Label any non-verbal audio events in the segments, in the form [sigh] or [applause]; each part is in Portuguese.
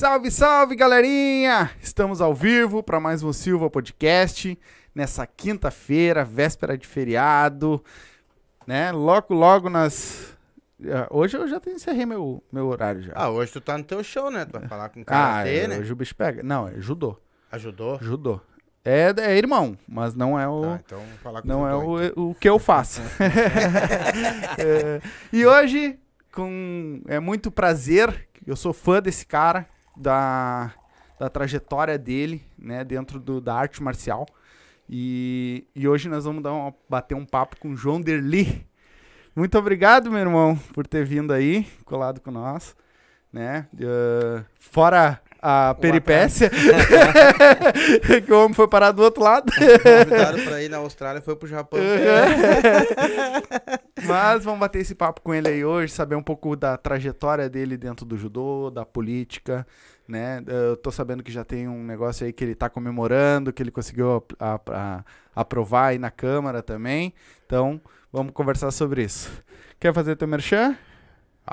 Salve, salve, galerinha! Estamos ao vivo para mais um Silva Podcast nessa quinta-feira, véspera de feriado, né? Logo, logo nas. Ah, Hoje eu já encerrei meu, meu horário já. Ah, hoje tu tá no teu show, né? Tu vai falar com Ah, karatê, né? hoje o bicho pega. Não, é judô. Ajudou? Judô. É, é irmão, mas não é o. Tá, então falar com Não é judô, então. o, o que eu faço. [laughs] [laughs] É, e hoje, com é muito prazer, eu sou fã desse cara, da, da trajetória dele, né, dentro do, da arte marcial. E, e hoje nós vamos dar uma- bater um papo com o João Derli. Muito obrigado, meu irmão, por ter vindo aí, colado com nós, né? Eh, fora a peripécia, [laughs] que o homem foi parar do outro lado. Convidaram pra ir na Austrália, foi pro Japão. Mas vamos bater esse papo com ele aí hoje, saber um pouco da trajetória dele dentro do judô, da política, né? Eu tô sabendo que já tem um negócio aí que ele tá comemorando, que ele conseguiu ap- a- a- aprovar aí na Câmara também. Então, vamos conversar sobre isso. Quer fazer teu merchan?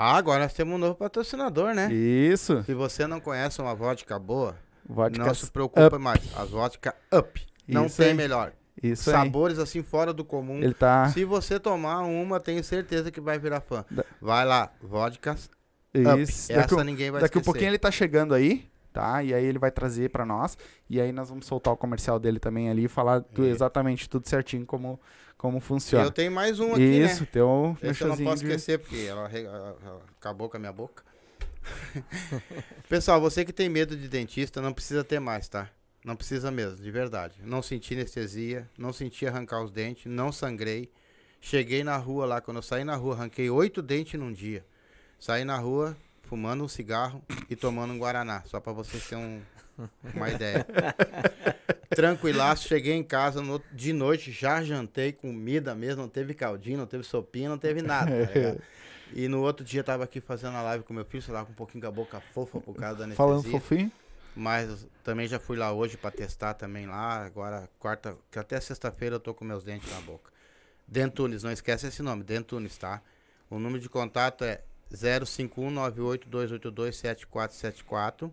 Ah, agora nós temos um novo patrocinador, né? Isso. Se você não conhece uma vodka boa, Vodka. não se preocupa mais. As vodka Up. Não Isso tem aí. melhor. Isso aí. Sabores assim fora do comum. Ele tá. Se você tomar uma, tenho certeza que vai virar fã. Da- Vai lá, vodkas Up. Isso. Essa Daqui, um- ninguém vai daqui um esquecer. pouquinho ele tá chegando aí, tá? E aí ele vai trazer pra nós. E aí nós vamos soltar o comercial dele também ali e falar tu- É. exatamente tudo certinho como, como E funciona. eu tenho mais um aqui, Isso, né? teu Esse eu não posso de- esquecer, porque ela- ela acabou com a minha boca. [laughs] Pessoal, você que tem medo de dentista, não precisa ter mais, tá? Não precisa mesmo, de verdade. Não senti anestesia, não senti arrancar os dentes, não sangrei. Cheguei na rua lá, quando eu saí na rua, arranquei oito dentes num dia. Saí na rua fumando um cigarro e tomando um guaraná, só pra vocês terem um- uma ideia. [laughs] Tranquilaço, cheguei em casa no- de noite, já jantei comida mesmo, não teve caldinho, não teve sopinha, não teve nada, tá? E no outro dia tava aqui fazendo a live com meu filho, sei lá, com um pouquinho com a boca fofa por causa da anestesia. Falando fofinho. Mas também já fui lá hoje pra testar também lá. Agora, quarta, que até sexta-feira eu tô com meus dentes na boca. Dentunes, não esquece esse nome, Dentunes, tá? O número de contato é 051-98282-7474.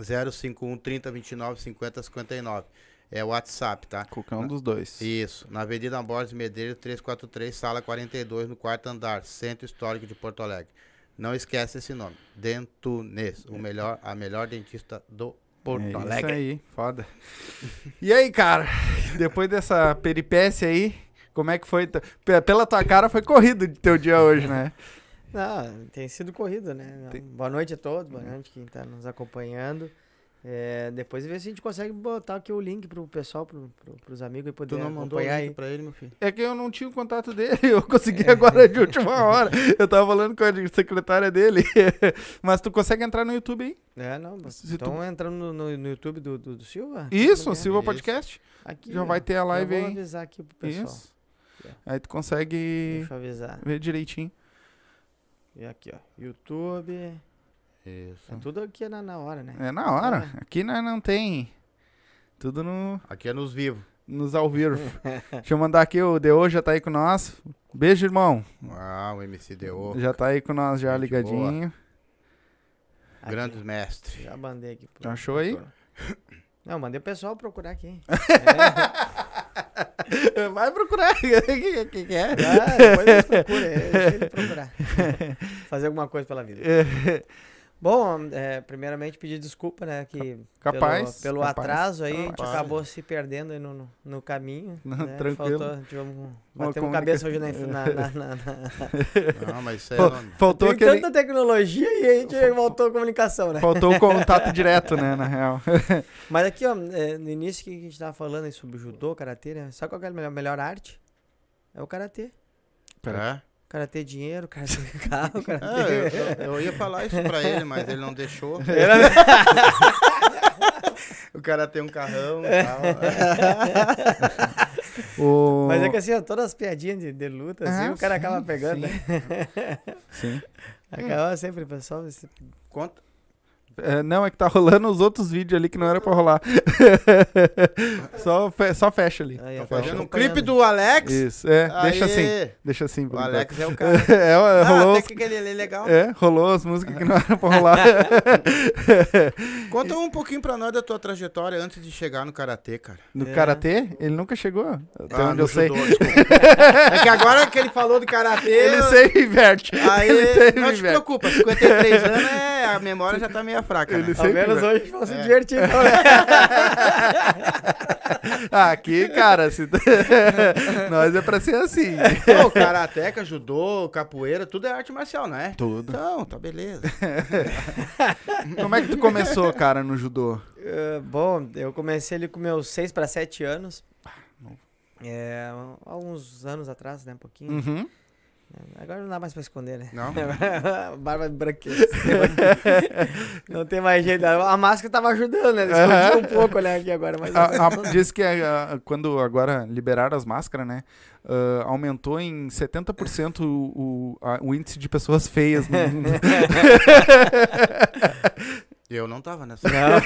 051 3029 5059. É o WhatsApp, tá? Qualquer um dos dois. Isso, na Avenida Borges Medeiros 343, sala 42, no quarto andar, Centro Histórico de Porto Alegre. Não esquece esse nome, Dentunes, o melhor, a melhor dentista do Porto é isso Alegre. aí, foda. E aí, cara, depois dessa peripécia aí, como é que foi? Pela tua cara foi corrido de teu dia hoje, né? Não, tem sido corrida, né? Tem- Boa noite a todos, boa noite quem tá nos acompanhando. É, depois ver se a gente consegue botar aqui o link pro pessoal, pro, pro, pros amigos e Tu poder não mandou o link aí. pra ele, meu filho? É que eu não tinha o contato dele, [laughs] eu consegui agora de última hora. Eu tava falando com a secretária dele. [laughs] Mas tu consegue entrar no YouTube aí? É, não, mas Se tu- então entrando no, no, no YouTube do, do, do Silva. Isso, tudo bem. Silva Isso. Podcast. Aqui, Já ó, vai ter a live eu vou aí. avisar aqui pro pessoal. Isso. Aí tu consegue Deixa eu avisar. ver direitinho. E aqui, ó. YouTube. Isso. É tudo aqui na, na hora, né? É na hora. Aqui nós não tem. Tudo no, Aqui é nos vivos. nos ao vivo. [laughs] Deixa eu mandar aqui, o Deo já tá aí com nós. Beijo, irmão. Ah, o MCDO, Já tá aí com nós já Gente ligadinho. Grandes mestres. Já mandei aqui. Achou aí? Não, mandei o pessoal procurar aqui. [laughs] Vai procurar. O [laughs] que, que, que é? Ah, depois é, deixa ele procurar. [laughs] Fazer alguma coisa pela vida. [laughs] Bom, é, primeiramente pedir desculpa, né? Que Capaz, Pelo, pelo capaz. atraso aí, a gente Capaz. acabou se perdendo aí no, no, caminho. Não, né? tranquilo. Faltou, tivemos, batemos cabeça hoje na, na, na, na, [laughs] Não, mas isso é... Faltou Tem aquele. tanta tecnologia e a gente voltou a comunicação, né? Faltou o contato [laughs] direto, né, na real. [laughs] Mas aqui, ó, é, no início que a gente tava falando sobre judô, karatê, né? Sabe qual é a melhor, melhor arte? É o karatê. É? Karatê dinheiro, karatê [laughs] carro, É, karatê... eu, eu ia falar isso pra ele, mas ele não deixou. [laughs] [laughs] o cara tem um carrão e tal. O... Mas é que assim, ó, todas as piadinhas de, de luta, assim, Ah, o cara sim, acaba pegando, sim. né? Sim. Acaba sempre, pessoal. esse- Conta. É, não, é que tá rolando os outros vídeos ali que não era pra rolar. [laughs] só, fe- só fecha ali. Aí, fazendo um clipe do Alex. Isso, é, deixa assim. Deixa assim. O. Alex é o [laughs] cara. É, Ah, rolou, até os- que ele é legal. é, rolou as músicas que não era pra rolar. [laughs] Conta um pouquinho pra nós da tua trajetória antes de chegar no Karatê, cara. No É. Karatê, ele nunca chegou, até Ah, onde eu sei. judô, desculpa. é que agora que ele falou do Karatê... Ele eu- sempre inverte. Aí, ele sempre não te inverte. preocupa, 53 anos, é, a memória já tá meio fraca, né? Ele Ao sempre menos vai. hoje vão se É. divertir. então, né? [laughs] Ah, aqui, cara, se... [laughs] nós é pra ser assim. Pô, karateca, judô, capoeira, tudo é arte marcial, não é? Tudo. Então, tá beleza. [laughs] Como é que tu começou, cara, no judô? Eh, bom, eu comecei ali com meus 6 para 7 anos. É, há uns anos atrás, né? Um pouquinho. Uhum. Agora não dá mais pra esconder, né? Não? [laughs] Barba branqueça. [laughs] não tem mais jeito. A máscara tava ajudando, né? Escondi um pouco, né? Aqui agora, mas. A- a- [laughs] diz que a- a- quando agora liberaram as máscaras, né? ah, aumentou em 70% o, o, a- o índice de pessoas feias no mundo. Eu não tava nessa. Não.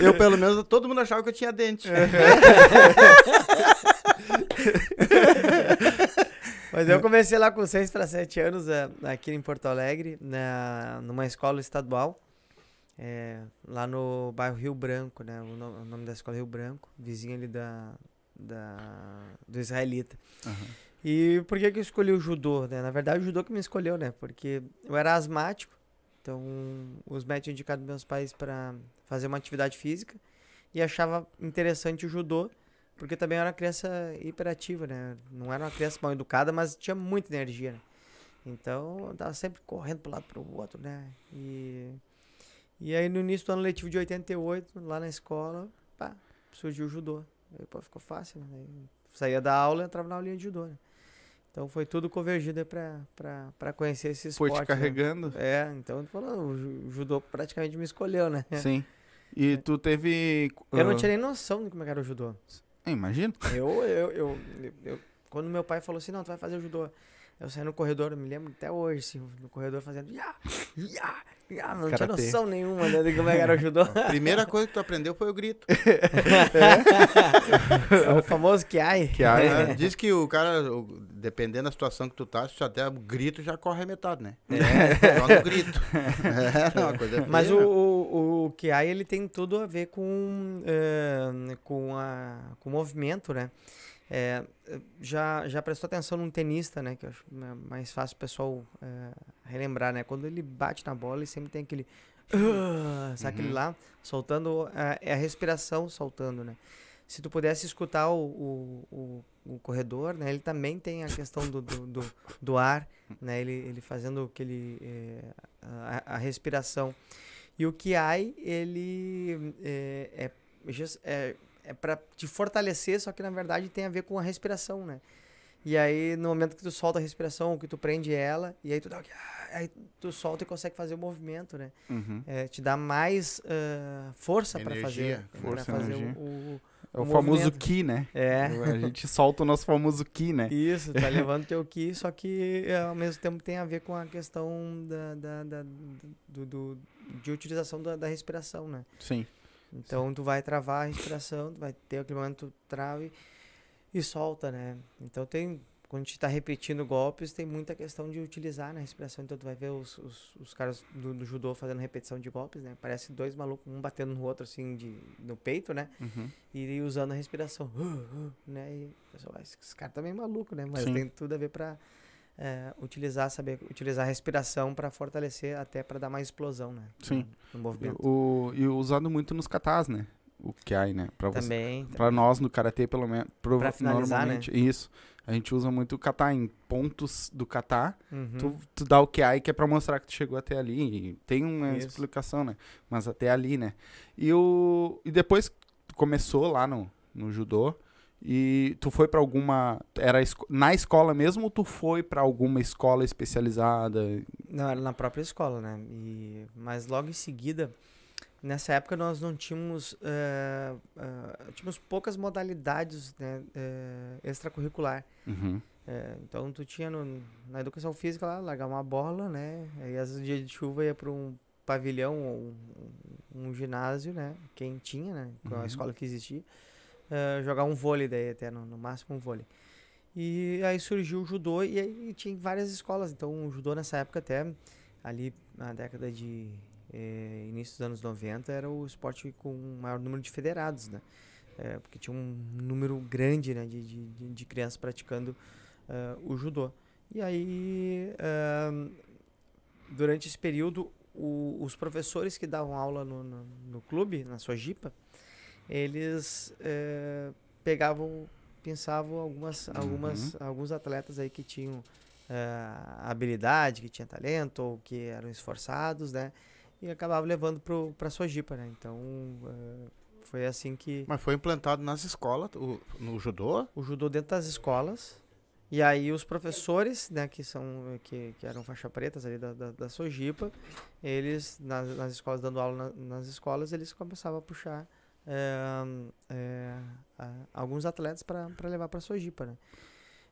Eu, pelo menos, todo mundo achava que eu tinha dente. [laughs] Mas eu comecei lá com 6 para 7 anos, eh, aqui em Porto Alegre, na, numa escola estadual, eh, lá no bairro Rio Branco, né? O, no- o nome da escola é Rio Branco, vizinho ali da, da, do Israelita. E por que, que eu escolhi o judô? Né? Na verdade, o judô que me escolheu, né? Porque eu era asmático, então os médicos indicado meus pais para fazer uma atividade física e achava interessante o judô, porque também eu era uma criança hiperativa, né? Não era uma criança mal educada, mas tinha muita energia, né? Então eu tava sempre correndo para um lado para o outro, né? E, e aí no início do ano letivo de 88, lá na escola, pá, surgiu o judô. Aí pô, ficou fácil, né? Aí saía da aula e entrava na aulinha de judô, né? Então foi tudo convergido aí pra, pra, pra conhecer esse Foi esporte. te carregando. Né? É, então falou, o ju- o judô praticamente me escolheu, né? Sim. E tu teve. Eu não ah, tinha nem noção de como é era o judô. Imagino. Eu, eu, eu, eu- quando meu pai falou assim, não, tu vai fazer judô. Eu saí no corredor, eu me lembro até hoje, assim, no corredor fazendo, ya, ya, ya, não tinha noção nenhuma né, de como é que era o judô. [laughs] A primeira coisa que tu aprendeu foi o grito. [laughs] É o famoso Kiai. Que a, É, Diz que o cara, dependendo da situação que tu tá, se tu até o grito já corre a metade, né? É. Joga o grito. É, não, coisa feia, Mas o, o, o Kiai, ele tem tudo a ver com, eh, com, a, com o movimento, né? É, já, já prestou atenção num tenista, né? Que eu acho ma- mais fácil o pessoal eh, relembrar, né? Quando ele bate na bola, ele sempre tem aquele... "Ah", sabe aquele Uhum. lá? Soltando... a- É a respiração soltando, né? Se tu pudesse escutar o, o, o, o corredor, né? Ele também tem a questão do, do, do, do ar, né? Ele, ele fazendo aquele... eh, a, a respiração. E o Kiai, ele é, é, é, é para te fortalecer, só que na verdade tem a ver com a respiração, né? E aí, no momento que tu solta a respiração, que tu prende ela, e aí tu dá aí tu solta e consegue fazer o movimento, né? Uhum. É, te dá mais ah, força para fazer, pra força, fazer energia. o, o- É o, O famoso ki, né? É. A gente solta o nosso famoso ki, né? Isso, tá [laughs] levando teu ki, só que eh, ao mesmo tempo tem a ver com a questão da, da, da- do, do- de utilização da, da respiração, né? Sim. Então tu vai travar a respiração, tu vai ter aquele momento, tu trava e, e solta, né? Então tem, quando a gente tá repetindo golpes, tem muita questão de utilizar na respiração. Então tu vai ver os, os, os caras do, do judô fazendo repetição de golpes, né? Parece dois malucos, um batendo no outro assim de, no peito, né? Uhum. E usando a respiração, [gasps] né? E o pessoal, "Ah, esse, esse cara tá meio maluco, né? Mas Sim. tem tudo a ver pra é, utilizar, saber utilizar a respiração pra fortalecer, até pra dar mais explosão, né? Sim. No, no movimento. O, e usado muito nos katas, né? O Kiai, né? Você, Também. pra nós no karatê, pelo menos. Pra finalizar, né? normalmente, Isso. A gente usa muito o kata em pontos do kata. Uhum. Tu, tu dá o Kiai que é pra mostrar que tu chegou até ali. E tem uma Isso. explicação, né? Mas até ali, né? E, o, e depois começou lá no, no judô. E tu foi pra alguma. Era na escola mesmo ou tu foi pra alguma escola especializada? Não, era na própria escola, né? E, mas logo em seguida, nessa época nós não tínhamos. eh, eh, tínhamos poucas modalidades né, eh, extracurricular. Uhum. Então tu tinha no- na educação física lá, largar uma bola, né? Aí às vezes dia de chuva ia para um pavilhão ou um, um ginásio, né? Quem tinha, né? Com Uhum. a escola que existia. Eh, jogar um vôlei daí até, no, no máximo um vôlei. E aí surgiu o judô e aí tinha várias escolas. Então o judô nessa época até, ali na década de eh, início dos anos 90, era o esporte com o maior número de federados, né? Eh, porque tinha um número grande né, de, de, de- crianças praticando eh, o judô. E aí, ahn, durante esse período, o- os professores que davam aula no, no, no clube, na sua jipa, eles eh, pegavam, pensavam algumas, algumas, alguns atletas aí que tinham eh, habilidade, que tinham talento, ou que eram esforçados, né? E acabavam levando para sua jipa, né? Então, eh, foi assim que Mas foi implantado nas escolas, o- no judô? o judô dentro das escolas. E aí os professores, né, que são que, que eram faixa pretas ali da, da, da Sojipa, eles nas, nas escolas dando aula na- nas escolas, eles começavam a puxar eh, a- alguns atletas para levar para Sojipa, né?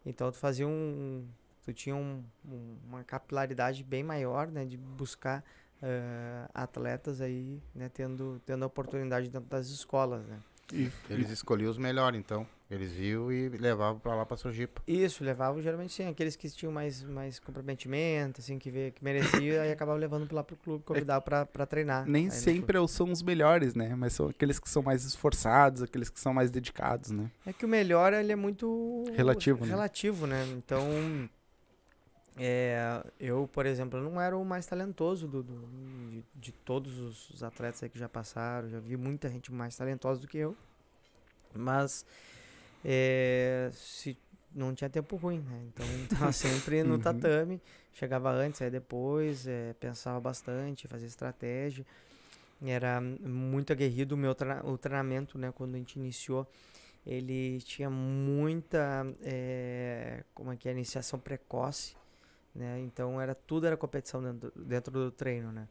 Então tu fazia um tu tinha um- um- uma capilaridade bem maior, né, de buscar eh, atletas aí, né, tendo tendo a oportunidade dentro das escolas, né? E, Eles escolhiam os melhores, então. Eles viam e levavam pra lá pra Sojipa. Isso, levavam geralmente sim, aqueles que tinham mais, mais comprometimento, assim, que, vê, que merecia, aí acabavam levando lá pro clube, convidava pra, pra treinar. nem sempre são os melhores, né? Mas são aqueles que são mais esforçados, aqueles que são mais dedicados, né? É que o melhor, ele é muito... Relativo, né? Relativo, né? Então, é, eu, por exemplo, não era o mais talentoso do, do- de, de todos os, os atletas que já passaram, já vi muita gente mais talentosa do que eu, mas é, se não tinha tempo ruim, né? Então [laughs] tava sempre no Uhum. tatame, chegava antes, aí depois, é, pensava bastante, fazia estratégia. Era muito aguerrido o meu treina- o treinamento, né? Quando a gente iniciou, ele tinha muita, é, como é que é, iniciação precoce, né? Então era tudo era competição dentro, dentro do treino, né?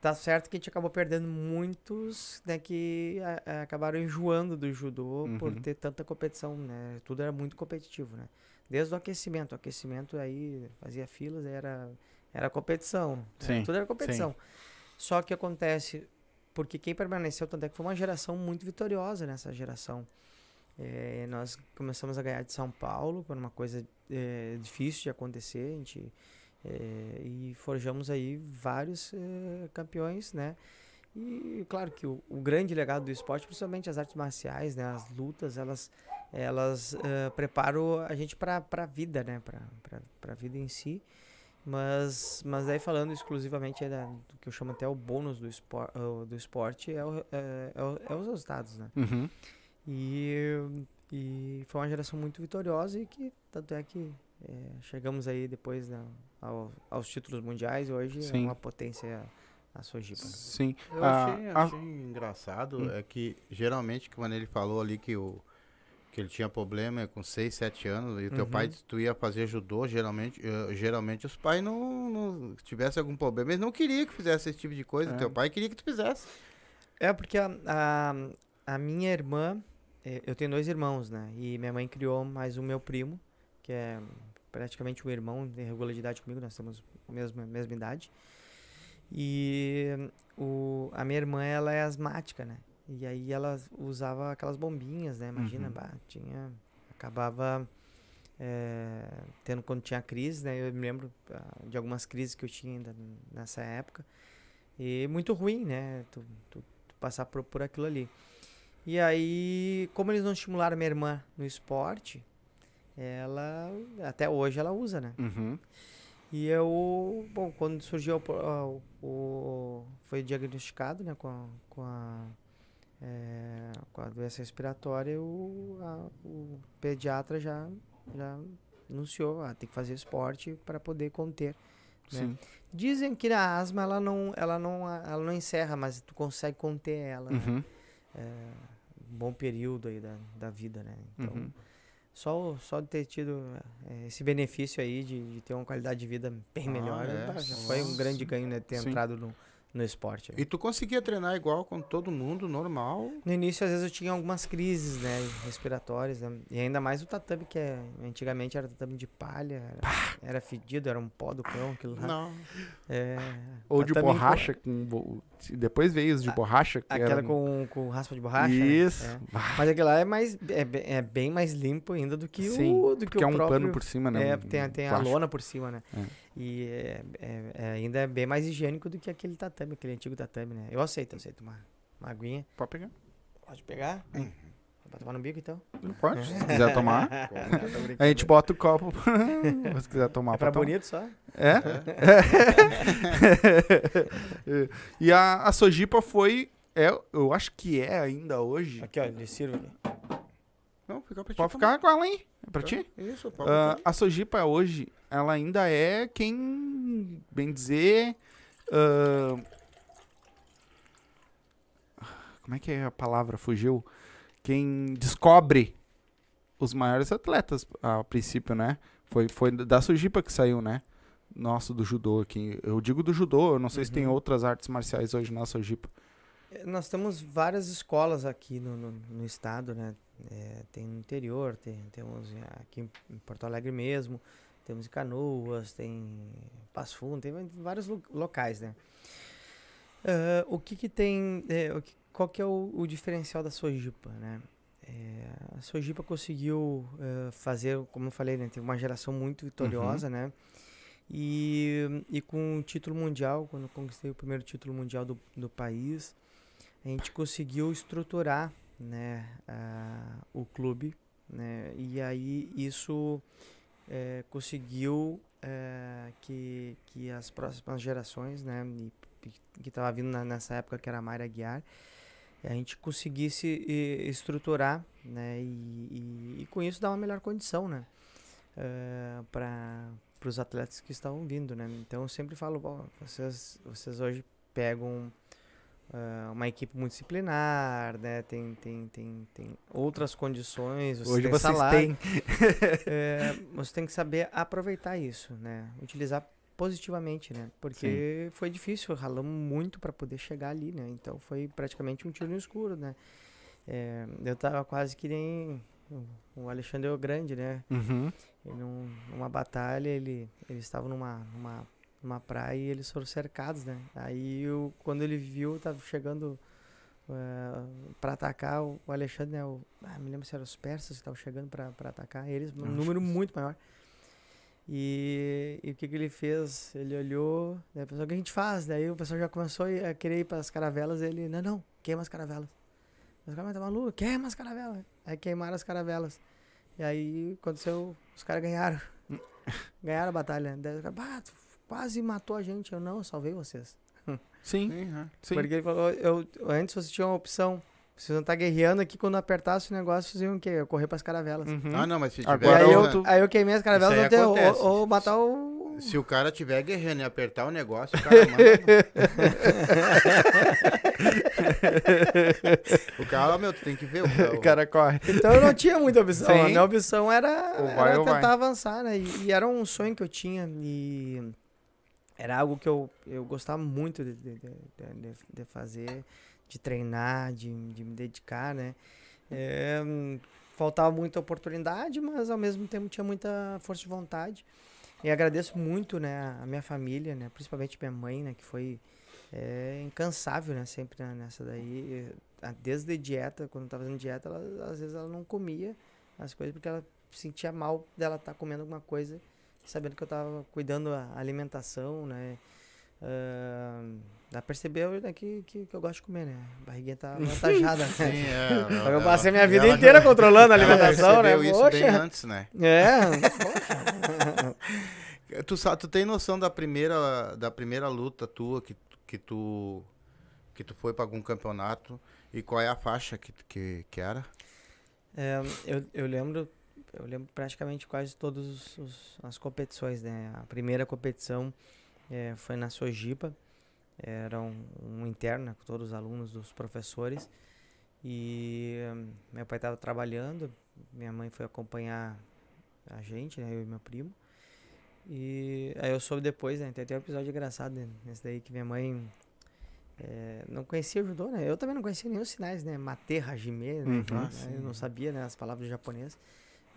Tá certo que a gente acabou perdendo muitos, né, que a- a- acabaram enjoando do judô por Uhum. ter tanta competição, né? Tudo era muito competitivo, né? Desde o aquecimento, o aquecimento aí fazia filas, era era competição, né? Sim, tudo era competição. Só que acontece porque quem permaneceu tanto é que foi uma geração muito vitoriosa nessa geração. É, nós começamos a ganhar de São Paulo, por uma coisa é, difícil de acontecer, a gente, é, e forjamos aí vários é, campeões, né? E claro que o, o grande legado do esporte, principalmente as artes marciais, né? As lutas, elas, elas é, preparam a gente para a vida, né? Para a vida em si. Mas, mas daí falando exclusivamente aí da- do que eu chamo até o bônus do, espor, do esporte, é, o, é, é, é os resultados, né? Uhum. E, e foi uma geração muito vitoriosa e que tanto é que é, chegamos aí depois né, ao- aos títulos mundiais e hoje é Sim. uma potência a Sojipa. Sim. Eu Ah, achei, ah, achei engraçado, Hum. é que geralmente quando ele falou ali que o que ele tinha problema com 6, 7 anos e o teu Uhum. pai disse que tu ia fazer judô, geralmente, eh, geralmente os pais não, não tivessem algum problema, eles não queriam que fizesse esse tipo de coisa, É. teu pai queria que tu fizesse. É porque a, a, a minha irmã, eu tenho dois irmãos, né? E minha mãe criou mais o meu primo, que é praticamente um irmão de regularidade comigo, nós temos a mesma, mesma idade. E o, a minha irmã, ela é asmática, né? E aí ela usava aquelas bombinhas, né? Imagina, Uhum. bah, tinha... Acabava eh, tendo quando tinha crise, né? Eu me lembro ah, de algumas crises que eu tinha ainda nessa época. E muito ruim, né? Tu, tu- tu passar por, por aquilo ali. E aí, como eles não estimularam minha irmã no esporte, ela até hoje ela usa, né? Uhum. E eu, bom, quando surgiu o, o, o- foi diagnosticado, né, com a, com a, é, com a doença respiratória, o, a- o pediatra já, já anunciou, ah, tem que fazer esporte para poder conter. né? Sim. Dizem que na asma ela não, ela não, ela não encerra, mas tu consegue conter ela, né? Uhum. É, um bom período aí da, da vida, né? Então, Uhum. só, só de ter tido é, esse benefício aí de, de ter uma qualidade de vida bem Ah, melhor, é. bah, já foi um grande ganho, né? Ter Sim. entrado no, no esporte. né? E tu conseguia treinar igual com todo mundo, normal? No início, às vezes, eu tinha algumas crises, né, respiratórias, né? E ainda mais o tatame, que é, antigamente era tatame de palha, era, era fedido, era um pó do cão, aquilo lá. Não. É, Ou de com- borracha, com... bo- Depois veio os de borracha. que Aquela eram- com, com raspa de borracha. né? Isso. É. Ah, Mas aquilo lá é, mais, é, é bem mais limpo ainda do que Sim, o do que Porque o é um próprio... pano por cima, né? É, tem, a- tem a lona por cima, né? É. E é, é- é ainda é bem mais higiênico do que aquele tatame, aquele antigo tatame, né? Eu aceito, eu aceito uma, uma aguinha. Pode pegar. Pode pegar? Pra tomar no bico, então? Não pode. [laughs] Se quiser tomar, [laughs] a gente bota o copo. [laughs] Se quiser tomar, É pra tomar. bonito só? É? e a, a Sojipa foi. É, eu acho que é ainda hoje. Aqui, ó, de sirvo ali. Não, fica pra ti. Pode também. ficar com ela aí. É pra ti? Isso, pode aí. a Sojipa hoje, ela ainda é quem, bem dizer. ah, como é que é a palavra? Fugiu. Quem descobre os maiores atletas, a princípio, né? Foi, foi da Sojipa que saiu, né? Nosso, do judô aqui. Eu digo do judô, eu não sei se tem Uhum. outras artes marciais hoje na Sojipa. É, Nós temos várias escolas aqui no, no, no estado, né? É, tem no interior, tem, temos em- aqui em Porto Alegre mesmo, temos em Canoas, tem em Passo Fundo, tem vários lo- locais, né? Ah, o que que tem, é, o que- qual que é o, o diferencial da Sojipa, né? É, a Sojipa conseguiu eh, fazer, como eu falei, né? Teve uma geração muito vitoriosa, né? E, e com o título mundial, quando conquistei o primeiro título mundial do, do país, a gente conseguiu estruturar né, a- o clube, né, e aí isso eh, conseguiu eh, que, que as próximas gerações, né, que estava vindo na- nessa época que era a Mayra Guiar, a gente conseguisse estruturar, né, e, e, e com isso dar uma melhor condição, né, para para os atletas que estavam vindo, né? Então eu sempre falo, "Bom, vocês, vocês hoje pegam ah, uma equipe multidisciplinar, né? Tem, tem, tem, tem outras condições, vocês hoje têm vocês salário, têm. [laughs] é, você tem que saber aproveitar isso, né? Utilizar positivamente, né? Porque foi difícil, ralamos muito para poder chegar ali, né? Então foi praticamente um tiro no escuro, né? É, eu tava quase que nem o- Alexandre o Grande, né? Uhum. E num- numa batalha, ele, eles estavam numa, numa, numa praia e eles foram cercados, né? Aí, eu, quando ele viu, tava chegando uh, para atacar o, o Alexandre, né? O, ah, me lembro se eram os persas que estavam chegando para atacar eles, um número muito maior. E, e o que, que ele fez? Ele olhou, né? Pensou, o que a gente faz? Daí o pessoal já começou a querer ir para as caravelas. Ele, não, não, queima as caravelas. Os caras, mas tá maluco? Queima as caravelas. Aí queimaram as caravelas. E aí aconteceu, os caras ganharam. ganharam a batalha. Daí os caras, "Bah, tu quase matou a gente. Eu não, eu salvei vocês. Sim, Sim, é. Porque ele falou, eu, antes vocês tinham uma opção. Vocês não estar guerreando aqui, quando apertasse o negócio, vocês iam o quê? Eu correr pras caravelas. Uhum. Ah, não, mas se tiver. Agora aí eu tô- aí eu queimei as caravelas, tem- ou, ou matar o... Se o cara tiver guerreando e apertar o negócio, o cara manda. [laughs] o cara, meu, tu tem que ver. O, O cara corre. Então eu não tinha muita opção. A Sim. minha opção era, vai era ou vai. tentar avançar, né? E, e era um sonho que eu tinha e era algo que eu, eu gostava muito de, de, de, de- fazer, de treinar, de, de me dedicar, né? É, faltava muita oportunidade, mas ao mesmo tempo tinha muita força de vontade. E agradeço muito, né, a minha família, né, principalmente minha mãe, né, que foi é, incansável, né, sempre nessa daí. Eh, Desde dieta, quando eu tava fazendo dieta, ela, às vezes ela não comia as coisas porque ela sentia mal dela estar comendo alguma coisa, sabendo que eu tava cuidando da alimentação, né. Ah, dá pra perceber né, que, que, que eu gosto de comer, né? A barriguinha tá [laughs] avantajada, né? Sim, é. Eu ela- passei minha vida inteira controlando a alimentação, né? isso bem antes, né? É. [laughs] Tu, sa- tu tem noção da primeira, da primeira luta tua que, que tu que tu foi pra algum campeonato e qual é a faixa que, que, que era? É, eu, eu lembro, eu lembro praticamente quase todas as competições, né? A primeira competição é, foi na Sojipa, era um, um interno com todos os alunos dos professores e hum, meu pai estava trabalhando, minha mãe foi acompanhar a gente, né? Eu e meu primo. E aí eu soube depois, né? Tem até um episódio engraçado né, nesse daí que minha mãe É, não conhecia o judô, né? Eu também não conhecia nenhum sinais, né? Mate, hajime, né? Uhum. Né? Eu não sabia, né? As palavras japonesas.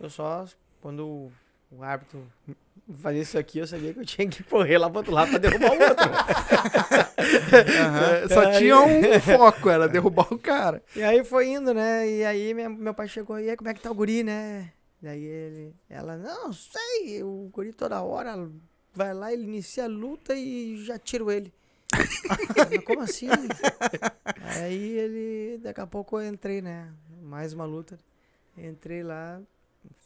Eu só, quando o- árbitro fazia isso aqui, eu sabia que eu tinha que correr lá pro outro lado pra derrubar o outro. É, [laughs] Só Aí- tinha um foco, era derrubar o cara. E aí foi indo, né? E aí minha- meu pai chegou, e aí como é que tá o guri, né? Daí ele, ela, não, sei, o guri toda hora vai lá, ele inicia a luta e já tiro ele. [laughs] Como assim? aí ele, daqui a pouco eu entrei, né? Mais uma luta. Entrei lá,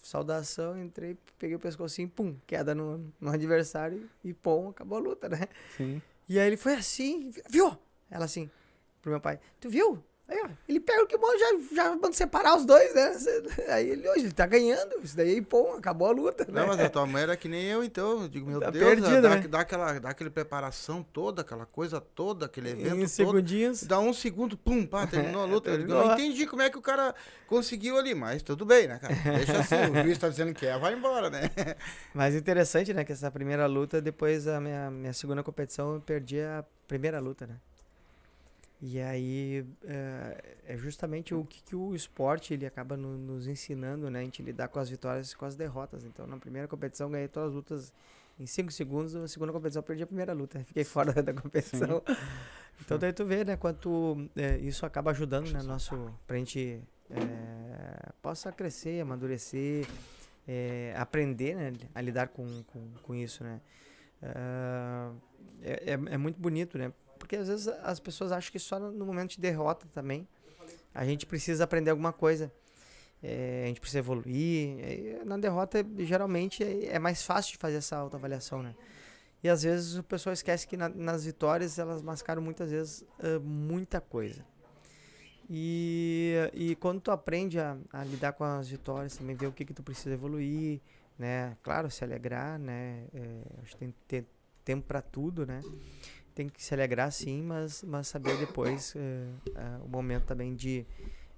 saudação, entrei, peguei o pescocinho, pum, queda no, no adversário e pum, acabou a luta, né? Sim. E aí ele foi assim, viu? Ela assim, pro meu pai, tu viu? Aí, ó, ele pega o kimono já, já manda separar os dois, né? Aí ele, hoje, ele tá ganhando. Isso daí, pô, acabou a luta, né? Não, mas a tua mãe era que nem eu, então. Eu digo, meu Tá Deus, perdida, dá, né? dá aquela, dá aquela preparação toda, aquela coisa toda, aquele evento em todo. segundinhos. Dá um segundo, pum, pá, terminou a [laughs] luta. Eu, digo, não entendi como é que o cara conseguiu ali, mas tudo bem, né, cara? Deixa assim, o juiz tá dizendo que é, vai embora, né? [laughs] Mas interessante, né? Que essa primeira luta, depois a minha, minha segunda competição, eu perdi a primeira luta, né? E aí é, é justamente o que, que o esporte ele acaba no- nos ensinando, né? A gente lidar com as vitórias e com as derrotas. Então, na primeira competição, ganhei todas as lutas em 5 segundos. Na segunda competição, eu perdi a primeira luta. [laughs] Fiquei fora da competição. [laughs] Então, daí tu vê, né? Quanto é, isso acaba ajudando, né? Nosso, pra gente é, possa crescer, amadurecer, é, aprender né, a lidar com, com, com isso, né? É, é, é muito bonito, né? Porque às vezes as pessoas acham que só no momento de derrota também a gente precisa aprender alguma coisa. É, a gente precisa evoluir. É, na derrota, geralmente, é, é mais fácil de fazer essa autoavaliação, né? E às vezes o pessoal esquece que na- nas vitórias elas mascaram muitas vezes ah, muita coisa. E, e quando tu aprende a, a lidar com as vitórias, também ver o que, que tu precisa evoluir, né? Claro, se alegrar, né? É, acho que tem ter tempo para tudo, né? Tem que se alegrar sim, mas, mas saber depois é, é, o momento também de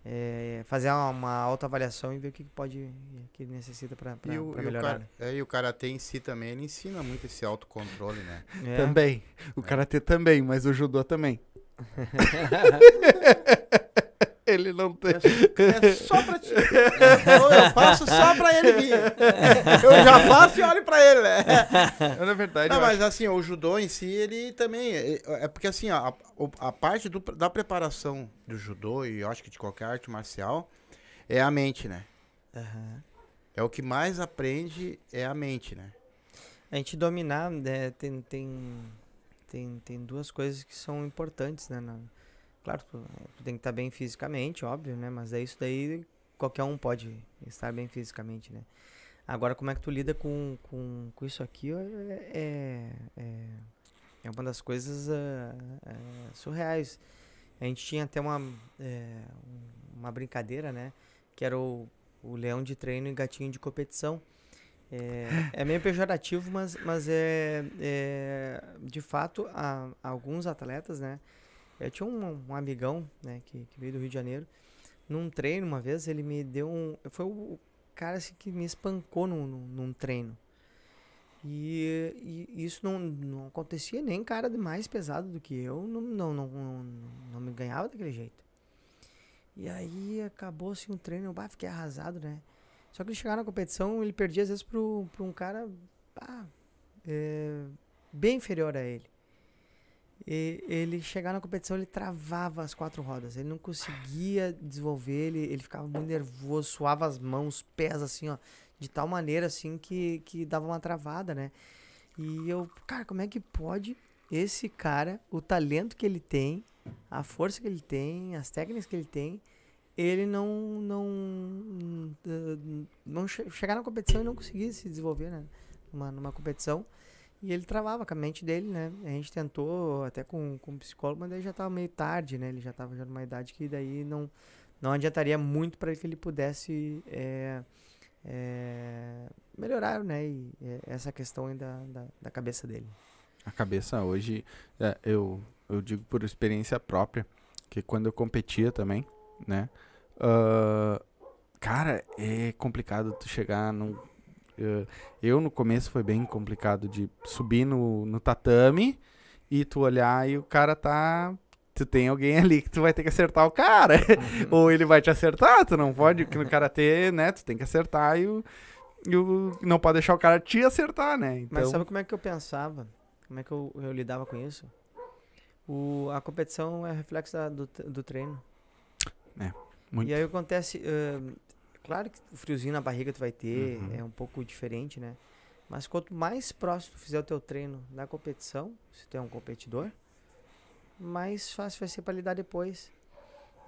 é, fazer uma, uma autoavaliação e ver o que, pode, que necessita para E o, e, o melhorar. cara, é, e o karatê em si também, ele ensina muito esse autocontrole, né? né? [laughs] É. Também. O karatê também, mas o judô também. [laughs] Ele não tem. É só pra ti. Eu, eu faço só pra ele vir. Eu já faço e olho pra ele, né? Na verdade, Não, eu mas assim, o judô em si, ele também. É, é porque assim, a, a parte do- da preparação do judô, e eu acho que de qualquer arte marcial, é a mente, né? Aham. É o que mais aprende é a mente, né? A gente dominar, né, tem, tem, tem, tem duas coisas que são importantes, né? na- claro, tu, tu tem que estar bem fisicamente, óbvio, né? Mas é isso daí, qualquer um pode estar bem fisicamente, né? Agora, como é que tu lida com, com, com isso aqui é, é, é, é uma das coisas ah, ah, surreais. A gente tinha até uma, é, um- uma brincadeira, né? Que era o, o leão de treino e gatinho de competição. É, [laughs] é meio pejorativo, mas, mas é, é de fato alguns atletas, né? Eu tinha um, um amigão, né, que, que veio do Rio de Janeiro. Num treino, uma vez, ele me deu um. Foi o cara assim, que me espancou num, num, treino. E, e isso não, não acontecia nem cara mais pesado do que eu, não, não, não, não, não me ganhava daquele jeito. E aí acabou assim o treino, eu bah, fiquei arrasado, né? Só que ele chegava na competição, ele perdia às vezes pro, pro um cara ah, é, bem inferior a ele. E ele chegar na competição, ele travava as quatro rodas. Ele não conseguia desenvolver, ele, ele ficava muito nervoso, suava as mãos, os pés, assim, ó. De tal maneira, assim, que, que dava uma travada, né? E eu, cara, como é que pode esse cara, o talento que ele tem, a força que ele tem, as técnicas que ele tem, ele não não não che- chegar na competição e não conseguir se desenvolver, né? Numa, numa competição. E ele travava com a mente dele, né? A gente tentou até com, com um psicólogo, mas daí já tava meio tarde, né? Ele já tava já numa idade que daí não, não adiantaria muito para que ele pudesse é, é, melhorar, né? E, é, essa questão aí da, da, cabeça dele. A cabeça hoje, é, eu, eu digo por experiência própria, que quando eu competia também, né? ah, cara, é complicado tu chegar num. Eh, eu no começo foi bem complicado de subir no, no tatame e tu olhar e o cara tá tu tem alguém ali que tu vai ter que acertar o cara. [laughs] Ou ele vai te acertar, tu não pode, que no karatê, né, tu tem que acertar e o, e o não pode deixar o cara te acertar, né? Então, Mas sabe como é que eu pensava? Como é que eu, eu lidava com isso? O, a competição é reflexo da- do, do treino. muito. E aí acontece. ahn, claro que o friozinho na barriga tu vai ter, Uhum. é um pouco diferente, né? Mas quanto mais próximo tu fizer o teu treino na competição, se tu é um competidor, mais fácil vai ser para lidar depois.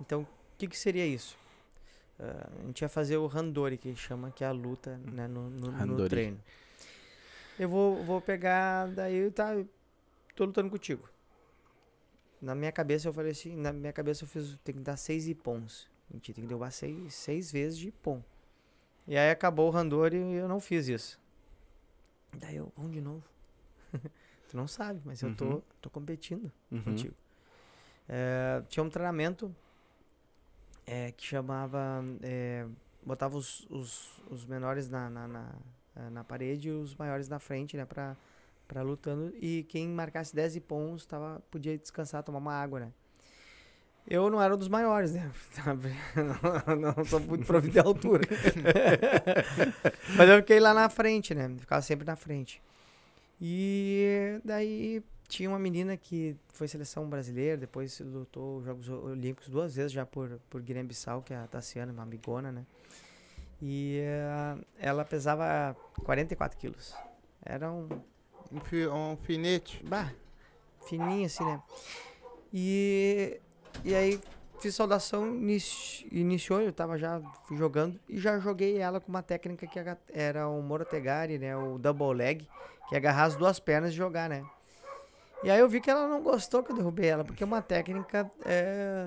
Então, o que, que seria isso? Ah, a gente ia fazer o randori, que chama, que é a luta né, no, no- no treino. Eu vou, vou pegar, daí tá, tô lutando contigo. Na minha cabeça eu falei assim, na minha cabeça eu fiz, tem que dar seis ipons. A gente tem que derrubar seis, seis vezes de ipom. E aí acabou o randori e eu não fiz isso. Daí eu, vamos de novo. [laughs] tu não sabe, mas eu tô, Uhum. tô competindo Uhum. contigo. É, tinha um treinamento é, que chamava. é, botava os, os, os menores na, na, na, na parede e os maiores na frente, né? Pra, pra lutando. E quem marcasse 10 ipons tava, podia descansar, tomar uma água, né? Eu não era um dos maiores, né? [laughs] não, não sou muito provido de altura. [laughs] Mas eu fiquei lá na frente, né? Ficava sempre na frente. E daí tinha uma menina que foi seleção brasileira, depois lutou os Jogos Olímpicos duas vezes já por, por Guiné-Bissau, que é a Tassiana, uma amigona, né? E eh, ela pesava 44 quilos. Era um, Um, fi- um alfinete. bah, fininho assim, né? E, e aí fiz saudação, inici- iniciou, eu tava já jogando e já joguei ela com uma técnica que era o Morotegari, né? O double leg, que é agarrar as duas pernas e jogar, né? E aí eu vi que ela não gostou que eu derrubei ela, porque é uma técnica, é,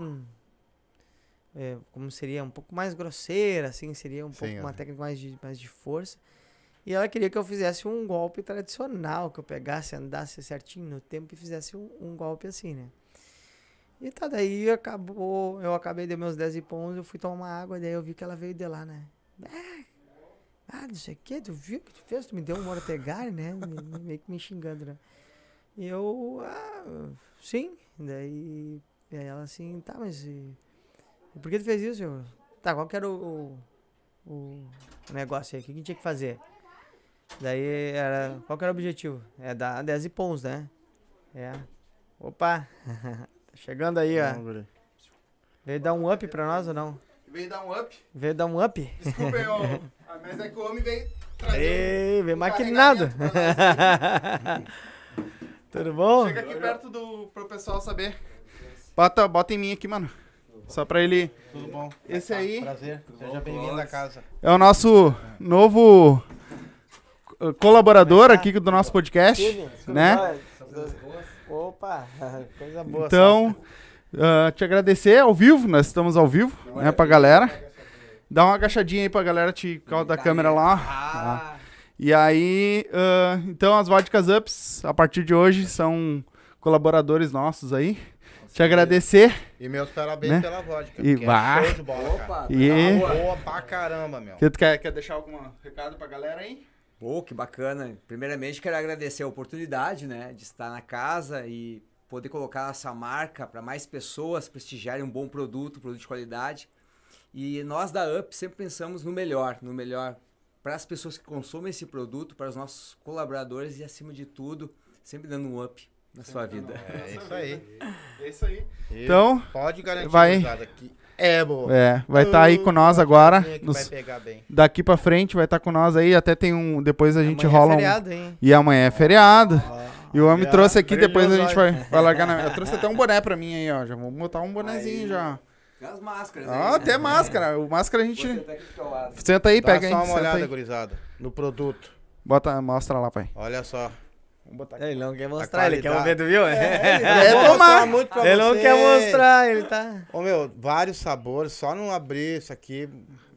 é, como seria, um pouco mais grosseira, assim, seria um Sim, pouco uma é. técnica mais de, mais de força. E ela queria que eu fizesse um golpe tradicional, que eu pegasse, andasse certinho no tempo e fizesse um, um golpe assim, né? E tá, daí acabou, eu acabei de meus 10 pons, eu fui tomar água, daí eu vi que ela veio de lá, né? Ah, Ah, não sei o que, tu viu o que tu fez? Tu me deu um mortegari, né? Me- me- Meio que me xingando, né? E eu, ah, sim. Daí, aí ela assim, tá, mas e, por que tu fez isso? Eu, tá, qual que era o, o, o negócio aí? O que a gente tinha que fazer? Daí era, qual que era o objetivo? É dar 10 pons, né? É. Opa, [laughs] chegando aí, ó. Veio dar um up pra nós ou não? Veio dar um up. Veio dar um up? Desculpa, eu, [laughs] mas é que o homem veio Ei, veio um maquinado. [laughs] Tudo bom? Chega aqui perto do, pro pessoal saber. Bota, bota em mim aqui, mano. Só pra ele. Tudo bom? Esse aí Prazer. Seja bem-vindo à casa. é o nosso novo uh, colaborador aqui do nosso podcast, né? Opa, [laughs] coisa boa. Então, uh, te agradecer ao vivo, nós estamos ao vivo, né, pra galera. Dá uma agachadinha aí pra galera te causa da câmera lá. Ah, E aí, ah, então as Vodkas Ups, a partir de hoje, são colaboradores nossos aí. Te agradecer. E meus parabéns Né? pela vodka. E vá. É show de bola, cara. opa, E- tá boa. Pra caramba, meu. Tu quer, quer deixar algum recado pra galera aí? Pô, que bacana. Primeiramente, quero agradecer a oportunidade, né, de estar na casa e poder colocar essa marca para mais pessoas prestigiarem um bom produto, produto de qualidade. E nós da UP sempre pensamos no melhor, no melhor para as pessoas que consomem esse produto, para os nossos colaboradores e, acima de tudo, sempre dando um up na sua vida. É isso aí. É isso aí. Então, pode garantir, vai- que é boa. É, vai estar aí com nós agora. Nos- vai pegar bem. daqui pra frente vai estar com nós aí. Até tem um. Depois a gente Amanhã é rola um. feriado, hein? E amanhã é feriado. E o homem é, trouxe aqui, depois a gente vai, vai largar na. Eu trouxe até um boné pra mim aí, ó. Já vou botar um bonezinho Aí. já. As máscaras. Ó, até máscara. O máscara a gente. Tá. Senta aí, Dá pega aí. só uma olhada, aí. gurizada, no produto. Bota, mostra lá, pai. Olha só. Vamos botar aqui. Ele não quer mostrar, ele quer tu viu? É, [laughs] Vou tomar. mostrar muito pra Ele não vocês. quer mostrar, ele tá. Ô, meu, vários sabores, só não abrir isso aqui.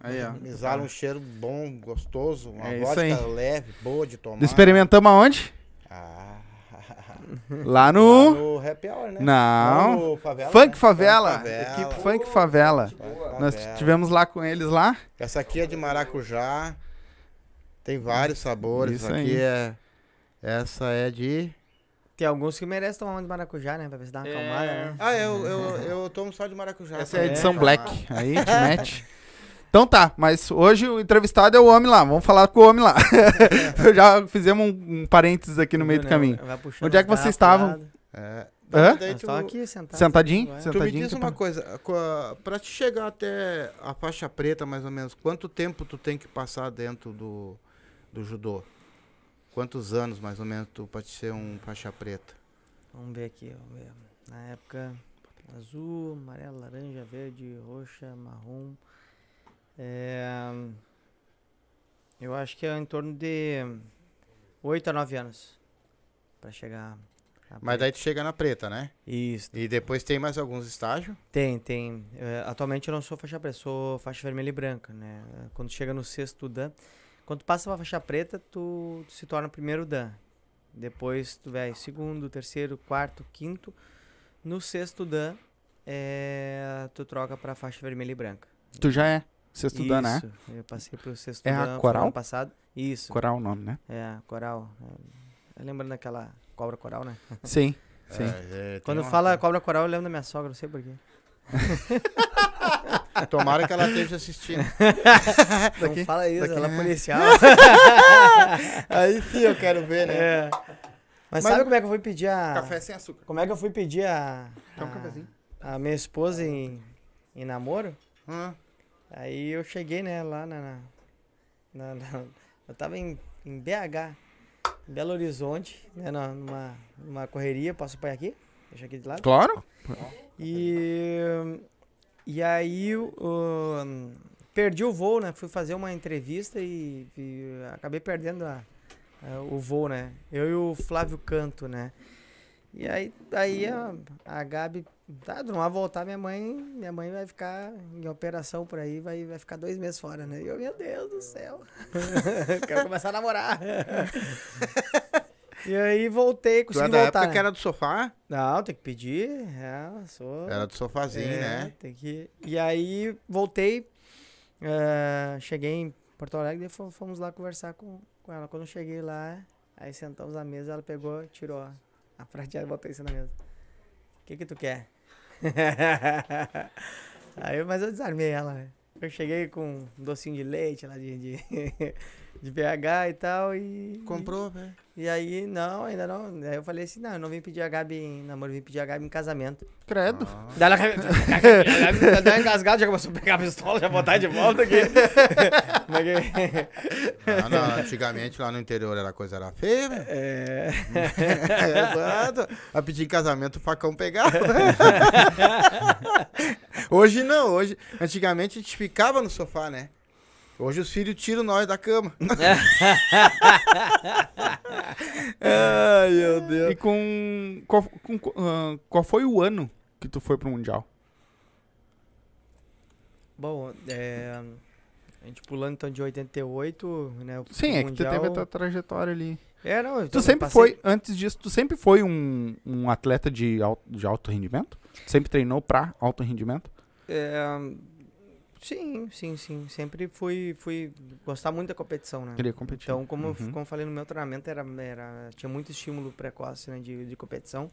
Aí, ó. Exala um cheiro bom, gostoso. Uma É isso vodka aí. leve, boa de tomar. Experimentamos aonde? Ah, Lá lá no. no Happy Hour, né? Não. Lá no favela, Funk né? Favela. Funk Favela. Equipe Funk Favela. Nós tivemos lá com eles lá. Essa aqui é de maracujá. Tem vários sabores. Isso Essa aqui aí. é. Essa é de Tem alguns que merecem tomar uma de maracujá, né? Pra ver se dá uma É. acalmada, né? Ah, eu, eu, [laughs] eu tomo só de maracujá. Essa é a edição É, Black. Aí te [laughs] mete. Então tá, mas hoje o entrevistado é o homem lá. Vamos falar com o homem lá. [laughs] Já fizemos um, um parênteses aqui no meio do Né? caminho. Onde é que vocês estavam? É. Hã? Daí Nós tu, aqui sentados. Sentadinho? Sentadinho. tu me diz uma coisa, co- pra te chegar até a faixa preta, mais ou menos, quanto tempo tu tem que passar dentro do, do judô? Quantos anos, mais ou menos, tu te ser um faixa preta? Vamos ver aqui, vamos ver. Na época, azul, amarelo, laranja, verde, roxa, marrom. É, eu acho que é em torno de 8 a 9 anos pra chegar. Mas daí tu chega na preta, né? Isso. E depois tem mais alguns estágios? Tem, tem. É, atualmente eu não sou faixa preta, sou faixa vermelha e branca, né? Quando chega no sexto dan, quando tu passa pra faixa preta, tu, tu se torna o primeiro dan. Depois tu vai segundo, terceiro, quarto, quinto. No sexto dan, é, tu troca pra faixa vermelha e branca. Tu já é. Você estudando, né? Isso, Eu passei pro sexto É a dan, foi coral? ano passado. Isso. Coral o nome, né? É, coral. É, lembrando daquela cobra coral, né? Sim. Sim. É, é, Quando uma- fala cobra coral, eu lembro da minha sogra, não sei porquê. [laughs] Tomara que ela esteja assistindo. Não fala isso, daqui- ela é policial. [laughs] Aí sim eu quero ver, né? É. Mas, Mas- sabe como é que eu fui pedir a. Café sem açúcar. Como é que eu fui pedir a. Quer um a- cafezinho? A minha esposa em, em namoro? Hã? Aí eu cheguei, né, lá na. na, na- na- eu tava em, em BH, em Belo Horizonte, né, numa, numa correria. Posso pôr aqui? Deixa aqui de lado. Claro. E. E aí o- perdi o voo, né? Fui fazer uma entrevista e, e acabei perdendo a- a- o voo, né? Eu e o Flávio Canto, né? E aí, a, a Gabi, tá, não vai voltar, minha mãe, minha mãe vai ficar em operação por aí, vai, vai ficar dois meses fora, né? E eu, meu Deus do céu, [laughs] quero começar a namorar. [laughs] e aí voltei, Tu é consegui da voltar. época que era do sofá? Não, tem que pedir, é, sou... Era do sofazinho, É, né? Tem que... E aí voltei, eh, cheguei em Porto Alegre e fo- fomos lá conversar com, com ela. Quando eu cheguei lá, aí sentamos à mesa, ela pegou, tirou a- prateada e botou isso na mesa. O que que tu quer? [laughs] aí, mas eu desarmei ela, né? Eu cheguei com um docinho de leite lá de, de, [laughs] de BH e tal e... Comprou, velho. E aí, não, ainda não. Aí eu falei assim, não, eu não vim pedir a Gabi em namoro, eu vim pedir a Gabi em casamento. Credo. Daí ela [laughs] ela deu uma engasgada, já começou a pegar a pistola, já botar de volta aqui. [laughs] É que- Ah, não, antigamente lá no interior era coisa era feia, velho. [laughs] É. Exato. A pedir em casamento o facão pegava. hoje não, hoje. Antigamente a gente ficava no sofá, né? Hoje os filhos tiram nós da cama. [laughs] Ai, meu Deus. E com qual, com- ah, qual foi o ano que tu foi pro Mundial? Bom, é, a gente pulando então de 88, né? Sim, é que tu teve a tua trajetória ali. É, não, Tu sempre passei- foi, antes disso, tu sempre foi um, um atleta de alto, de alto rendimento? Sempre treinou pra alto rendimento? É, sim, sim, sim. Sempre fui, fui gostar muito da competição, né? Queria competir. Então, como, eu- Uhum. como eu falei no meu treinamento, era, era, tinha muito estímulo precoce né, de, de competição.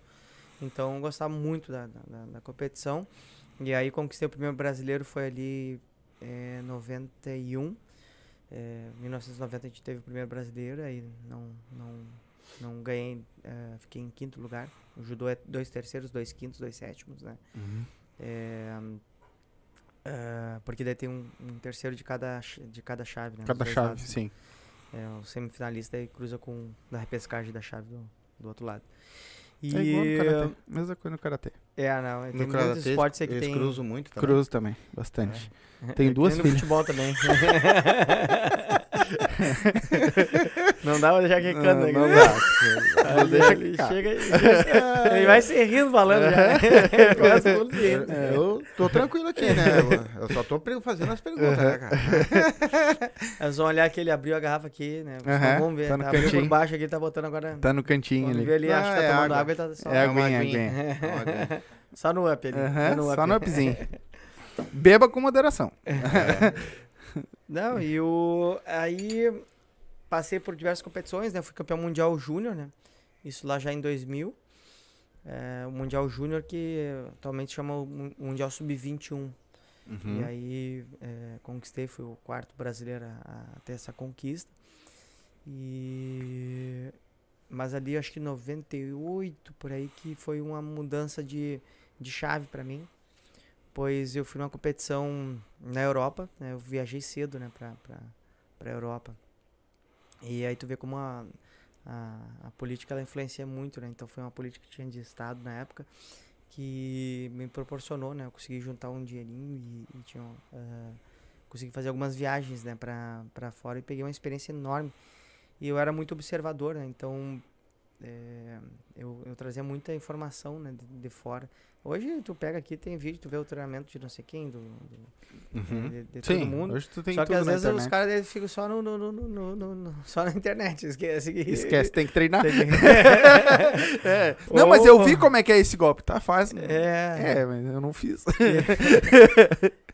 Então, eu gostava muito da, da, da- competição. E aí, conquistei o primeiro brasileiro, foi ali em 91. É, 1990 a gente teve o primeiro brasileiro, aí não, não, não ganhei, é, fiquei em quinto lugar. O judô é dois terceiros, dois quintos, dois sétimos, né? Uhum. É, é, porque daí tem um, um terceiro de cada, de cada chave, né? Cada chave, lados, né? sim. É, o semifinalista aí cruza com na repescagem da chave do, do outro lado. E, É igual no karatê. Mesma coisa no karatê. É, não, tem No muitos karatê, esportes aí que eles tem. cruzam muito também. Cruz também, bastante. É, Tem que duas no filhas. futebol também. [laughs] [laughs] não dá pra deixar quicando Não, aqui. não né? dá. [laughs] Deixa ele quicar. chega e ele vai se rindo falando já. né? Ele começa a rindo. É, eu tô tranquilo aqui, né? Eu- só tô fazendo as perguntas, né, cara? [laughs] Eles vão olhar que ele abriu a garrafa aqui, né? Aham, Vamos ver. tá no Tá, abriu por cantinho. baixo aqui, tá botando agora. Tá no cantinho ali. ali, acha que Ah, tá é tomando água. água, ele tá só, É aguinha, aguinha. aguinha. Só no up ali. Aham, no up. só no upzinho. [laughs] Beba com moderação. Não, e o. Aí passei por diversas competições, né? Fui campeão mundial júnior, né? Isso lá já em 2000. é, o Mundial Júnior, que atualmente chama o Mun- Mundial Sub-21. Uhum. E aí é, conquistei, fui o quarto brasileiro a, a ter essa conquista. E mas ali acho que 98 por aí que foi uma mudança de, de chave para mim, pois eu fui numa competição na Europa, né, eu viajei cedo, né, para para Europa. E aí tu vê como a, a, a política ela influencia muito, né? Então foi uma política que tinha de estado na época que me proporcionou, né? Eu consegui juntar um dinheirinho e, e tinha, ah, consegui fazer algumas viagens, né? Pra fora e peguei uma experiência enorme. E eu era muito observador, né? Então é, eu, eu trazia muita informação né? de, de fora. Hoje tu pega aqui, tem vídeo, tu vê o treinamento de não sei quem, do, do- Uhum. de, de Sim, todo mundo. hoje tu tem Só que às vezes os internet. caras eles ficam só no, no, no, no- só na internet. Esquece. que- Esquece, tem que treinar. Tem que- [laughs] É. Não, mas eu vi como é que é esse golpe. Tá fácil. É. É, mas eu não fiz. [laughs]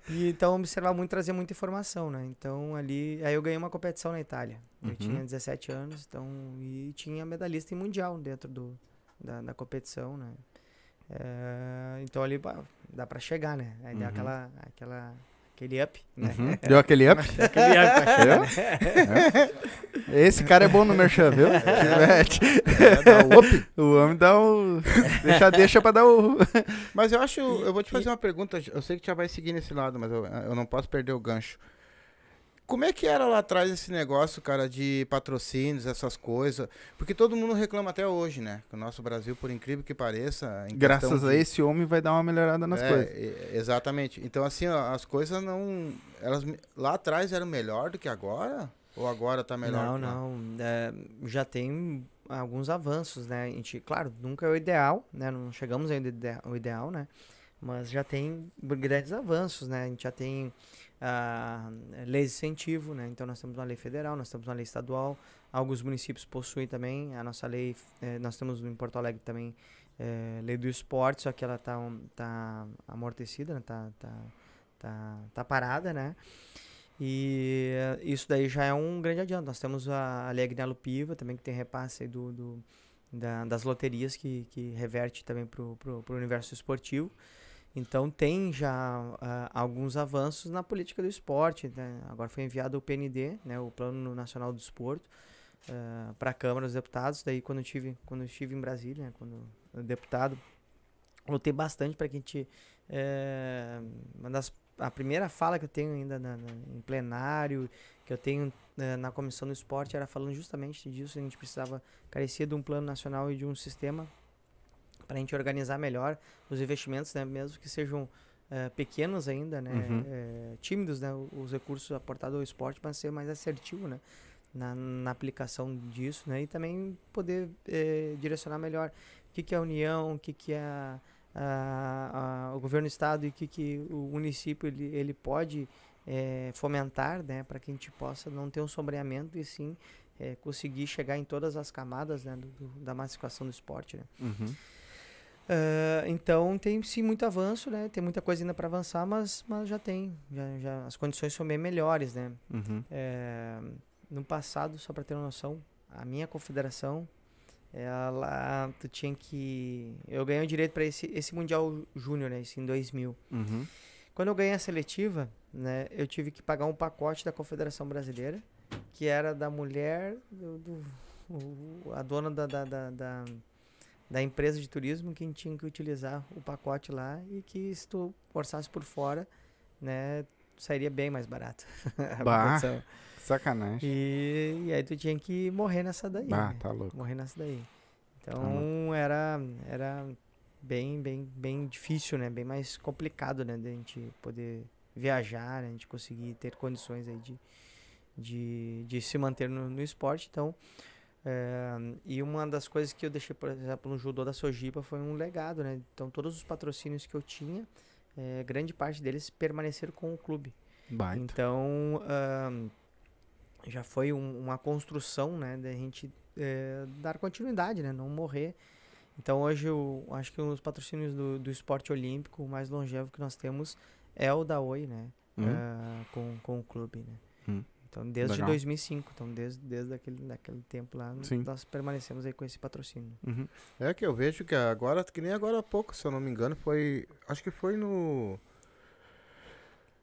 E então observar muito, trazer muita informação, né? Então ali, aí eu ganhei uma competição na Itália. Eu Uhum. tinha 17 anos, então e tinha medalhista em mundial dentro do, da, da competição, né? É, então ali pá, dá pra chegar, né? Aí Uhum. aquela, aquela, aquele up, né? Uhum. [laughs] Deu aquele up? Aquele up [laughs] né? Esse cara é bom no merchan, viu? [laughs] É, o up. O homem dá o. Deixa, deixa pra dar o. Mas eu acho, eu vou te fazer uma pergunta. Eu sei que já vai seguir nesse lado, mas eu, eu não posso perder o gancho. Como é que era lá atrás esse negócio, cara, de patrocínios, essas coisas? Porque todo mundo reclama até hoje, né? Que o nosso Brasil, por incrível que pareça. em Graças questão a de- esse homem vai dar uma melhorada nas É, coisas. exatamente. Então, assim, ó, as coisas não. Elas lá atrás eram melhor do que agora? Ou agora tá melhor? Não, não. é, já tem alguns avanços, né? A gente, claro, nunca é o ideal, né? Não chegamos ainda ao ideal, né? Mas já tem grandes avanços, né? A gente já tem ah, leis de incentivo, né? Então nós temos uma lei federal, nós temos uma lei estadual. Alguns municípios possuem também a nossa lei. eh, nós temos em Porto Alegre também eh, lei do esporte, só que ela tá, um- tá amortecida, né? Tá, tá, tá, tá parada, né? E eh, isso daí já é um grande adianto. Nós temos a, a Lei Agnello Piva também, que tem repasse do, do- da- das loterias, que, que reverte também para o universo esportivo. Então tem já ah, alguns avanços na política do esporte. né? Agora foi enviado o PND, né, o Plano Nacional do Desporto, para a Câmara dos Deputados. Daí quando eu estive, quando eu estive em Brasília, né, quando deputado, lutei bastante para que a gente... eh, uma das a primeira fala que eu tenho ainda na- na- em plenário, que eu tenho eh, na comissão do esporte, era falando justamente disso. A gente precisava, carecia de um plano nacional e de um sistema para a gente organizar melhor os investimentos, né, mesmo que sejam eh, pequenos ainda, né, Uhum. eh, tímidos, né, os recursos aportados ao esporte, mas ser mais assertivo, né, na, na aplicação disso, né, e também poder eh, direcionar melhor o que, que é a União, o que, que é a, a- a- o governo do estado e o que, que o município ele, ele pode eh, fomentar, né, para que a gente possa não ter um sombreamento e sim eh, conseguir chegar em todas as camadas né, do- do- da massificação do esporte. Né. Uhum. Ah, então tem sim muito avanço, né? Tem muita coisa ainda para avançar, mas, mas já tem, já, já as condições são bem melhores, né? Uhum. É, no passado, só para ter uma noção, a minha confederação, ela tu tinha que eu ganhei o direito para esse esse mundial júnior, né? Esse em 2000. Uhum. Quando eu ganhei a seletiva, né, eu tive que pagar um pacote da Confederação Brasileira, que era da mulher, do, do- o- a dona da, da, da, da, da empresa de turismo, que tinha que utilizar o pacote lá e que se tu orçasse por fora, né, sairia bem mais barato. [laughs] Bah. Sacanagem. E, e aí tu tinha que morrer nessa daí. Ah, né? tá louco. morrer nessa daí. Tá Então era era bem bem bem difícil, né? Bem mais complicado, né, de a gente poder viajar, né? a gente conseguir ter condições aí de de, de se manter no, no esporte, então é, e uma das coisas que eu deixei, por exemplo, no judô da Sojipa foi um legado, né? Então todos os patrocínios que eu tinha, é, grande parte deles permaneceram com o clube. Baita. Então, ahn, já foi um- uma construção, né, da gente eh, dar continuidade, né, não morrer. Então, hoje, eu acho que os patrocínios do, do esporte olímpico, mais longevo que nós temos é o da Oi, né, Uhum. ah, com, com o clube, né. Hum. Então, desde Legal. 2005. Então, desde, desde aquele, daquele tempo lá, Sim. nós permanecemos aí com esse patrocínio. Uhum. É que eu vejo que agora, que nem agora há pouco, se eu não me engano, foi. Acho que foi no.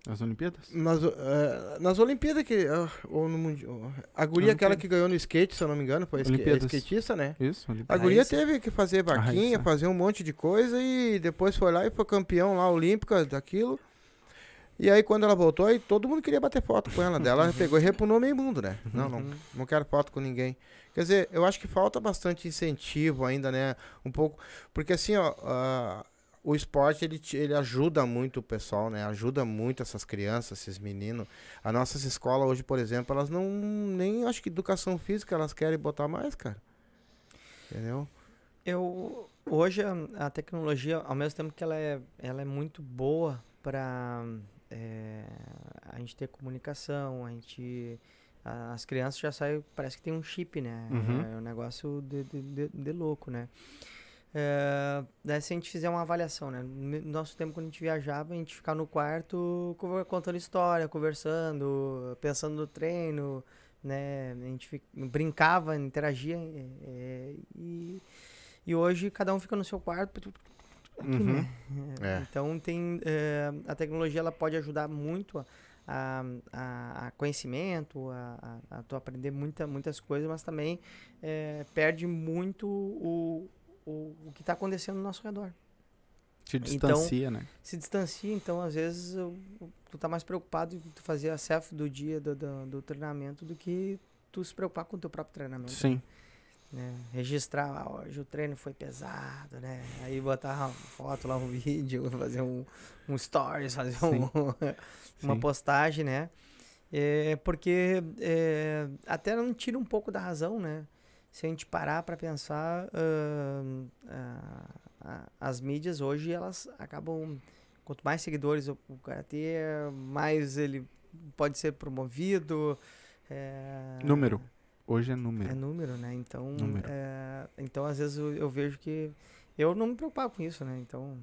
As Olimpíadas? Nas, eh, nas Olimpíadas que. ah, ou no Mundial. A guria aquela que ganhou no skate, se eu não me engano, foi a a Olimpíadas. skatista, né? Isso, A Olimpíadas. guria Raíssa. teve que fazer vaquinha, Raíssa. fazer um monte de coisa e depois foi lá e foi campeão lá olímpica daquilo. E aí quando ela voltou, aí todo mundo queria bater foto com ela. Dela ela pegou e repunou meio mundo, né? Não, não, Uhum. não quero foto com ninguém. Quer dizer, eu acho que falta bastante incentivo ainda, né? Um pouco. Porque assim, ó, ah, o esporte ele, ele ajuda muito o pessoal, né? Ajuda muito essas crianças, esses meninos. As nossas escolas hoje, por exemplo, elas não. Nem acho que educação física elas querem botar mais, cara. Entendeu? Eu hoje a, a tecnologia, ao mesmo tempo que ela é, ela é muito boa para a gente ter comunicação, a gente a- as crianças já saem, parece que tem um chip, né? Uhum. É um negócio de, de, de- de louco, né? É, daí se a gente fizer uma avaliação, né? No nosso tempo quando a gente viajava, a gente ficava no quarto contando história, conversando, pensando no treino, né? A gente brincava, interagia é, é, e, e hoje cada um fica no seu quarto. Aqui, Uhum. né? É. Então tem é, a tecnologia ela pode ajudar muito a, a, a- conhecimento, a, a, tu aprender muita, muitas coisas, mas também é, perde muito o, o, o que está acontecendo no nosso redor. Te Então, distancia, né? Se distancia, então às vezes tu tá mais preocupado em tu fazer a selfie do dia do, do, do treinamento do que tu se preocupar com o teu próprio treinamento. Sim. né? Registrar, ah, hoje o treino foi pesado, né? Aí botar uma foto lá, um [laughs] vídeo, fazer um, um stories, fazer Sim. um, [laughs] uma Sim. postagem, né? É, porque é, até não tira um pouco da razão, né? Se a gente parar para pensar, ah, a- as mídias hoje elas acabam quanto mais seguidores o, o cara ter, mais ele pode ser promovido. é, Número. Hoje é é número. número, né? Então, Número. é, então às vezes eu, eu vejo que eu não me preocupava com isso, né? Então,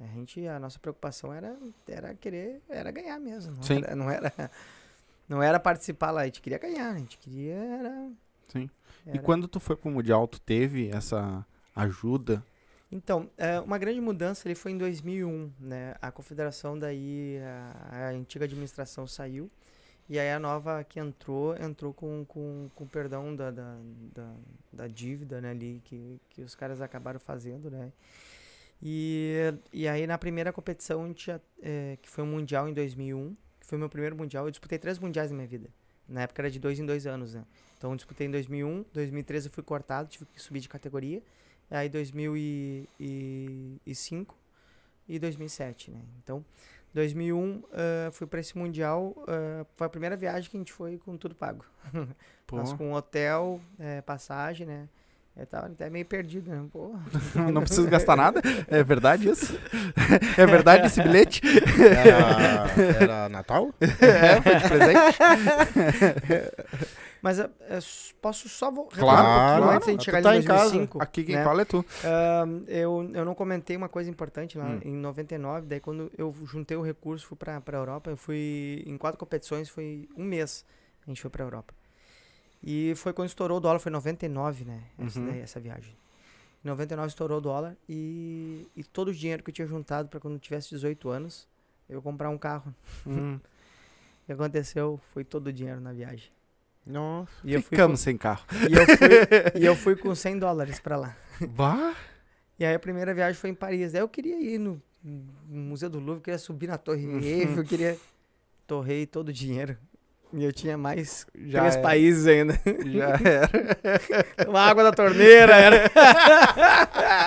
é, a gente, a nossa preocupação era, era querer, era ganhar mesmo. Não Sim. era, não era, não era participar lá, a gente queria ganhar, a gente queria era, Sim. E era- quando tu foi pro Mundial, tu teve essa ajuda? Então, é, uma grande mudança ali foi em 2001, né? A confederação daí, a, a antiga administração saiu e aí a nova que entrou, entrou com, com, com perdão da, da, da, da dívida, né, ali que, que os caras acabaram fazendo, né? E, e aí na primeira competição, a gente já, é, que foi um mundial em 2001, que foi meu primeiro mundial, eu disputei três mundiais na minha vida. Na época era de dois em dois anos, né? Então eu disputei em 2001, 2013 eu fui cortado, tive que subir de categoria. Aí 2005 e 2007, né? Então, 2001 ah, fui para esse mundial, ah, foi a primeira viagem que a gente foi com tudo pago. [laughs] Nós com hotel, eh, passagem, né? Eu tava até meio perdido, né? Pô, [laughs] não preciso gastar nada? É verdade isso? [laughs] É verdade esse bilhete? Era, era Natal? É, foi de presente? Mas eh, s- posso só vo- Claro, um antes da gente chegar tá em em casa. 2005. Aqui quem né? fala é tu. Ahn, eu, eu não comentei uma coisa importante lá Hum. em 99, daí quando eu juntei o recurso, fui pra, pra Europa, eu fui em quatro competições, foi um mês a gente foi pra Europa. E foi quando estourou o dólar, foi 99, né? Essa, Uhum. daí, essa viagem. Em 99 estourou o dólar e, e todo o dinheiro que eu tinha juntado pra quando eu tivesse 18 anos, eu comprar um carro. Hum. [laughs] O que aconteceu foi todo o dinheiro na viagem. Nossa. E eu fui, Ficamos sem carro. com, [laughs] e eu fui, [laughs] e eu fui com 100 dólares pra lá. Bah! E aí a primeira viagem foi em Paris. Daí eu queria ir no, no Museu do Louvre, queria subir na Torre [laughs] Eiffel, eu queria... Torrei todo o dinheiro. E eu tinha mais Já três era. países ainda. Já [laughs] era. Uma água da torneira, era...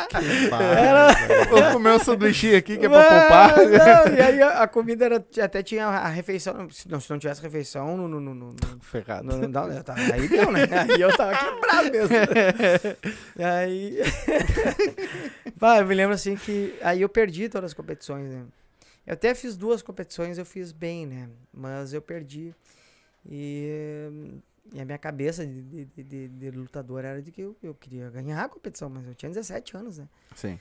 Que pariu, Vou comer um sanduíche aqui que é pra poupar. Não, não, e aí a, a comida era, até tinha a refeição. Se não, se não tivesse refeição, no, no, no, no, no- Ferrado. não, não eu tava- aí deu, né? Aí eu tava quebrado mesmo. [laughs] E aí. [laughs] Vai, eu me lembro assim que. Aí eu perdi todas as competições, né? Eu até fiz duas competições, eu fiz bem, né? Mas eu perdi. E, e a minha cabeça de, de, de- de- lutador era de que eu, eu queria ganhar a competição, mas eu tinha 17 anos, né? Sim.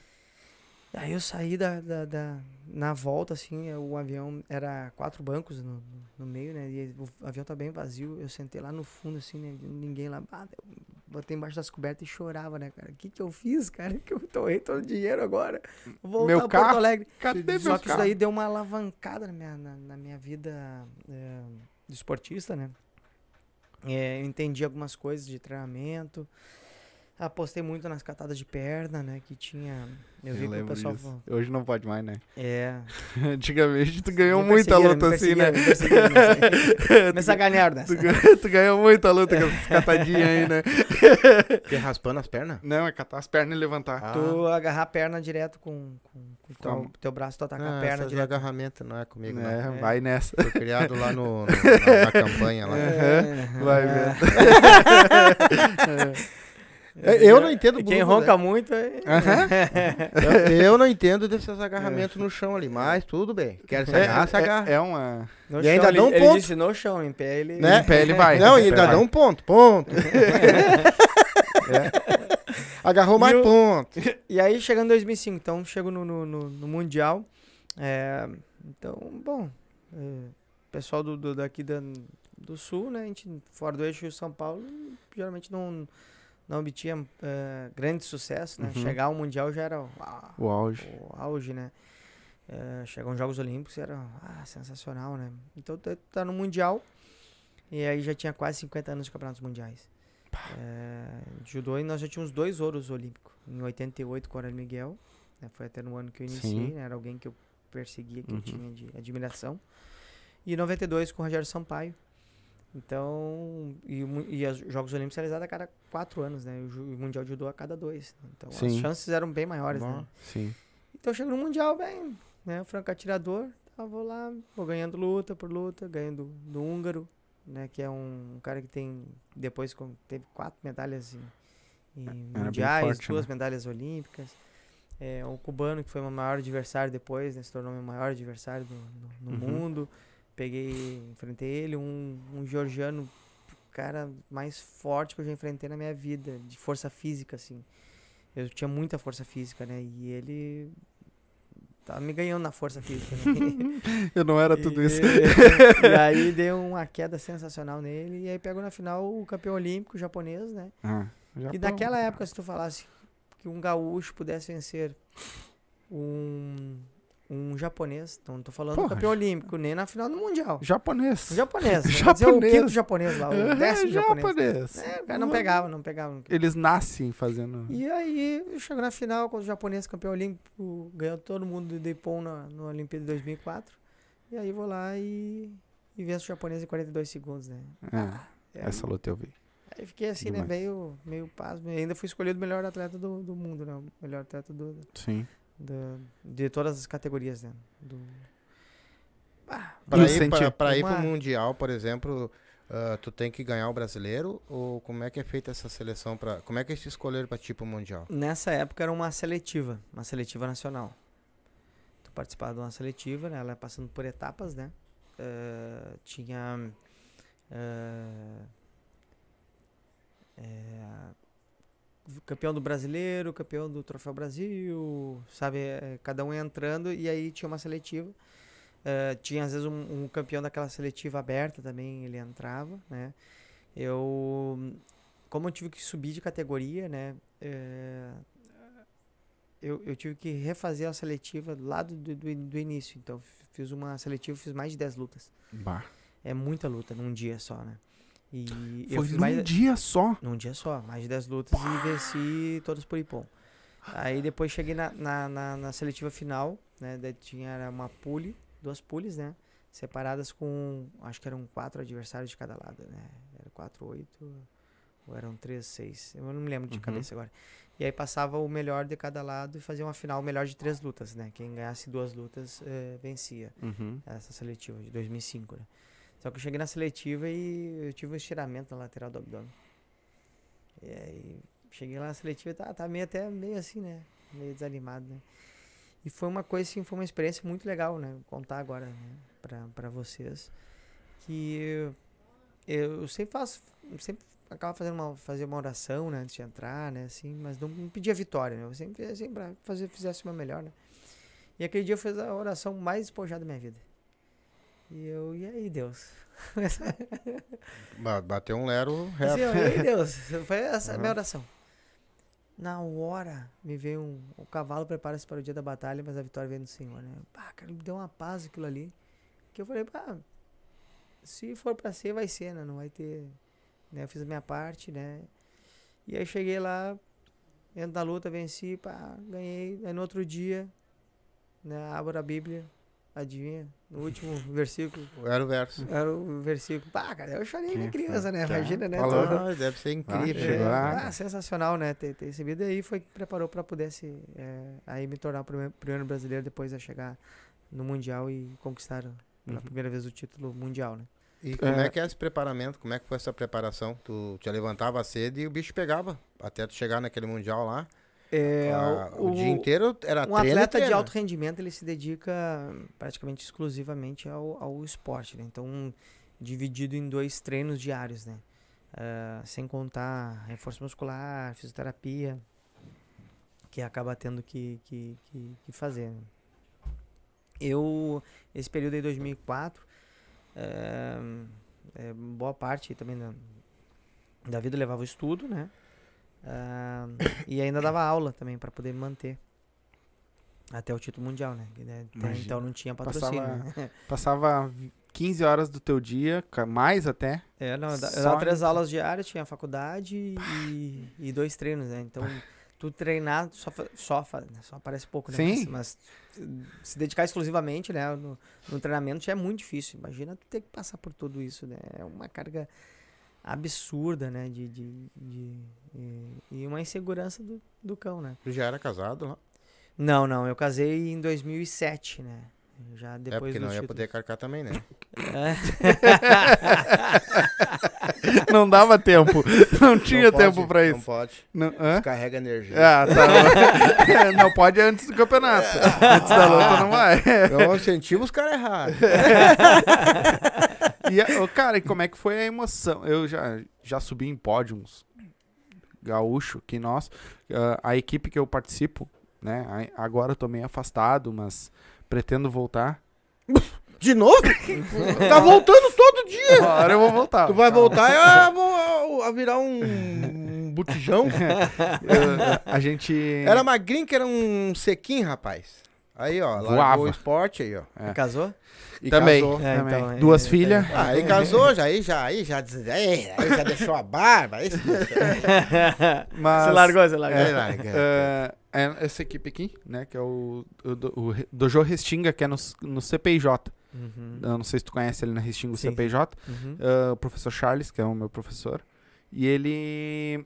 Aí eu saí da, da, da- na volta, assim, eh, o avião era quatro bancos no, no- meio, né? E o avião tá bem vazio. Eu sentei lá no fundo, assim, né? Ninguém lá. Ah, eu botei embaixo das cobertas e chorava, né, cara? O que que eu fiz, cara? [laughs] Que eu torrei todo o dinheiro agora. Vou voltar Meu a carro? Porto Alegre. Cadê Só meu que isso carro? daí deu uma alavancada na minha, na, na minha vida é, de esportista, né? É, eu entendi algumas coisas de treinamento. Apostei muito nas catadas de perna, né? Que tinha. Eu, vi que o pessoal. disso. Hoje não pode mais, né? É. [laughs] Antigamente tu ganhou me muita luta me assim, né? Me, nessa- me sacanearam [laughs] Tu, tu ganhou muita luta com essas catadinhas aí, né? [laughs] Que raspando as pernas? Não, é catar as pernas e levantar. Ah. Tu agarrar a perna direto com, com, com o teu, teu braço, tu atacar Ah, a perna essas direto. agarramentos não é comigo, não. é, É. vai nessa. Fui criado lá no, no- na, na campanha lá. É, Vai é. É, Eu não entendo Quem ronca muito é. [laughs] Eu, eu não entendo desses agarramentos no chão ali, mas tudo bem. Quero se agarrar, se agarra. é, é uma. No E ainda chão, dá um ele, ele ponto. disse no chão, em pé ele. Né? [laughs] Em pé ele vai. Não, e ainda vai. dá um ponto. Ponto. [laughs] Agarrou mais E o- ponto. E aí chegando em 2005, então chego no, no, no- no Mundial. é, então, bom, é, pessoal do, do- daqui da- do Sul, né? A gente, fora do eixo São Paulo, geralmente não, não obtinha é, grande sucesso, né? Uhum. Chegar ao Mundial já era uau, O auge. o auge, né? É, chegar aos Jogos Olímpicos era ah, sensacional, né? Então tá, tá no Mundial e aí já tinha quase 50 anos de campeonatos mundiais. É, judô e nós já tínhamos dois ouros olímpicos. Em 88 com o Aurélio Miguel, né? foi até no ano que eu iniciei, né? era alguém que eu perseguia, que Uhum. eu tinha de admiração. E em 92 com o Rogério Sampaio. Então, e, o e os Jogos Olímpicos realizados a cada quatro anos, né? E o, o Mundial de Judô a cada dois. Então as Sim. chances eram bem maiores, Bom. né? Sim. Então eu chego no Mundial, bem, né? Franco atirador, tá, vou lá, vou ganhando luta por luta, ganhando do húngaro, né? Que é um, cara que tem, depois teve quatro medalhas em, em bem mundiais, forte, duas né? medalhas olímpicas. É, um cubano que foi o meu maior adversário depois, né? Se tornou meu maior adversário do- no, no Uhum. mundo. Peguei, enfrentei ele, um, um georgiano, cara mais forte que eu já enfrentei na minha vida, de força física, assim. Eu tinha muita força física, né? E ele tava me ganhando na força física, né? [laughs] Eu não era tudo E- isso. [laughs] e aí [laughs] deu uma queda sensacional nele. E aí pegou na final o campeão olímpico japonês, né? Ah, E Japão. naquela época, se tu falasse que um gaúcho pudesse vencer um, um japonês, então não tô falando Porra. do campeão olímpico, nem na final do mundial. Japonês. O japonês. [laughs] Japonês. Japonês. o quinto japonês lá, o É, décimo japonês. japonês. É, o cara não pegava, não pegava. Eles nascem fazendo. E aí, chegou na final, quando o japonês campeão olímpico, ganhou todo mundo de Ippon na, no Olimpíada de 2004. E aí vou lá e, e venço o japonês em 42 segundos, né? É, aí, essa luta eu vi. aí fiquei assim, Demais. né? Meio, meio pasmo. E ainda fui escolhido o melhor atleta do, do mundo, né? O melhor atleta do, Sim. Do- de todas as categorias, né? Do, Ah, o ir, pro Uma- Mundial, por exemplo, ah, tu tem que ganhar o brasileiro? Ou como é que é feita essa seleção? Pra, como é que eles te escolheram pra tipo Mundial? Nessa época era uma seletiva, uma seletiva nacional. Tu participava de uma seletiva, né? Ela ia passando por etapas, né? Eh, tinha eh, campeão do brasileiro, campeão do Troféu Brasil, sabe? Eh, Cada um entrando e aí tinha uma seletiva. Eh, tinha às vezes um, um campeão daquela seletiva aberta também, ele entrava, né? Eu, como eu tive que subir de categoria, né? eh, eu, eu tive que refazer a seletiva lá do, do, do início. Então, fiz uma seletiva, fiz mais de 10 lutas. Bah. É muita luta num dia só, né? E eu Foi fiz num mais, dia só. num dia só, mais de 10 lutas e venci todas por Ipom. Aí depois cheguei na, na, na, na seletiva final, né? Daí tinha uma pule, duas pules, né? Separadas com, acho que eram quatro adversários de cada lado, né? Era quatro, oito, ou eram três, seis. Eu não me lembro de Uhum. cabeça agora. E aí passava o melhor de cada lado e fazia uma final melhor de três lutas, né? Quem ganhasse duas lutas eh, vencia Uhum. essa seletiva de 2005, né? Só que eu cheguei na seletiva e eu tive um estiramento na lateral do abdômen. E aí cheguei lá na seletiva e tá, tá meio até meio assim, né? Meio desanimado, né? E foi uma coisa assim, foi uma experiência muito legal, né? Contar agora, né? Pra, pra vocês. Que eu, eu sempre faço, sempre acaba fazendo uma, fazer uma oração, né, antes de entrar, né, assim, mas não, não pedia vitória, né, eu sempre, sempre fazer, fizesse meu melhor, né. E aquele dia eu fiz a oração mais despojada da minha vida. E eu, e aí, Deus? [laughs] Ba- Bateu um lero Assim, reto. ó, e aí, Deus? Foi essa a minha oração. Na hora me veio um. O cavalo prepara-se para o dia da batalha, mas a vitória vem do Senhor, né? Pá, cara, me deu uma paz aquilo ali. Que eu falei, pá, se for pra ser, vai ser, né? Não vai ter. Né? Eu fiz a minha parte, né? E aí cheguei lá, dentro da luta, venci, pá, ganhei. Aí no outro dia, né, abro a Bíblia, adivinha? No último versículo, Era o verso. era o versículo. Pá, cara, eu chorei de Que criança, né? tá. Imagina, né? Falou. todo- Ah, deve ser incrível. chegou é, ah, sensacional, né? Ter, ter recebido. E aí foi que preparou para pudesse é, aí me tornar o primeiro, primeiro brasileiro depois a chegar no Mundial e conquistar pela Uhum. primeira vez o título mundial, né? E como É. é que é esse preparamento? Como é que foi essa preparação? Tu te levantava cedo e o bicho pegava. Até tu chegar naquele mundial lá. É, Ah, o, dia inteiro era um atleta de alto rendimento ele se dedica praticamente exclusivamente ao, ao esporte, né? Então dividido em dois treinos diários, né? Ah, sem contar reforço muscular, fisioterapia, que acaba tendo que, que, que, que fazer. né? Eu, esse período aí, 2004, eh, eh, boa parte também da, da vida levava o estudo, né? Ah, e ainda dava aula também para poder manter até o título mundial, né? Né, até então não tinha patrocínio. [laughs] Passava- né? Passava 15 horas do teu dia, mais até. É, não, eu dava três em- aulas diárias, tinha faculdade e, e dois treinos, né? Então, tu treinar só, só, né? só parece pouco, né? Sim. Mas, mas se dedicar exclusivamente, né, no, no treinamento já é muito difícil. Imagina tu ter que passar por tudo isso, né? É uma carga absurda, né? De, de, de- e, e uma insegurança do, do cão, né? Tu já era casado lá. Não, não, eu casei em 2007, né? Já é depois porque do não ia título. poder carcar também, né? É. [laughs] Não dava tempo. Não tinha Não pode, tempo pra Não isso. pode. Não, hã? Carrega energia. Ah, tá. [laughs] não pode antes do campeonato. Antes da luta não vai. Eu incentivo os caras errados. [laughs] E, cara, e como é que foi a emoção? Eu já, já subi em pódios gaúcho, que nós, ah, a equipe que eu participo, né? Agora eu tô meio afastado, mas pretendo voltar. [laughs] De novo? tá voltando todo dia. Uma hora eu vou voltar. Tu vai Calma. voltar a, a- a virar um, botijão. [laughs] A gente. Era magrinho que era um sequinho, rapaz. Aí, ó, Voava. o esporte aí, ó. É. Casou? E Também. casou. É, também. então, é- Duas é- filhas. Ah, aí casou, já, aí já, aí já, aí, aí já deixou a barba, aí. [laughs] Mas, Você largou, você largou. Larga. é, é essa equipe aqui, né? Que é o, o, o Re- Dojo Restinga, que é no, no CPIJ. Uhum. Eu não sei se tu conhece ele na Restinga, o Sim. CPIJ. Uhum. ah, o professor Charles, que é o meu professor. E ele.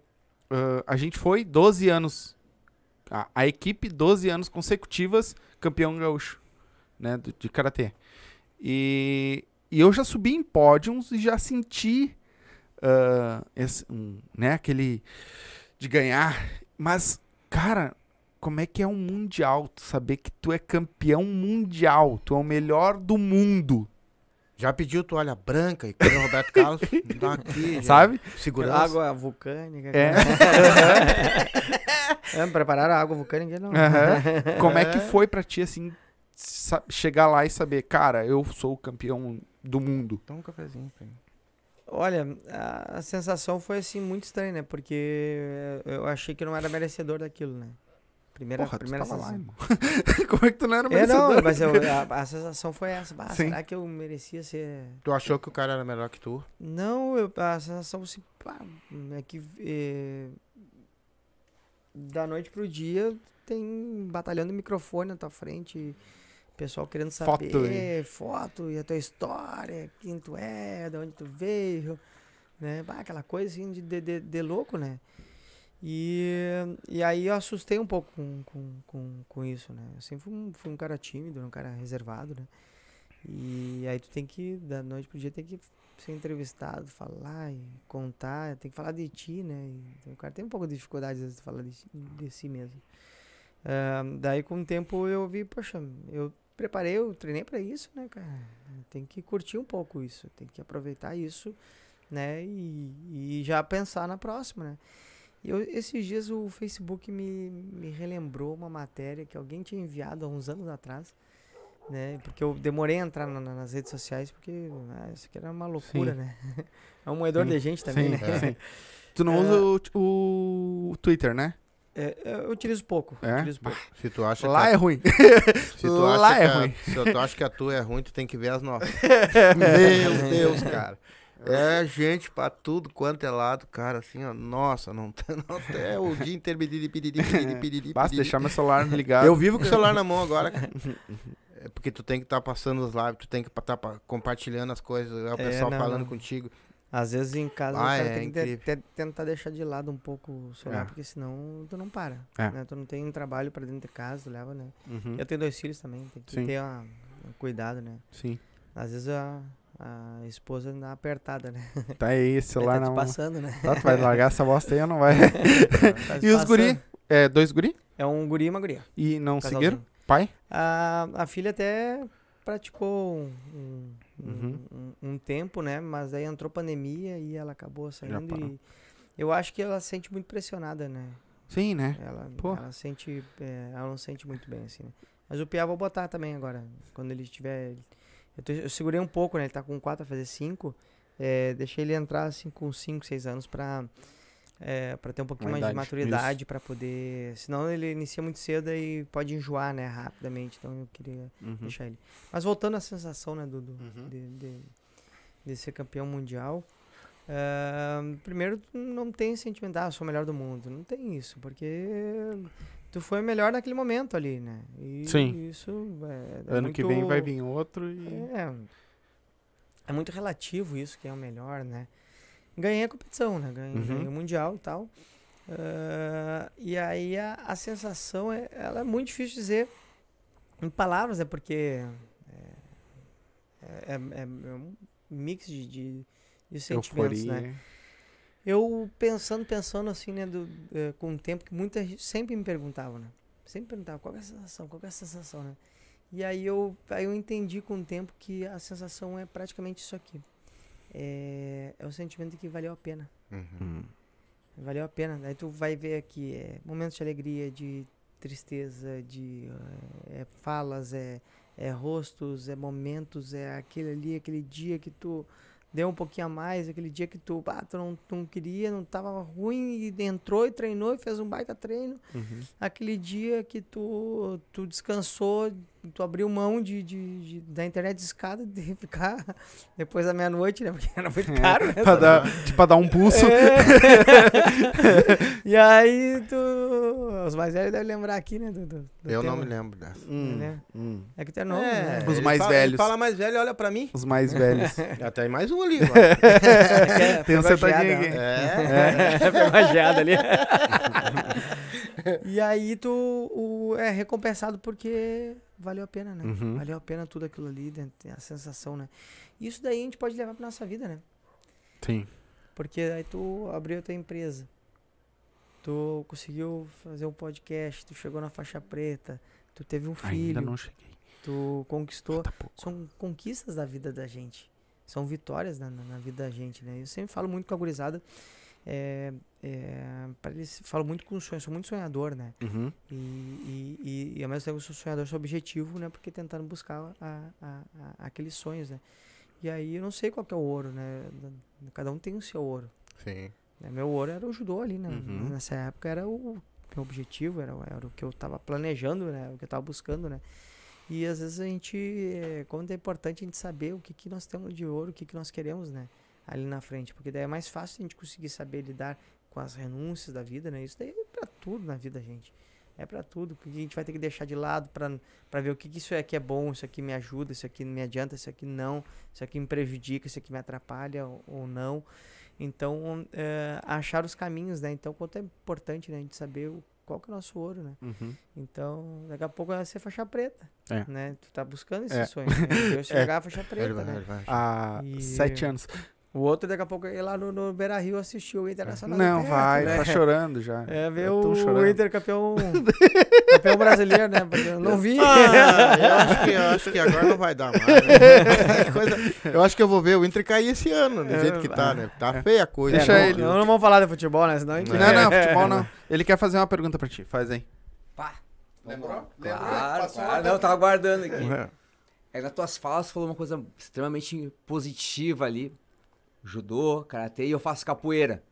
ah, a gente foi 12 anos. A, a equipe, 12 anos consecutivas, campeão gaúcho, né? do- De karatê. E, e eu já subi em pódios e já senti. ah, esse, um, né? Aquele. De ganhar. Mas, cara. Como é que é um mundial? Tu saber que tu é campeão mundial, tu é o melhor do mundo, Já pediu toalha branca e quando o Roberto Carlos dá [laughs] aqui, já. sabe? Segurança. Água vulcânica. É. [laughs] É, prepararam a água vulcânica? Não. [laughs] Como é que foi pra ti, assim, chegar lá e saber, cara, eu sou o campeão do mundo? Toma um cafezinho pra mim. Olha, a, sensação foi assim muito estranha, né? Porque eu achei que não era merecedor daquilo, né? Primeira, Porra, tu primeira lá, sensação. irmão. [laughs] Como é que tu não era É, merecedor? não, mas eu- a, a [laughs] sensação foi essa. Sim. será que eu merecia ser. Tu achou que o cara era melhor que tu? Não, eu, a sensação assim, pá, é que eh, da noite pro dia tem batalhando microfone na tua frente, pessoal querendo Foto, saber, foto, e a tua história, quem tu é, de onde tu veio, né? Bah, aquela coisa assim de, de, de louco, né? E, e aí eu assustei um pouco com, com, com, com isso, né? Eu sempre fui um, fui um cara tímido, um cara reservado, né? E aí tu tem que, da noite pro dia, tem que ser entrevistado, falar e contar, tem que falar de ti, né? E o cara tem um pouco de dificuldade às vezes de falar de, de si mesmo. Ah, daí com o tempo eu vi, poxa, eu preparei, eu treinei pra isso, né, cara? Tem que curtir um pouco isso, tem que aproveitar isso né? E, e já pensar na próxima, né? Eu, esses dias o Facebook me, me relembrou uma matéria que alguém tinha enviado há uns anos atrás, né? Porque eu demorei a entrar na- na- nas redes sociais porque ah, isso aqui era uma loucura, Sim. né? [laughs] É um moedor Sim. de gente também, Sim, né? sim. [laughs] Tu não É. usa o, o Twitter, né? É, eu utilizo pouco. É? Utilizo pouco. Se tu acha Lá que é a, ruim. [laughs] se tu lá acha é que a- ruim. Se tu acha que a tua é ruim, tu tem que ver as nossas. Meu Deus, cara. É gente pra tudo quanto é lado, cara, assim, ó. Nossa, não tem, [laughs] não tem. É o dia inteiro. piriri, piriri, piriri, piriri, Basta deixar meu celular ligado. Eu vivo com o celular na mão agora, cara. [laughs] É porque tu tem que estar passando os lives, tu tem que estar compartilhando as coisas, é o pessoal não, falando não. contigo. Às vezes em casa Ah, é tem que de- tentar deixar de lado um pouco o celular, É. porque senão tu não para. É. né? Tu não tem um trabalho pra dentro de casa, tu leva, né? Uhum. Eu tenho dois filhos também, tem que Sim. ter uma- um cuidado, né? Sim. Às vezes a, a esposa uma apertada, né? Tá [laughs] celular Vai tá não. passando, né? Tá, tu vai largar essa bosta aí ou não vai? [laughs] Tá te [laughs] e os passando. guri? É, dois guri? É um guri e uma guria. E não casalzinho. seguiram? Pai? A, a filha até praticou um, um, Uhum. um- um tempo, né? Mas aí entrou pandemia e ela acabou saindo e eu acho que ela se sente muito pressionada, né? Sim, né? Ela, Pô. ela sente. é, ela não sente muito bem, assim, né? Mas o Pia vou botar também agora. Quando ele estiver. Eu, tô- eu segurei um pouco, né? Ele tá com 4 a fazer 5. É, deixei ele entrar assim com 5, 6 anos pra, é, pra ter um pouquinho Uma mais de idade, maturidade pra poder. Senão ele inicia muito cedo e pode enjoar, né? Rapidamente. Então eu queria Uhum. deixar ele. Mas voltando à sensação, né, do, do- Uhum. de, de, de ser campeão mundial. ah, primeiro, não tem sentimento, ah, eu sou o melhor do mundo. Não tem isso, porque tu foi o melhor naquele momento ali, né? E Sim. isso é, é Ano que vem muito- vai vir outro e. É, é muito relativo isso, quem é o melhor, né? Ganhei a competição, né? Ganhei, Uhum. ganhei o Mundial e tal. Ah, e aí a, a sensação, é, ela é muito difícil de dizer em palavras, é porque é, é- é- é um mix de, de, de sentimentos, né? Eu pensando, pensando assim, né, do, eh, com o tempo que muita gente sempre me perguntava, né? Sempre perguntava qual é a sensação, qual é a sensação, né? E aí eu, aí eu entendi com o tempo que a sensação é praticamente isso aqui. É, é o sentimento de que valeu a pena. Uhum. Hum. Valeu a pena. Aí tu vai ver aqui é, momentos de alegria, de tristeza, de é, é falas, é, é rostos, é momentos, é aquele ali, aquele dia que tu deu um pouquinho a mais, aquele dia que tu, ah, tu não, tu não queria, não tava ruim e entrou e treinou e fez um baita treino. Uhum. Aquele dia que tu, tu descansou, tu abriu mão de, de, de- da internet de escada de ficar [laughs] depois da meia-noite, né? Porque era muito caro, né? pra, dar, [laughs] tipo, pra dar um pulso. É. [laughs] e aí, tu. Os mais velhos devem lembrar aqui, né? Do, do- do Eu não tema. me lembro dessa. Hum, né? hum. É que tu é novo, né? Os ele mais fala- velhos. Ele fala mais velho, olha pra mim. Os mais velhos. Já tem mais um ali. É, Tem um sentadinho aqui. é. ó. Pegou a geada ali. e aí tu o, é recompensado porque valeu a pena, né? Uhum. Valeu a pena tudo aquilo ali, né? A sensação, né? Isso daí a gente pode levar pra nossa vida, né? Sim. Porque aí tu abriu a tua empresa. Tu conseguiu fazer um podcast, tu chegou na faixa preta, tu teve um filho, Ainda não cheguei. tu conquistou. São conquistas da vida da gente. São vitórias na, na, na vida da gente, né? Eu sempre falo muito com a gurizada. É, é, eles, muito com sonho, sou muito sonhador, né? Uhum. E, e, e, e ao mesmo tempo sou sonhador, sou objetivo, né? Porque tentando buscar a, a, a- aqueles sonhos, né? E aí eu não sei qual é o ouro, né? Cada um tem o seu ouro. Sim. né? Meu ouro era o judô ali, né? Uhum. Nessa época era o meu objetivo, era, o- era o que eu tava planejando, né? O que eu tava buscando, né? E às vezes a gente, como é importante a gente saber o que, que nós temos de ouro, o que, que nós queremos, né? Ali na frente, porque daí é mais fácil a gente conseguir saber lidar com as renúncias da vida, né? Isso daí é pra tudo na vida, gente. É pra tudo, porque a gente vai ter que deixar de lado pra pra ver o que, que isso aqui é bom, isso aqui me ajuda, isso aqui me adianta, isso aqui não, isso aqui me prejudica, isso aqui me atrapalha ou, ou não. Então, eh, achar os caminhos, né? Então, quanto é importante, né? A gente saber o, qual que é o nosso ouro, né? Uhum. Então, daqui a pouco vai ser faixa preta, É. né? Tu tá buscando esse É. sonho, né? [laughs] Eu chegar a faixa preta, né? Há E- sete anos. O outro daqui a pouco ia lá no, no Beira Rio assistir o Internacional. Não, perto, vai, né? tá [laughs] chorando já. É ver o, chorando. Inter campeão, [laughs] campeão brasileiro, né? Eu não vi. Ah, eu, acho que, eu acho que agora não vai dar mais. né? [laughs] Coisa- eu acho que eu vou ver o Inter cair esse ano, do É, jeito que tá, né? Tá feia a coisa. Deixa não, ele. Não, não vamos falar de futebol, né? Senão a gente- Não, Não, não, futebol não. Ele quer fazer uma pergunta pra ti, faz aí. Pá. Lembrou? Claro, claro. Não, eu tava guardando aqui. É. Aí nas tuas falas falou uma coisa extremamente positiva ali. Judô, karatê e eu faço capoeira.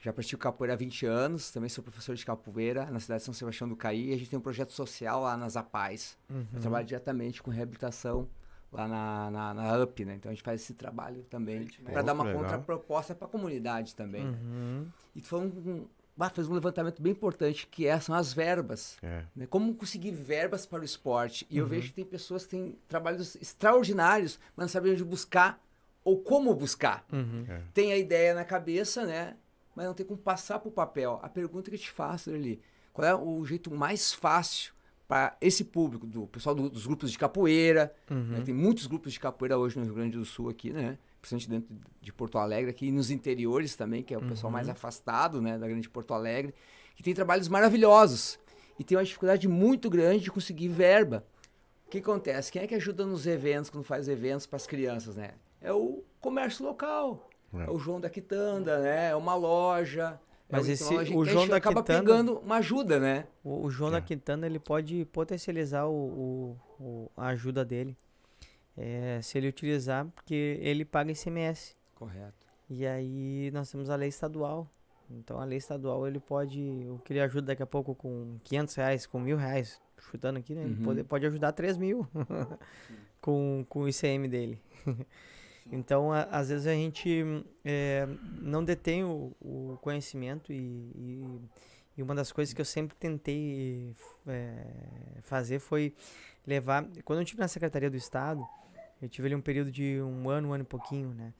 Já pratico capoeira há 20 anos, também sou professor de capoeira na cidade de São Sebastião do Caí. E a gente tem um projeto social lá nas APAES. Uhum. Eu trabalho diretamente com reabilitação lá na, na, na UP, né? Então a gente faz esse trabalho também para dar uma legal. contraproposta para a comunidade também. Uhum. E tu falou um, ah, fez um levantamento bem importante que é, são as verbas. É. Né? Como conseguir verbas para o esporte. Uhum. E eu vejo que tem pessoas que têm trabalhos extraordinários, mas não sabem onde buscar ou como buscar. Uhum. Tem a ideia na cabeça, né? Mas não tem como passar para o papel. A pergunta que eu te faço ali, qual é o jeito mais fácil para esse público, do pessoal do- dos grupos de capoeira, né? Uhum. Tem muitos grupos de capoeira hoje no Rio Grande do Sul aqui, né? Principalmente dentro de Porto Alegre, aqui e nos interiores também, que é o pessoal mais afastado, né, da grande Porto Alegre, que tem trabalhos maravilhosos e tem uma dificuldade muito grande de conseguir verba. O que acontece? Quem é que ajuda nos eventos, quando faz eventos para as crianças, né? É o comércio local. É. É o João da Quitanda, né? É uma loja. é Mas uma esse- loja o João da acaba Quitanda- pegando uma ajuda, né? O, o João da Quintana ele pode potencializar o, o- o- a ajuda dele. É, se ele utilizar, porque ele paga ICMS. Correto. E aí nós temos a lei estadual. Então a lei estadual ele pode. O que ele ajuda daqui a pouco com 500 reais, com mil reais, chutando aqui, né? Ele Uhum. pode, pode ajudar 3 mil [laughs] com, com o ICM dele. [laughs] então a- às vezes a gente é, não detém o, o conhecimento e, e, e uma das coisas que eu sempre tentei é, fazer foi levar. Quando eu estive na Secretaria do Estado, eu tive ali um período de um ano, um ano e pouquinho, né?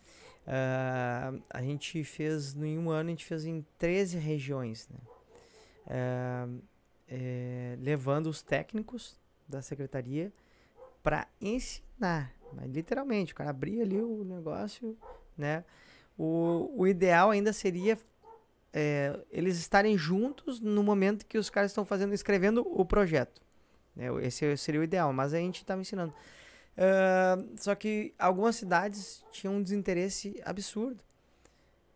Ah, a gente fez, em um ano, a gente fez em 13 regiões, né? Ah, eh, levando os técnicos da secretaria para ensinar, mas literalmente, o cara abria ali o negócio, né? O, o ideal ainda seria eh, eles estarem juntos no momento que os caras estão fazendo, escrevendo o projeto. né? Esse seria o ideal, mas a gente estava ensinando. Ah, só que algumas cidades tinham um desinteresse absurdo.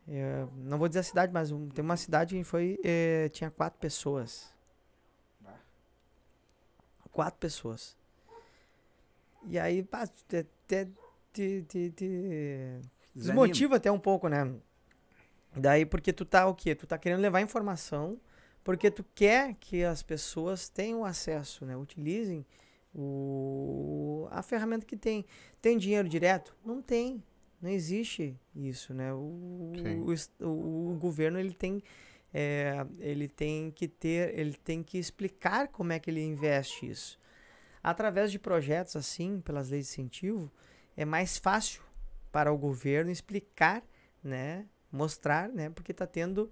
Eh, não vou dizer a cidade, mas um- tem uma cidade que foi eh, tinha quatro pessoas. Quatro pessoas. E aí, pá, te, até te, te- te desmotiva até um pouco, né? Daí porque tu tá o quê? Tu tá querendo levar informação porque tu quer que as pessoas tenham acesso, né? Utilizem o, a ferramenta que tem. Tem dinheiro direto? Não tem. Não existe isso, né? O, o, o- o governo ele tem, é, ele tem que ter, ele tem que explicar como é que ele investe isso. Através de projetos assim, pelas leis de incentivo, é mais fácil para o governo explicar, né? Mostrar, né? Porque está tendo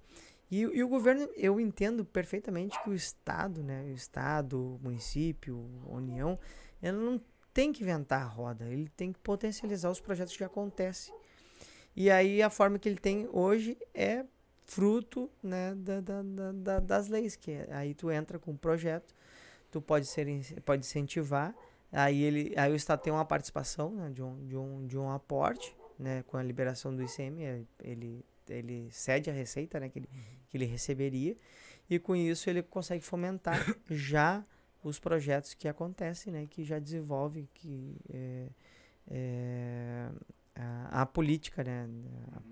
e, e o governo, eu entendo perfeitamente que o Estado, né? O Estado, o município, a União, ele não tem que inventar a roda, ele tem que potencializar os projetos que acontecem. E aí a forma que ele tem hoje é fruto né, da- da- da- das leis, que é- aí tu entra com um projeto, tu pode, ser, pode incentivar, aí, ele, aí o Estado tem uma participação né, de, um, de, um, de um aporte, né, com a liberação do ICM, eh, ele, ele cede a receita né, que, ele, que ele receberia, e com isso ele consegue fomentar [coughs] já os projetos que acontecem, né, que já desenvolve que é, é, a, a política, né,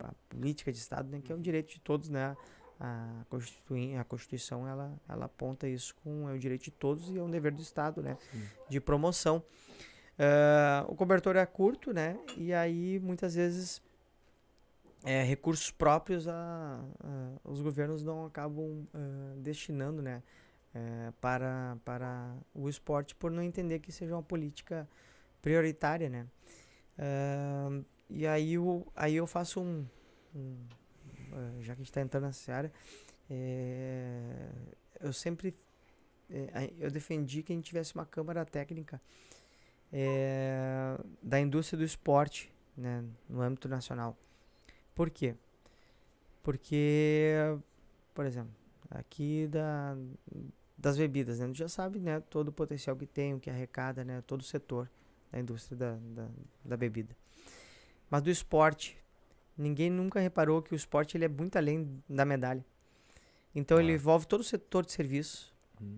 a, a política de Estado, né, que é um direito de todos, né, a, Constitui- a Constituição ela, ela aponta isso com é o direito de todos e é um dever do Estado, né, de promoção. Ah, o cobertor é curto, né, e aí muitas vezes é, recursos próprios a, a- os governos não acabam ah, destinando, né, eh, para, para o esporte por não entender que seja uma política prioritária, né. Ah, e aí, o, aí eu faço um, um, já que a gente está entrando nessa área, eh, eu sempre eh, a- eu defendi que a gente tivesse uma câmara técnica eh, da indústria do esporte, né, no âmbito nacional. Por quê? Porque, por exemplo, aqui da, das bebidas, né? A gente já sabe, né? Todo o potencial que tem, o que arrecada, né? Todo o setor da indústria da, da, da bebida. Mas do esporte, ninguém nunca reparou que o esporte ele é muito além da medalha. Então ele Ah. envolve todo o setor de serviço.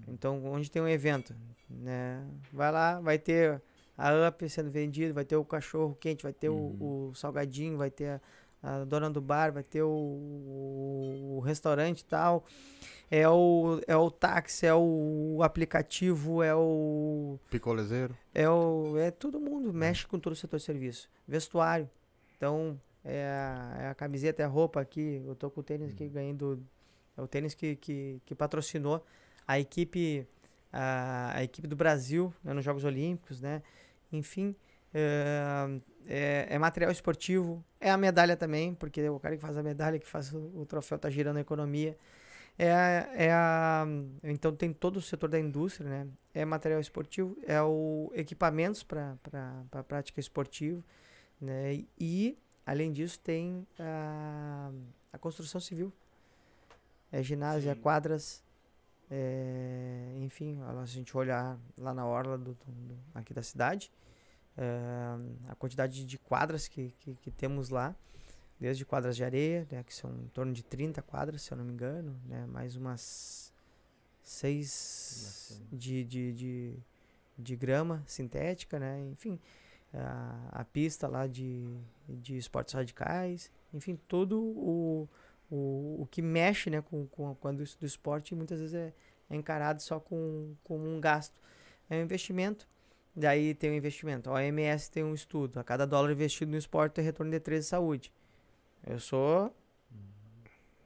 Então, onde tem um evento, né? Vai lá, vai ter a UP sendo vendido, vai ter o cachorro quente, vai ter o, o salgadinho, vai ter a, a dona do bar, vai ter o, o, o restaurante e tal. É o, é o táxi, é o aplicativo, é o Picolezeiro. é, o, é todo mundo, mexe com todo o setor de serviço. Vestuário. Então, é a, é a camiseta, é a roupa aqui. Eu tô com o tênis aqui ganhando. É o tênis que, que, que patrocinou a equipe, a, a equipe do Brasil né, nos Jogos Olímpicos, né? Enfim, é, é, é material esportivo, é a medalha também, porque é o cara que faz a medalha, que faz o, o troféu, tá girando a economia. É, é a, então tem todo o setor da indústria, né? É material esportivo, é o equipamentos para a prática esportiva, né? E, além disso, tem a, a construção civil. É ginásio, é quadras, é, enfim, se a gente olhar lá na orla do- do- aqui da cidade, é, a quantidade de quadras que, que, que temos lá, desde quadras de areia, né, que são em torno de 30 quadras, se eu não me engano, né, mais umas seis de, de, de, de grama sintética, né, enfim, a, a pista lá de, de esportes radicais, enfim, todo o, o, o que mexe né, com, com, a indústria do esporte muitas vezes é, é encarado só com, com um gasto. É um investimento, daí tem um investimento. A OMS tem um estudo, a cada dólar investido no esporte tem retorno de 13 de saúde. Eu sou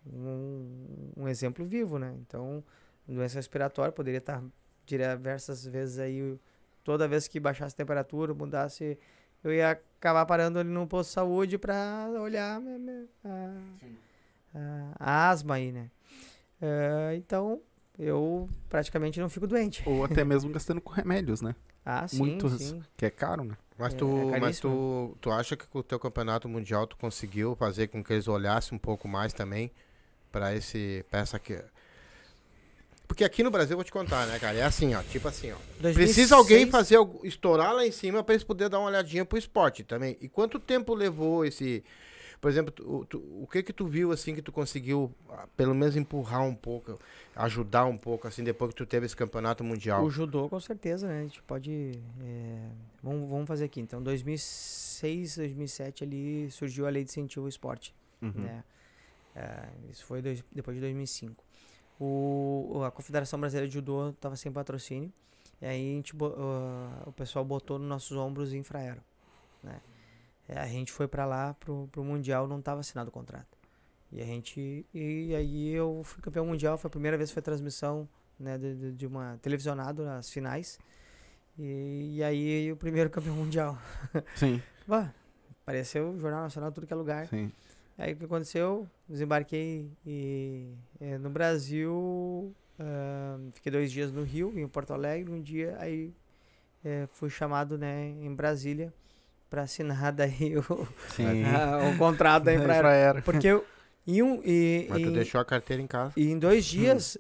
um, um exemplo vivo, né? Então, doença respiratória poderia estar diversas vezes aí, toda vez que baixasse a temperatura, mudasse, eu ia acabar parando ali no posto de saúde para olhar a, a- a asma aí, né? Eh, então, eu praticamente não fico doente. Ou até mesmo gastando com remédios, né? Ah, sim, Muitos, sim. que é caro, né? Mas É, tu, é mas tu, tu acha que com o teu campeonato mundial tu conseguiu fazer com que eles olhassem um pouco mais também pra esse pra essa aqui? Porque aqui no Brasil eu vou te contar, né, cara? É assim, ó, tipo assim, ó. 2006, Precisa alguém fazer algo- estourar lá em cima pra eles poderem dar uma olhadinha pro esporte também. E quanto tempo levou esse por exemplo, tu- tu- o que que tu viu assim que tu conseguiu ah, pelo menos empurrar um pouco, ajudar um pouco assim depois que tu teve esse campeonato mundial? O judô, com certeza, né? A gente pode. é, vamos, vamos fazer aqui. Então, 2006, 2007 ali surgiu a lei de incentivo ao esporte. Uhum. né? É, isso foi dois- depois de 2005. O, o- a Confederação Brasileira de Judô estava sem patrocínio. E aí a gente, ah, o pessoal botou nos nossos ombros infraero. Né? É, a gente foi para lá pro, pro Mundial, não estava assinado o contrato. E a gente. E aí eu fui campeão mundial, foi a primeira vez que foi transmissão né, de, de- uma televisionado nas finais. E, e aí o primeiro [laughs] campeão mundial. Sim, Bah, apareceu Jornal Nacional, tudo que é lugar. sim. Aí o que aconteceu? Desembarquei e, eh, no Brasil, ah, fiquei dois dias no Rio, em Porto Alegre, um dia aí eh, fui chamado né, em Brasília para assinar daí [laughs] o, ah, o contrato da. [laughs] Infraero. Porque eu, em, um, e, Mas tu em- deixou a carteira em casa. e em dois dias...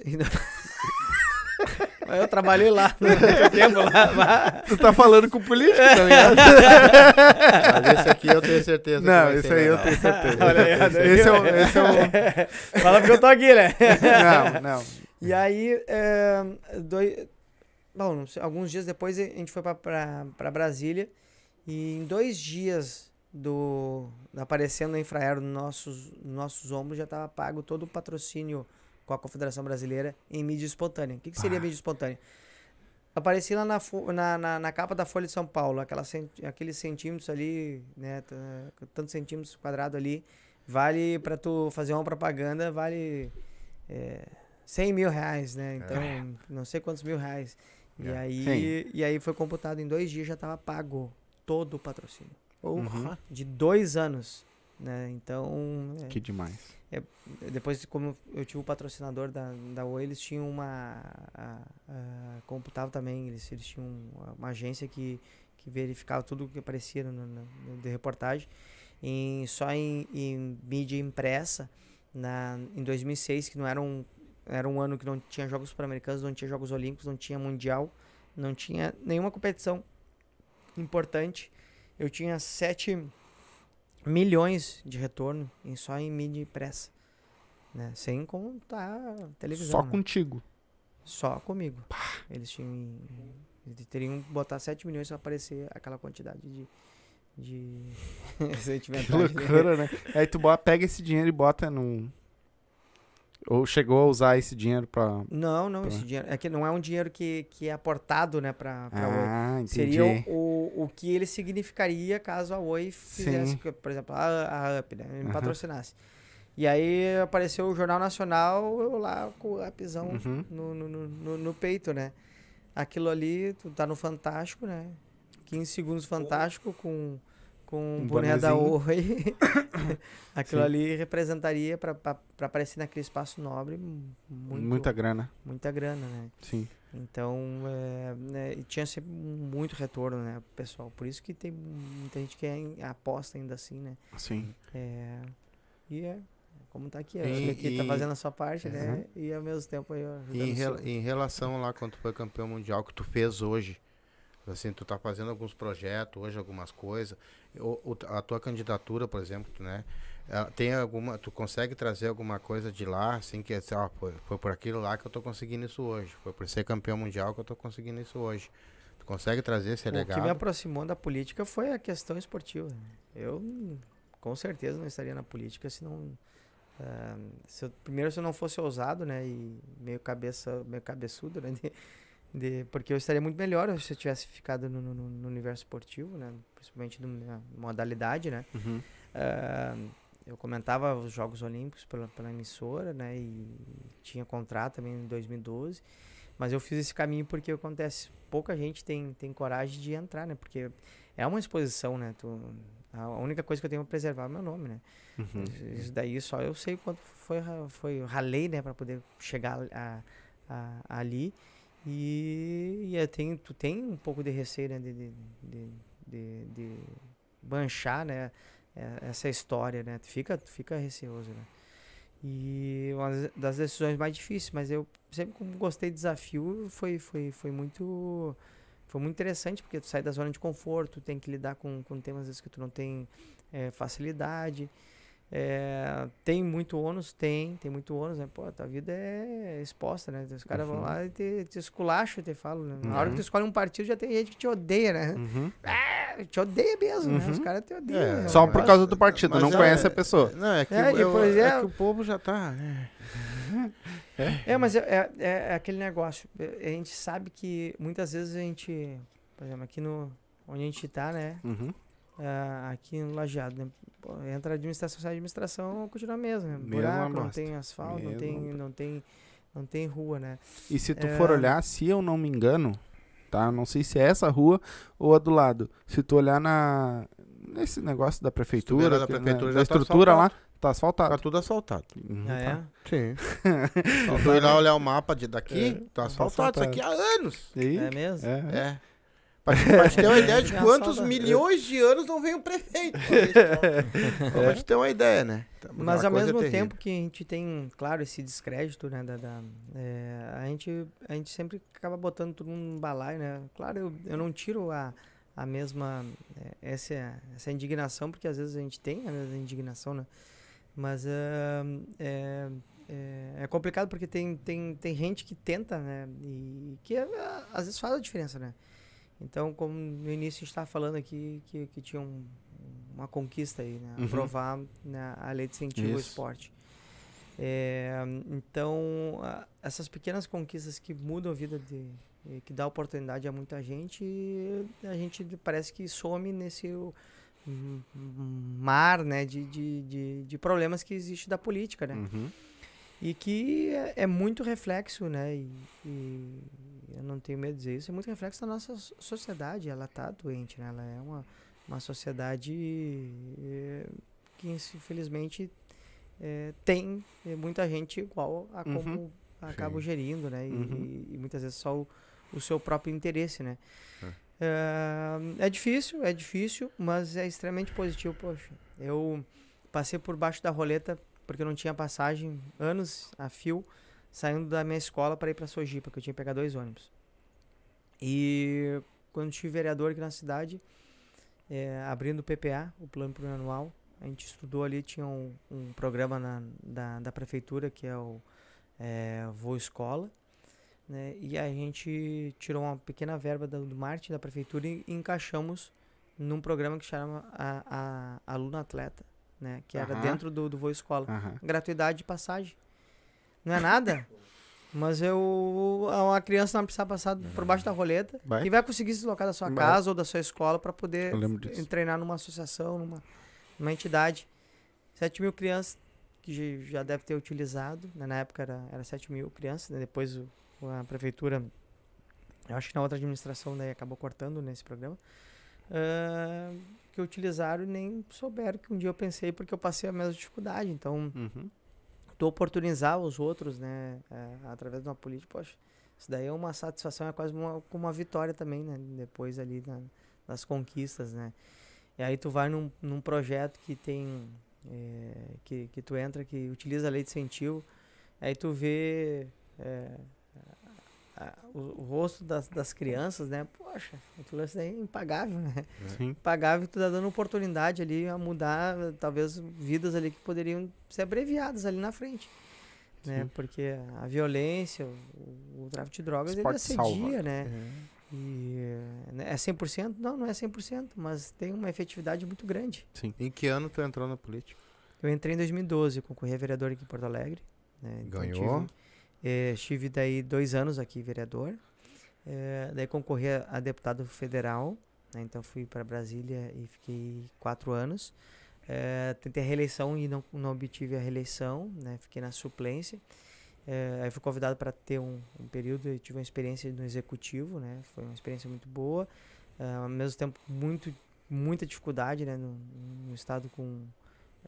eu trabalhei lá no tempo lá. [laughs] Tu tá falando com o político, tá ligado? [laughs] Mas esse aqui eu tenho certeza que Não, vai esse ser aí eu tenho certeza. [laughs] Olha aí. Esse é o. Esse é Fala porque eu tô aqui, né? o... Não, não. E aí, é, dois, bom, não sei, alguns dias depois a gente foi para Brasília e em dois dias do aparecendo a Infraero nos nossos, nos nossos ombros já estava pago todo o patrocínio com a Confederação Brasileira em mídia espontânea. O que, que seria Ah. mídia espontânea? Apareci lá na, na, na, na capa da Folha de São Paulo, aquela, centi- aqueles centímetros ali, né, tantos centímetros quadrados ali, vale para tu fazer uma propaganda, vale é, 100 mil reais, né? Então, não sei quantos mil reais. E, É. aí, e aí foi computado em dois dias, já estava pago todo o patrocínio. Uhum. De dois anos, né? Então, é, Que demais. depois, como eu tive o patrocinador da, da Oi, eles tinham uma. A, a, computava também, eles, eles tinham uma agência que, que verificava tudo o que aparecia no, no- de reportagem. em, só em, em mídia impressa, na, em 2006, que não era um, era um ano que não tinha Jogos Pan-Americanos, não tinha Jogos Olímpicos, não tinha Mundial, não tinha nenhuma competição importante. Eu tinha 7 milhões de retorno em, só em mídia impressa. Né? Sem contar televisão. Só né? contigo. Só comigo. Eles tinham. Eles teriam que botar 7 milhões pra aparecer aquela quantidade de. de. [laughs] Que loucura, né? Aí tu bota, pega esse dinheiro e bota num. Ou chegou a usar esse dinheiro pra. Não, não, Tá. esse dinheiro. É que não é um dinheiro que, que é aportado, né, pra, pra Oi. Ah, entendi. Seria o, o que ele significaria caso a Oi fizesse, Sim. por exemplo, a, a UP, né, me Aham. patrocinasse. E aí apareceu o Jornal Nacional, eu lá com o upzão Uhum. no, no, no, no- no peito, né? Aquilo ali, tu tá no Fantástico, né? 15 segundos Fantástico com, com Um boné da. Oi. [coughs] Aquilo Sim. ali representaria pra aparecer naquele espaço nobre mu- muito, Muita grana. muita grana, né? Sim. Então, é, né, tinha sempre muito retorno, né, pessoal? Por isso que tem muita gente que é- aposta ainda assim, né? Sim. É, e é, como tá aqui, E- acho que aqui tá fazendo a sua parte, né? E ao mesmo tempo aí, em, em relação lá, quando tu foi campeão mundial, que tu fez hoje, assim, tu tá fazendo alguns projetos hoje, algumas coisas, o- o- a tua candidatura, por exemplo, né, ela tem alguma, tu consegue trazer alguma coisa de lá, assim, que assim, ó, foi, foi por aquilo lá que eu tô conseguindo isso hoje, foi por ser campeão mundial que eu tô conseguindo isso hoje. Tu consegue trazer esse O que legado? me aproximou da política foi a questão esportiva. Eu, com certeza, não estaria na política se não... ah, se eu- primeiro, se eu não fosse ousado, né? E meio cabeça, meio cabeçudo, né? de- de- porque eu estaria muito melhor se eu tivesse ficado no, no- no universo esportivo, né? Principalmente na modalidade, né? Uhum. Ah, eu comentava os Jogos Olímpicos pela, pela emissora, né? E tinha contrato também em 2012. Mas eu fiz esse caminho porque acontece, pouca gente tem, tem coragem de entrar, né? Porque é uma exposição, né? Tu, a única coisa que eu tenho pra preservar é meu nome, né? Uhum. Isso daí só eu sei quanto foi, foi ralei, né? Pra poder chegar a, a- ali. E, e tenho, tu tem um pouco de receio, né? De, de, de, de, manchar, né? é, Essa história, né? Tu fica, tu fica receoso, né? E uma das- decisões mais difíceis, mas eu sempre gostei de desafio, foi, foi, foi muito foi muito interessante, porque tu sai da zona de conforto, tem que lidar com, com temas às vezes que tu não tem eh, facilidade. É, tem muito ônus? Tem, tem muito ônus, né? Pô, tua vida é exposta, né? Os caras vão Uhum. lá e te, te esculacham, te falam, né? Na hora que Uhum. tu escolhe um partido, já tem gente que te odeia, né? Uhum. É, te odeia mesmo, né? Os Uhum. caras te odeiam. É, né? Só por causa do partido, mas não é- conhece a pessoa. Não, é que, É, eu- depois é é- que o povo já tá... é. [laughs] É, mas é, é, é aquele negócio. é, A gente sabe que muitas vezes a gente, por exemplo, aqui no onde a gente tá, né? Ah, aqui no Lajeado, né? Pô, entra a administração, sai a administração, continua a mesma. Né? Buraco, não tem asfalto, não Mesma tem, não tem, não tem rua, né? E se tu É. for olhar, se eu não me engano, tá? Não sei se é essa rua ou a do lado. Se tu olhar na nesse negócio da prefeitura, da que, né, prefeitura, da já tá estrutura lá, asfaltado. tá asfaltado. Tá tudo asfaltado. Uhum, Ah, tá. é? Sim. [laughs] Só tu ir lá olhar o mapa de daqui, É, tá tá asfaltado isso aqui há anos. É mesmo? É. É. Pra, pra te ter uma [laughs] ideia de quantos milhões de anos não vem um prefeito. [laughs] Pra pra te ter uma ideia, né? Tá- Mas uma ao mesmo terrível. tempo que a gente tem, claro, esse descrédito, né, da, da- é, a, gente, a gente sempre acaba botando tudo num balaio, né? Claro, eu, eu não tiro a, a mesma, é, essa, essa indignação, porque às vezes a gente tem a mesma indignação, né? Mas ah, é, é, é complicado porque tem, tem, tem gente que tenta, né? E que às vezes faz a diferença, né? Então, como no início a gente estava falando aqui que, que tinha um- uma conquista aí, né? Uhum. Aprovar né, a lei de incentivo ao esporte. É, então, a- essas pequenas conquistas que mudam a vida de. que dá oportunidade a muita gente, a gente parece que some nesse hum, mar né, de, de, de, de problemas que existe da política, né? Uhum. E que é, é muito reflexo, né? E, e eu não tenho medo de dizer isso, é muito reflexo da nossa so- sociedade. Ela tá doente, né? Ela é uma, uma sociedade eh, que, infelizmente, eh, tem eh, muita gente igual a Uhum. como acaba Sim. gerindo, né? E, Uhum. e muitas vezes só o, o seu próprio interesse, né? É, é difícil, é difícil, mas é extremamente positivo, poxa. Eu passei por baixo da roleta porque eu não tinha passagem, anos a fio, saindo da minha escola para ir para Sojipa, porque eu tinha que pegar dois ônibus. E quando tive vereador aqui na cidade, é, abrindo o PPA, o Plano Plurianual, a gente estudou ali, tinha um, um programa na, da, da prefeitura que é o é, Voo Escola, né? E a gente tirou uma pequena verba do, do marketing da prefeitura e, e encaixamos num programa que chama a, a Aluno Atleta, né? Que era dentro do, do Voo Escola. Gratuidade de passagem. Não é nada, mas eu uma criança não precisa passar por baixo da roleta Vai. e vai conseguir se deslocar da sua Vai. casa ou da sua escola para poder treinar numa associação, numa, numa entidade. 7 mil crianças que já- deve ter utilizado, né? na época era, era 7 mil crianças, né? depois o- a prefeitura, eu acho que na outra administração daí acabou cortando nesse programa, ah, que utilizaram e nem souberam que um dia eu pensei porque eu passei a mesma dificuldade, então Uhum. Tu oportunizar os outros, né, é, através de uma política, poxa, isso daí é uma satisfação, é quase uma, uma vitória também, né, depois ali na- das conquistas, né. E aí tu vai num, num projeto que tem, é, que, que tu entra, que utiliza a lei de incentivo, aí tu vê é, a- o, o rosto das, das crianças, né, poxa, aquilo daí é impagável, né Sim. pagável, tu tá dando oportunidade ali a mudar, talvez, vidas ali que poderiam ser abreviadas ali na frente. Né? Sim. Porque a violência, o, o tráfico de drogas, ele Esporte salva. assedia, né? E eh, né, é 100%? Não, não é 100%, mas tem uma efetividade muito grande. Em que ano tu entrou na política? Eu entrei em 2012, concorri a vereador aqui em Porto Alegre. Né? Então Ganhou? Tive, eh, estive daí dois anos aqui vereador. Eh, daí concorri a, deputado federal. né? Então fui para Brasília e fiquei quatro anos. Eh, tentei a reeleição e não, não obtive a reeleição. Né? Fiquei na suplência. Eh, aí fui convidado para ter um, um período e tive uma experiência no executivo. Né? Foi uma experiência muito boa. Eh, ao mesmo tempo, muito, muita dificuldade né? estado com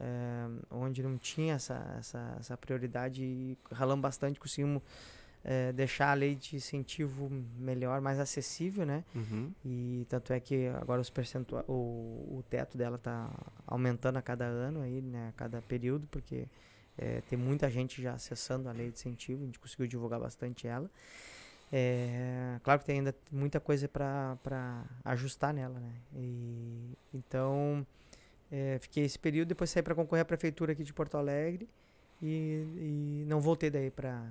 eh, onde não tinha essa, essa, essa prioridade e ralamos bastante, conseguimos eh, deixar a lei de incentivo melhor, mais acessível, né? Uhum. E tanto é que agora os percentuais, o, o teto dela está aumentando a cada ano aí, né? A cada período, porque eh, tem muita gente já acessando a lei de incentivo, a gente conseguiu divulgar bastante ela. É, claro que tem ainda muita coisa para ajustar nela, né? E, então, é, fiquei esse período, depois saí para concorrer à prefeitura aqui de Porto Alegre e, e não voltei daí para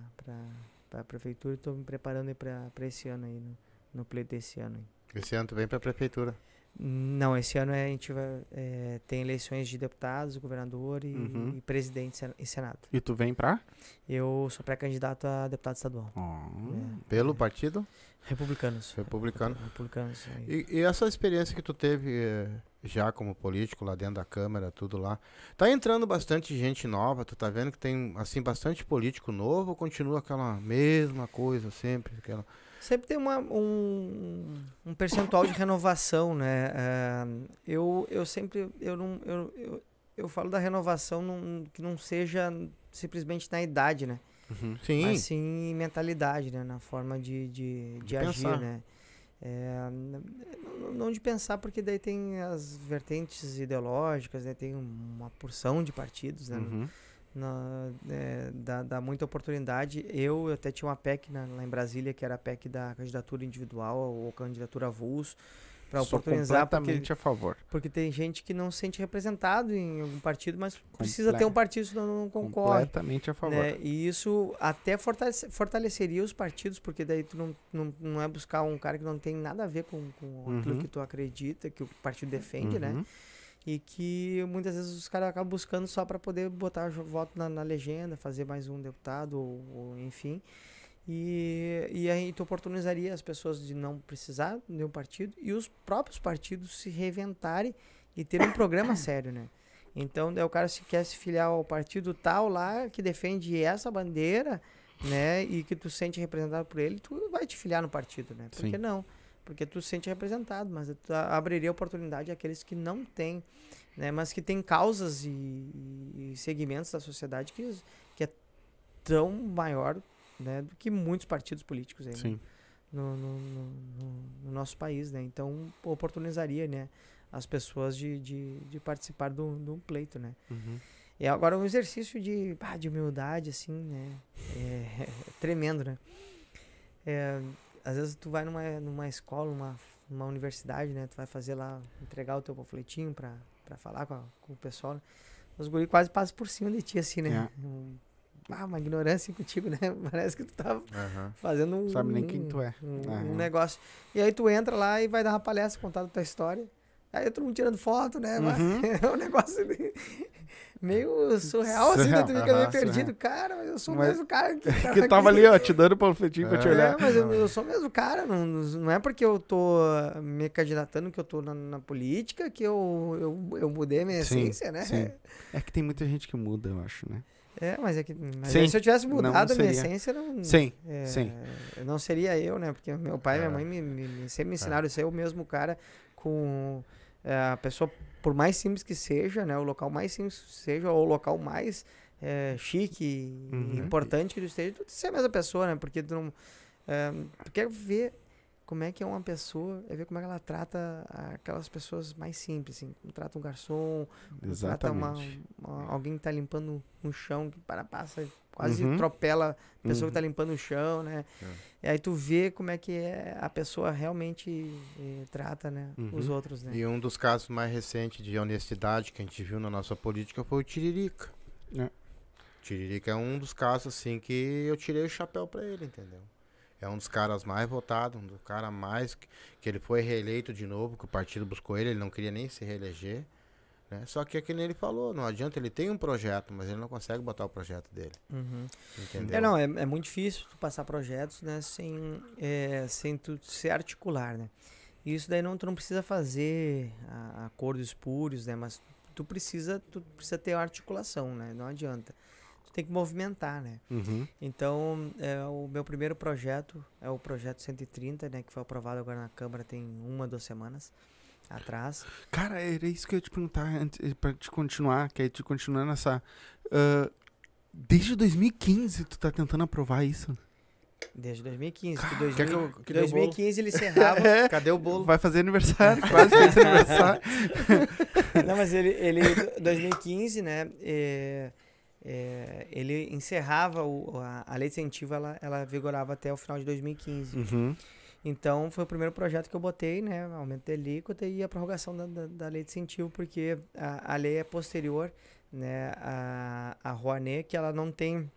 a prefeitura. Estou me preparando para esse ano aí, no, no pleito desse ano. Aí. Esse ano tu vem pra prefeitura. Não, esse ano é, a gente vai, é, tem eleições de deputados, governador e, Uhum. e presidente e senado. E tu vem pra? Eu sou pré-candidato a deputado estadual. Oh. É, Pelo partido Republicanos. republicano. Republicanos. E, e essa experiência que tu teve eh, já como político lá dentro da Câmara, tudo lá. Tá entrando bastante gente nova, tu tá vendo que tem, assim, bastante político novo ou continua aquela mesma coisa sempre? Aquela... Sempre tem uma, um, um percentual de renovação, né? Ah, eu, eu sempre, eu não, eu, eu, eu falo da renovação num- que não seja simplesmente na idade, né? Uhum. Sim, Mas sim em mentalidade, né? Na forma de, de, de, De agir, pensar. né? É, não, não de pensar, porque daí tem as vertentes ideológicas, né? Tem uma porção de partidos, né? Uhum. Na, é, dá, dá muita oportunidade. Eu até tinha uma PEC na- lá em Brasília, que era a PEC da candidatura individual ou candidatura avulso, para oportunizar, porque, completamente a favor. porque tem gente que não se sente representado em algum partido, mas precisa ter um partido, senão não concorre. Completamente a favor. Né? E isso até fortalece- fortaleceria os partidos, porque daí tu não, não, não é buscar um cara que não tem nada a ver com, com aquilo Uhum. que tu acredita, que o partido defende, né? E que muitas vezes os caras acabam buscando só para poder botar voto na, na legenda, fazer mais um deputado, ou, ou enfim. E, e aí tu oportunizaria as pessoas de não precisar de nenhum partido e os próprios partidos se reinventarem e ter um programa [coughs] sério, né? Então, o cara se quer se filiar ao partido tal lá, que defende essa bandeira, né? E que tu se sente representado por ele, tu vai te filiar no partido, né? Por que não? Porque tu se sente representado, mas tu abriria oportunidade àqueles que não têm, né? Mas que têm causas e, e segmentos da sociedade que, que é tão maior, né? Do que muitos partidos políticos aí, né? No, no, no, no- no nosso país, né? Então oportunizaria, né, as pessoas de, de, de participar do, do pleito, né? Uhum. E agora um exercício de, pá, de humildade, assim, né? É, [laughs] é tremendo, né? É, às vezes tu vai numa, numa escola, numa, numa universidade, né? Tu vai fazer lá, entregar o teu panfletinho pra, pra falar com, a- com o pessoal. né? Os guri quase passam por cima de ti, assim, né? Um- ah, uma ignorância contigo, né? [laughs] Parece que tu tá Aham. fazendo um... Sabe nem quem tu é. Um, Aham. um negócio. E aí tu entra lá e vai dar uma palestra contando a tua história. Aí todo mundo tirando foto, né? Uhum. [laughs] É um negócio de- meio surreal, assim, né? Tu fica meio perdido. Cara, mas eu sou Mas- mesmo cara que, [laughs] Que tava ali, ó, te dando panfletinho pra te É. olhar. É, mas eu, eu sou mesmo cara. Não, não é porque eu tô me candidatando que eu tô na, na política que eu, eu, eu mudei a minha Sim, essência, né? sim. É que tem muita gente que muda, eu acho, né? É, mas é que. Mas Sim. se eu tivesse mudado a minha essência, não. Sim, é, sim. Não seria eu, né? Porque meu pai e minha É. mãe me, me- me- sempre me ensinaram a ser o mesmo cara com é, a pessoa, por mais simples que seja, né? O local mais simples que seja, ou o local mais é, chique e Uhum. importante que tu esteja, tu ser a mesma pessoa, né? Porque tu não. é, tu quer ver como é que é uma pessoa, é ver como é que ela trata aquelas pessoas mais simples, assim. Como trata um garçom, como trata uma, uma- alguém que tá limpando um chão, que para, passa, quase Uhum. atropela a pessoa Uhum. que tá limpando o chão, né? E aí tu vê como é que é, a pessoa realmente eh, trata, né? Os Uhum. outros, né? E um dos casos mais recentes de honestidade que a gente viu na nossa política foi o Tiririca. É. Tiririca é um dos casos, assim, que eu tirei o chapéu pra ele, entendeu? É um dos caras mais votados, um dos caras mais. Que, que ele foi reeleito de novo, que o partido buscou ele, ele não queria nem se reeleger. Né? Só que é que nem ele falou, não adianta, ele tem um projeto, mas ele não consegue botar o projeto dele. Uhum. Entendeu? É, não, é, é muito difícil tu passar projetos, né, sem, é, sem tu se articular, né? E isso daí não, tu não precisa fazer a- acordos espúrios, né? Mas tu precisa, tu precisa ter articulação, né? Não adianta. Tu tem que movimentar, né? Uhum. Então, é, o meu primeiro projeto é o projeto 130, né? Que foi aprovado agora na Câmara tem uma, duas semanas atrás. Cara, era isso que eu ia te perguntar antes, pra te continuar, que é te continuar nessa. ah, desde 2015 tu tá tentando aprovar isso. Desde 2015. Que, Cara, 2000, quer que eu- que que dê o bolo? 2015 ele encerrava. [laughs] É, Cadê o bolo? vai fazer aniversário, quase fez aniversário. [laughs] Não, mas ele, ele 2015, né? é, é, ele encerrava o, a, a lei de incentivo, ela, ela vigorava até o final de 2015. Uhum. Então foi o primeiro projeto que eu botei, né? Aumento da alíquota e a prorrogação da, da, da lei de incentivo, porque a, a lei é posterior, né? A, a Rouanet, que ela não tem.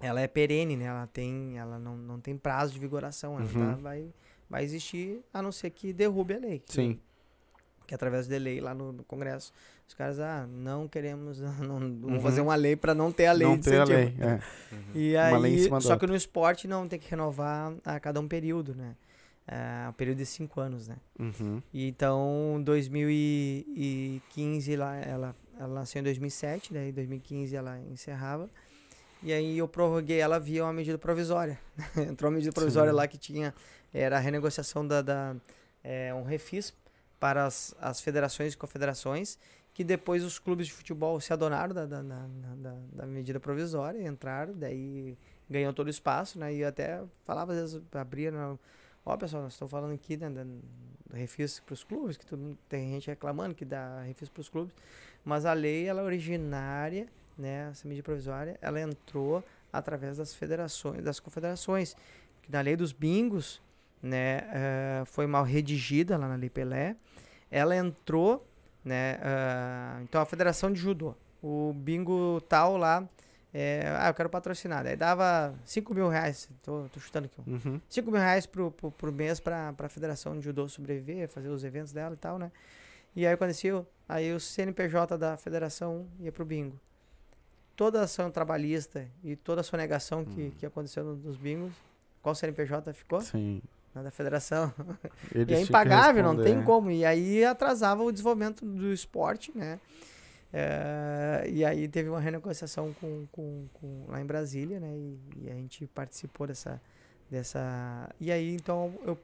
Ela é perene, né? Ela tem, ela não, não tem prazo de vigoração. Ela Uhum. tá- vai, vai existir, a não ser que derrube a lei. Sim. que através de lei lá no, no Congresso, os caras, ah, não queremos, [laughs] não, vamos Uhum. fazer uma lei para não ter a lei não de ter a lei. É. E Uma lei em aí, cima só que no esporte não tem que renovar a cada um período, né? É, um período de cinco anos, né? Uhum. E então, 2015 lá, ela, ela nasceu em 2007, daí em 2015 ela encerrava. E aí eu prorroguei ela via uma medida provisória. [laughs] Entrou uma medida provisória Sim. lá que tinha, era a renegociação da, da é, um refis para as, as federações e confederações, que depois os clubes de futebol se adonaram da, da, da, da, da medida provisória, entraram, daí ganhou todo o espaço, né? E eu até falava, às vezes, abria, na, ó pessoal, nós estamos falando aqui né, da, refis para os clubes, que todo tem gente reclamando que dá refis para os clubes, mas a lei, ela é originária, né, essa medida provisória, ela entrou através das federações, das confederações, que na lei dos bingos, né, eh, foi mal redigida lá na lei Pelé, ela entrou, né, ah, então a federação de judô, o bingo tal lá, eh, ah, eu quero patrocinar, daí dava 5 mil reais, tô, tô chutando aqui, um Uhum. 5 mil reais pro, pro, por mês pra, pra Federação de Judô sobreviver, fazer os eventos dela e tal, né? E aí aconteceu, aí o CNPJ da federação ia pro bingo. Toda a ação trabalhista e toda a sonegação que, que aconteceu no- nos bingos, qual CNPJ ficou? Sim. Na da federação. [laughs] Eles E é impagável, não tem responder. como. E aí atrasava o desenvolvimento do esporte, né? É, e aí teve uma renegociação com, com, com- lá em Brasília, né? E, e a gente participou dessa, dessa. E aí então eu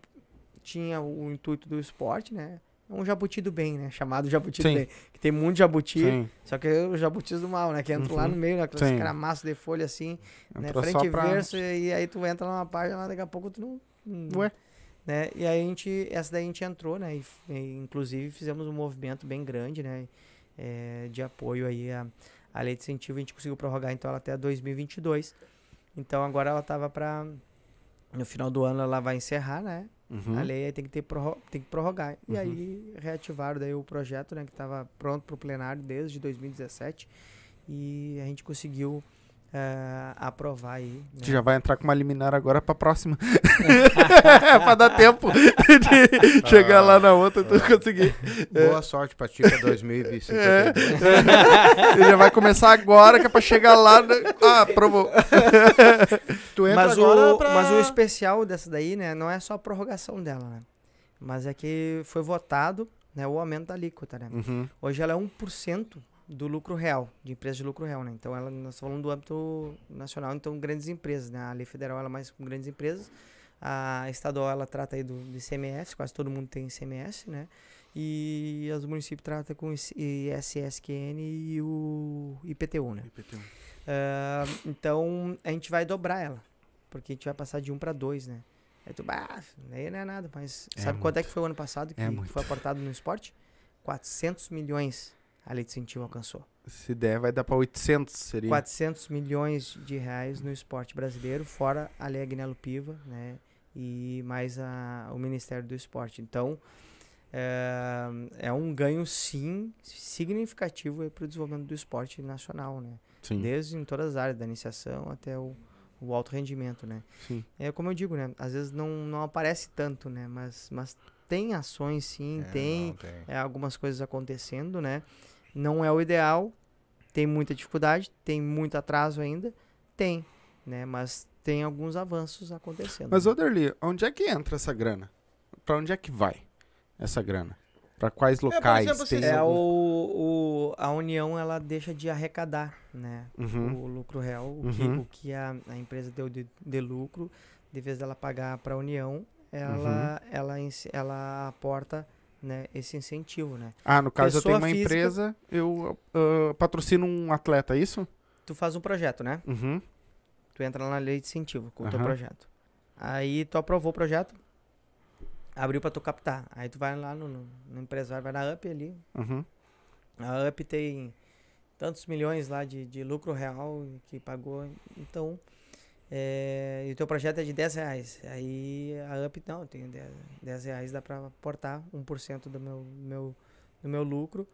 tinha o intuito do esporte, né? Um jabuti do bem, né? Chamado jabuti Sim. do bem. Que tem muito jabuti, Sim. só que os jabutis do mal, né? Que entram lá Uhum. no meio, aqueles Sim. cramaços de folha assim, né? Frente e pra- verso, e aí tu entra numa página lá, daqui a pouco tu não, Ué. Né? E aí a gente, essa daí a gente entrou, né? E, e inclusive fizemos um movimento bem grande, né? eh, de apoio aí à, à lei de incentivo. A gente conseguiu prorrogar então ela até 2022. Então agora ela tava para no final do ano ela vai encerrar, né? Uhum. A lei aí tem que ter prorro- tem que prorrogar. E Uhum. aí reativaram daí o projeto, né, que estava pronto para o plenário desde 2017 e a gente conseguiu eh, aprovar aí. né? Tu já vai entrar com uma liminar agora pra próxima. [laughs] pra dar tempo de [laughs] chegar lá na outra e tu conseguir. Boa sorte pra ti pra 2052. É. [laughs] Ele já vai começar agora, que é pra chegar lá. né? Ah, aprovou. Tu entra Mas agora o, pra... mas o especial dessa daí, né, não é só a prorrogação dela, né? Mas é que foi votado, né, o aumento da alíquota, né? Uhum. Hoje ela é 1% do lucro real, de empresas de lucro real, né? Então ela, nós estamos falando do âmbito nacional, então grandes empresas, né? A lei federal ela é mais com grandes empresas, a estadual ela trata aí do, do ICMS, quase todo mundo tem ICMS, né? E os municípios tratam com ISSQN e o IPTU, né? Ah, então a gente vai dobrar ela, porque a gente vai passar de 1 para 2, né? Aí tu, bah, aí não é nada, mas É sabe quanto é que foi o ano passado que É muito. foi aportado no esporte? 400 milhões a lei de incentivo alcançou. Se der, vai dar pra 800, seria. 400 milhões de reais no esporte brasileiro, fora a lei Agnello Piva, né? E mais a, o Ministério do Esporte. Então, é, é um ganho, sim, significativo para o desenvolvimento do esporte nacional, né? Sim. Desde em todas as áreas, da iniciação até o, o alto rendimento, né? Sim. É como eu digo, né? Às vezes não, não aparece tanto, né? Mas, mas tem ações, sim, É, tem não, tem. é, algumas coisas acontecendo, né? Não é o ideal, tem muita dificuldade, tem muito atraso ainda, tem, né? Mas tem alguns avanços acontecendo. Mas? Oderli, onde é que entra essa grana? Pra onde é que vai essa grana? Pra quais por locais? exemplo, Tem vocês- é algum- o, o a União ela deixa de arrecadar, né? Uhum. O lucro real, o que, Uhum. o que a, a empresa deu de, de lucro, de vez dela pagar para a União, ela Uhum. ela ela aporta né, esse incentivo, né? Ah, no caso eu tenho Pessoa uma física- empresa, eu ah, patrocino um atleta, é isso? Tu faz um projeto, né? Uhum. Tu entra na lei de incentivo com o teu projeto. Aí tu aprovou o projeto, abriu pra tu captar. Aí tu vai lá no, no, no empresário, vai na UP ali. Uhum. A UP tem tantos milhões lá de, de lucro real que pagou. Então, é, e o teu projeto é de 10 reais. Aí a UP, não, eu tenho 10, 10 reais, dá pra aportar 1% do meu, meu, do meu lucro.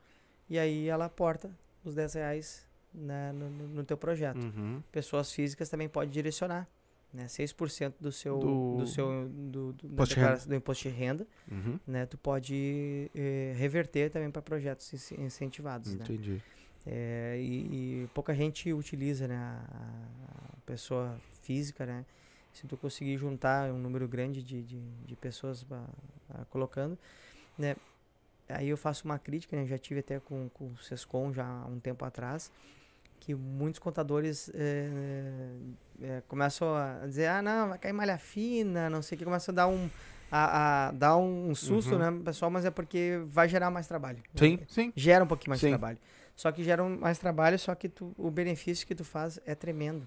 E aí ela aporta os 10 reais na, no, no- no teu projeto Uhum. pessoas físicas também pode direcionar, né? 6% do seu Do- do, seu do, do, Imposto de declaração- do imposto de renda, Uhum. né? Tu pode eh, reverter também para projetos incentivados, né? É, e, e pouca gente utiliza, né? A, a pessoa física, né? Se tu conseguir juntar um número grande de, de, de pessoas ah, ah, colocando, né? Aí eu faço uma crítica, né? Já tive até com, com o Sescom já há um tempo atrás, que muitos contadores eh, eh, começam a dizer, ah, não, vai cair malha fina, não sei o que, começam a dar um, a, a dar um susto, Uhum. né, pessoal, mas é porque vai gerar mais trabalho. Sim, sim. Gera um pouquinho mais Sim. de trabalho. Só que gera um- mais trabalho, só que tu- o benefício que tu faz é tremendo.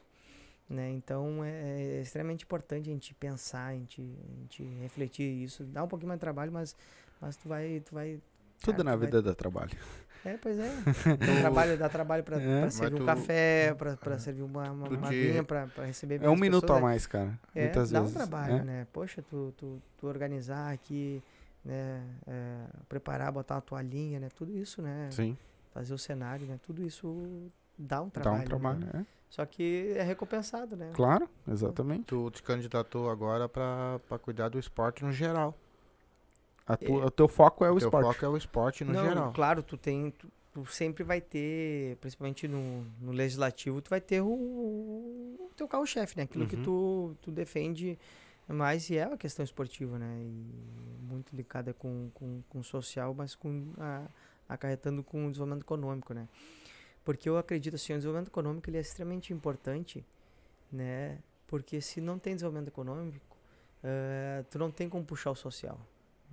Né? Então é, é extremamente importante a gente pensar, a gente, a gente refletir isso. Dá um pouquinho mais de trabalho, mas, mas tu vai. Tu vai Tudo cara, na tu vai- vida dá trabalho. É, pois é. [laughs] Dá trabalho, dá trabalho pra, É. pra servir Mas um tu- café, pra, pra servir uma, uma, Tu uma aguinha, pra, pra receber É um minuto pessoas, a é- mais, cara. é, Muitas dá vezes. um trabalho, é. né? Poxa, tu, tu, tu organizar aqui, né? é, preparar, botar uma toalhinha, né? Tudo isso, né? Sim, Fazer o cenário, né? Tudo isso dá um dá trabalho. um né? trabalho. é. Só que é recompensado, né? Claro, exatamente. Tu te candidatou agora pra cuidar do esporte no geral. A tua- O teu foco é o Teu esporte. foco é o esporte no Não, geral. claro, tu tem. Tu, tu sempre vai ter, principalmente no, no legislativo, tu vai ter o, o teu carro-chefe, né? Aquilo que Uhum. tu, tu defende mais e é a questão esportiva, né? E muito ligada com, com, com o social, mas com a, acarretando com o desenvolvimento econômico, né? Porque eu acredito assim, o desenvolvimento econômico ele é extremamente importante, né? Porque se não tem desenvolvimento econômico, eh, tu não tem como puxar o social.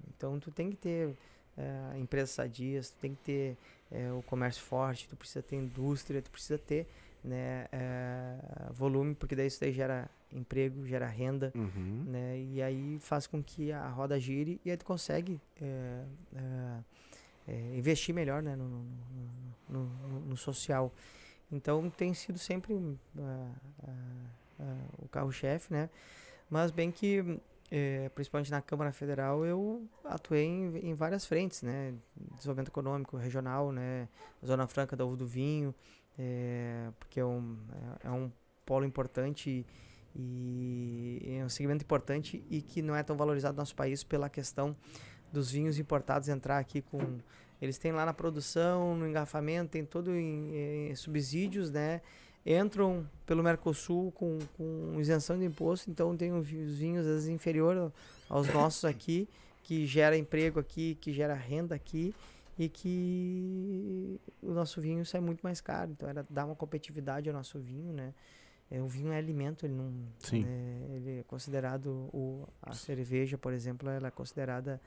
Então tu tem que ter eh, empresas sadias, tu tem que ter eh, o comércio forte, tu precisa ter indústria, tu precisa ter né, é, volume, porque daí isso daí gera emprego, gera renda, Uhum. né? E aí faz com que a roda gire e aí tu consegue é, é, é, investir melhor, né? No, no, no- no- social. Então tem sido sempre ah, ah, ah, o carro-chefe, né? Mas bem que, eh, principalmente na Câmara Federal, eu atuei em, em várias frentes, né? Desenvolvimento econômico regional, né? Zona Franca da Uva do Vinho, eh, porque é um, é, é um polo importante e é um segmento importante e que não é tão valorizado no nosso país pela questão dos vinhos importados entrar aqui com eles têm lá na produção, no engarrafamento, tem todo em, em subsídios, né? Entram pelo Mercosul com, com isenção de imposto, então tem os vi- os vinhos às vezes inferior aos nossos aqui, que gera emprego aqui, que gera renda aqui e que o nosso vinho sai muito mais caro. Então era dar uma competitividade ao nosso vinho, né? É, o vinho é alimento, ele não. Sim. né, ele é considerado. O, a cerveja, por exemplo, ela é considerada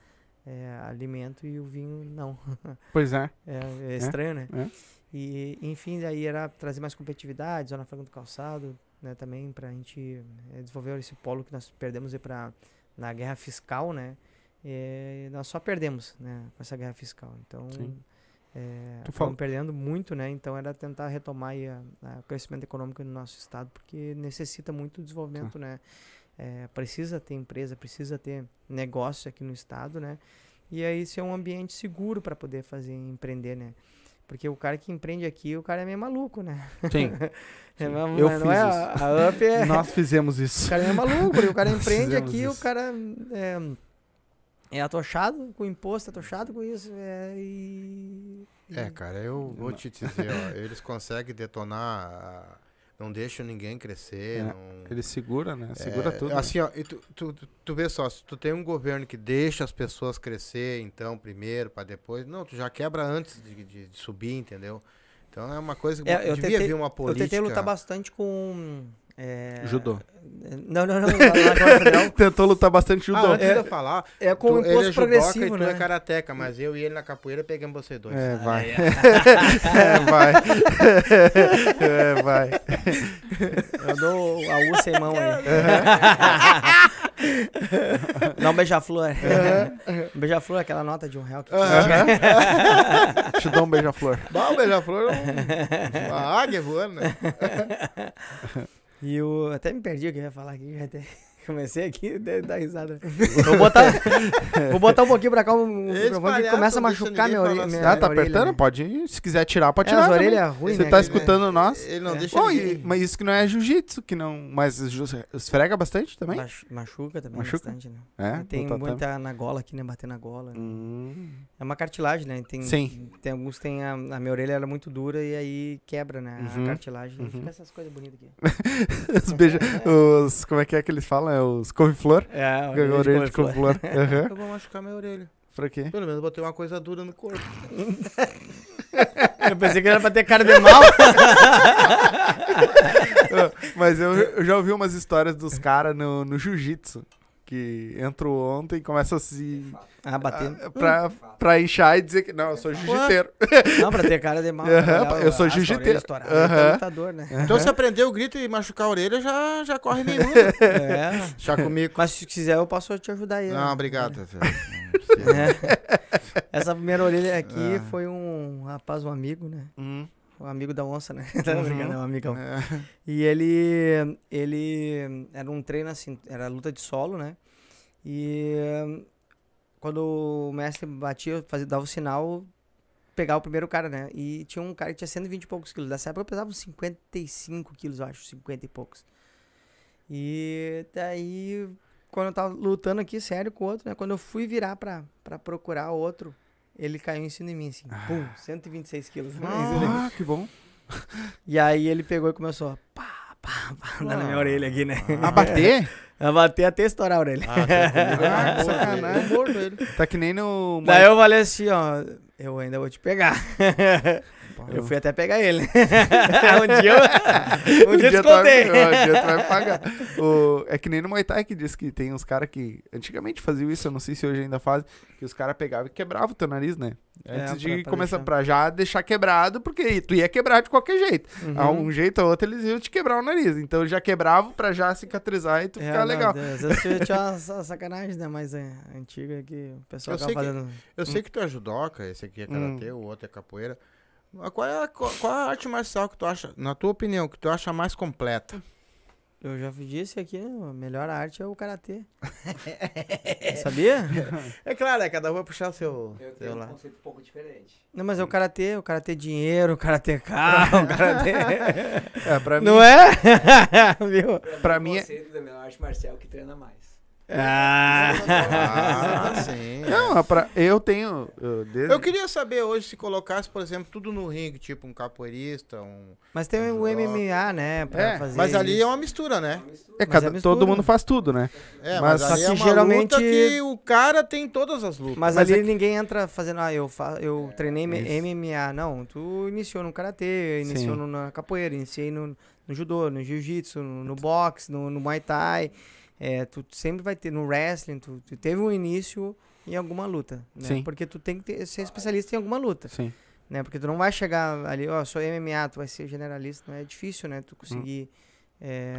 é, alimento e o vinho não. [laughs] Pois é. É, é estranho, né? é. E, enfim, daí era trazer mais competitividade, Zona Franca do Calçado, né? Também pra gente eh, desenvolver esse polo que nós perdemos pra, na guerra fiscal, né? E nós só perdemos, né? Com essa guerra fiscal. Então, Sim. é, estamos perdendo muito, né? Então era tentar retomar a- a- o crescimento econômico no nosso estado, porque necessita muito desenvolvimento, né? É, precisa ter empresa, precisa ter negócio aqui no estado, né? E aí ser um ambiente seguro para poder fazer empreender, né? Porque o cara que empreende aqui, o cara é meio maluco, né? Sim. [laughs] É, não, Eu não fiz é isso. a, UP é, [laughs] Nós fizemos o isso. cara é meio maluco, porque o cara [laughs] Nós empreende aqui, o isso. cara é, é atochado com imposto, atochado com isso, é, e... É, cara, eu vou te dizer, ó, eles conseguem detonar, a- não deixam ninguém crescer, É, não... Ele segura, né? Segura É, tudo. Assim, ó, e tu, tu, tu- tu vê só, se tu tem um governo que deixa as pessoas crescer, então, primeiro, pra depois. Não, tu já quebra antes de, de- de subir, entendeu? Então é uma coisa que É, eu devia tentei- vir uma Eu política. tentei lutar bastante com... é, Judô. Não, não, não, Federal. [laughs] Tentou lutar bastante Ah, judô. de eu falar, É com tu, o ele é imposto judoca progressivo, e tu né? é karateca, mas eu e ele na capoeira pegamos você dois. É, vai. é, vai. [laughs] é, vai. [laughs] Eu dou a U sem mão aí. Dá um beija-flor. Um beija-flor, aquela nota de um real. Que Te dou um beija-flor. Bah, o beija-flor é um- uma águia voando, né? E eu até me perdi o que eu ia falar aqui. Até [laughs] comecei aqui [laughs] deve dar risada. Vou botar, vou botar um pouquinho pra cá um microfone que começa a machucar minha orelha. minha. Ah, tá orelha, apertando? né? Pode ir. Se quiser tirar, pode É, tirar. as também. orelhas é ruim, Você né? tá que- escutando nós? Ele não É. deixa e- mas isso que não é jiu-jitsu, que não. Mas esfrega bastante também? Machu- Machuca também Machuca? bastante, né? É? Tem muita na gola aqui, né? Bater na gola. né? Hum. É uma cartilagem, né? Tem, Sim. Tem alguns tem a, a minha orelha era muito dura e aí quebra, né? Uhum, A cartilagem. uhum. Fica essas coisas bonitas aqui. [laughs] Os beija... Os... Como é que é que eles falam? É os couve-flor? É, a orelha de couve-flor. [laughs] Aham. Eu vou machucar minha orelha. Pra quê? Pelo menos botei uma coisa dura no corpo. [laughs] Eu pensei que era pra ter cara de mal. [laughs] Mas eu, eu já ouvi umas histórias dos caras no, no jiu-jitsu. Que entram ontem e começam a se. Ah, bater. a- pra, pra inchar e dizer que. Não, eu sou jiu-jiteiro. Não, pra ter cara de mal. Olhar eu sou jiu-jiteiro. lutador, né? Então se aprender o grito e machucar a orelha, já, já corre nenhuma. É. Já comigo. Mas se quiser, eu posso te ajudar aí. Não, né? obrigado. É. Essa primeira orelha aqui Ah. foi um rapaz, um amigo, né? Hum. Um amigo da onça, né? [laughs] Tá Uhum. brincando, é um amigão. É. E ele, ele era um treino assim, era luta de solo, né? E hum, quando o mestre batia, fazia, dava o sinal, pegava o primeiro cara, né? E tinha um cara que tinha 120 e poucos quilos. Dessa época eu pesava uns 55 quilos, eu acho, 50 e poucos. E daí, quando eu tava lutando aqui, sério, com o outro, né? Quando eu fui virar pra, pra procurar outro, ele caiu em cima de mim, assim. Pum, 126 quilos. Ah, que bom. [laughs] E aí ele pegou e começou a pá, pá, pá, andar na minha orelha aqui, né? A bater? [laughs] A bater até estourar a orelha. Ah, que sacanagem. morto ele. Tá que nem no. Daí eu falei assim, ó, eu ainda vou te pegar. [laughs] Eu fui até pegar ele. [laughs] um dia eu, [laughs] um dia eu tu vai- um dia tu vai pagar. O- é que nem no Muay Thai que diz que tem uns caras que antigamente faziam isso, eu não sei se hoje ainda fazem, que os caras pegavam e quebravam o teu nariz, né? É, Antes de pra- pra começar deixar. pra já deixar quebrado, porque tu ia quebrar de qualquer jeito. Uhum. Um jeito ou outro eles iam te quebrar o nariz. Então já quebrava pra já cicatrizar e tu É, ficar não, legal. Às vezes tinha- [laughs] uma sa- sacanagem, né? Mais é, antiga que o pessoal Eu acaba sei que- fazendo. Eu sei que tu é judoca, esse aqui é Hum. karatê, o outro é capoeira. Mas Qual é, a, qual, é a arte marcial que tu acha, na tua opinião, que tu acha mais completa? Eu já disse aqui, né, a melhor arte é o karatê. [laughs] Sabia? É claro, é cada um vai puxar o seu. Eu seu tenho um lado. conceito um pouco diferente. Não, mas é o karatê, o karatê dinheiro, o karatê carro, o [laughs] karatê. É, pra mim, Não é? [laughs] Viu? Pra o mim é- conceito da melhor arte marcial que treina mais. Ah. Ah, sim. Não, pra- eu tenho. eu desde- Eu queria saber hoje se colocasse, por exemplo, tudo no ringue, tipo um capoeirista, um. Mas tem o MMA, né? Pra É, fazer Mas ali isso. é uma mistura, né? É, cada- é mistura. todo mundo faz tudo, né? É, Mas- mas, é que uma geralmente- luta que o cara tem todas as lutas. Mas, Mas ali é que- ninguém entra fazendo, ah, eu, fa eu treinei isso. MMA. Não, tu iniciou no karatê, iniciou no, na capoeira, iniciei no, no judô, no jiu-jitsu, no, no boxe, no, no muay thai. É, tu sempre vai ter no wrestling, tu, tu teve um início em alguma luta, né? Sim. Porque tu tem que ter- ser especialista em alguma luta, Sim. né? Porque tu não vai chegar ali, ó, sou MMA, tu vai ser generalista, não é difícil, né? Tu conseguir é,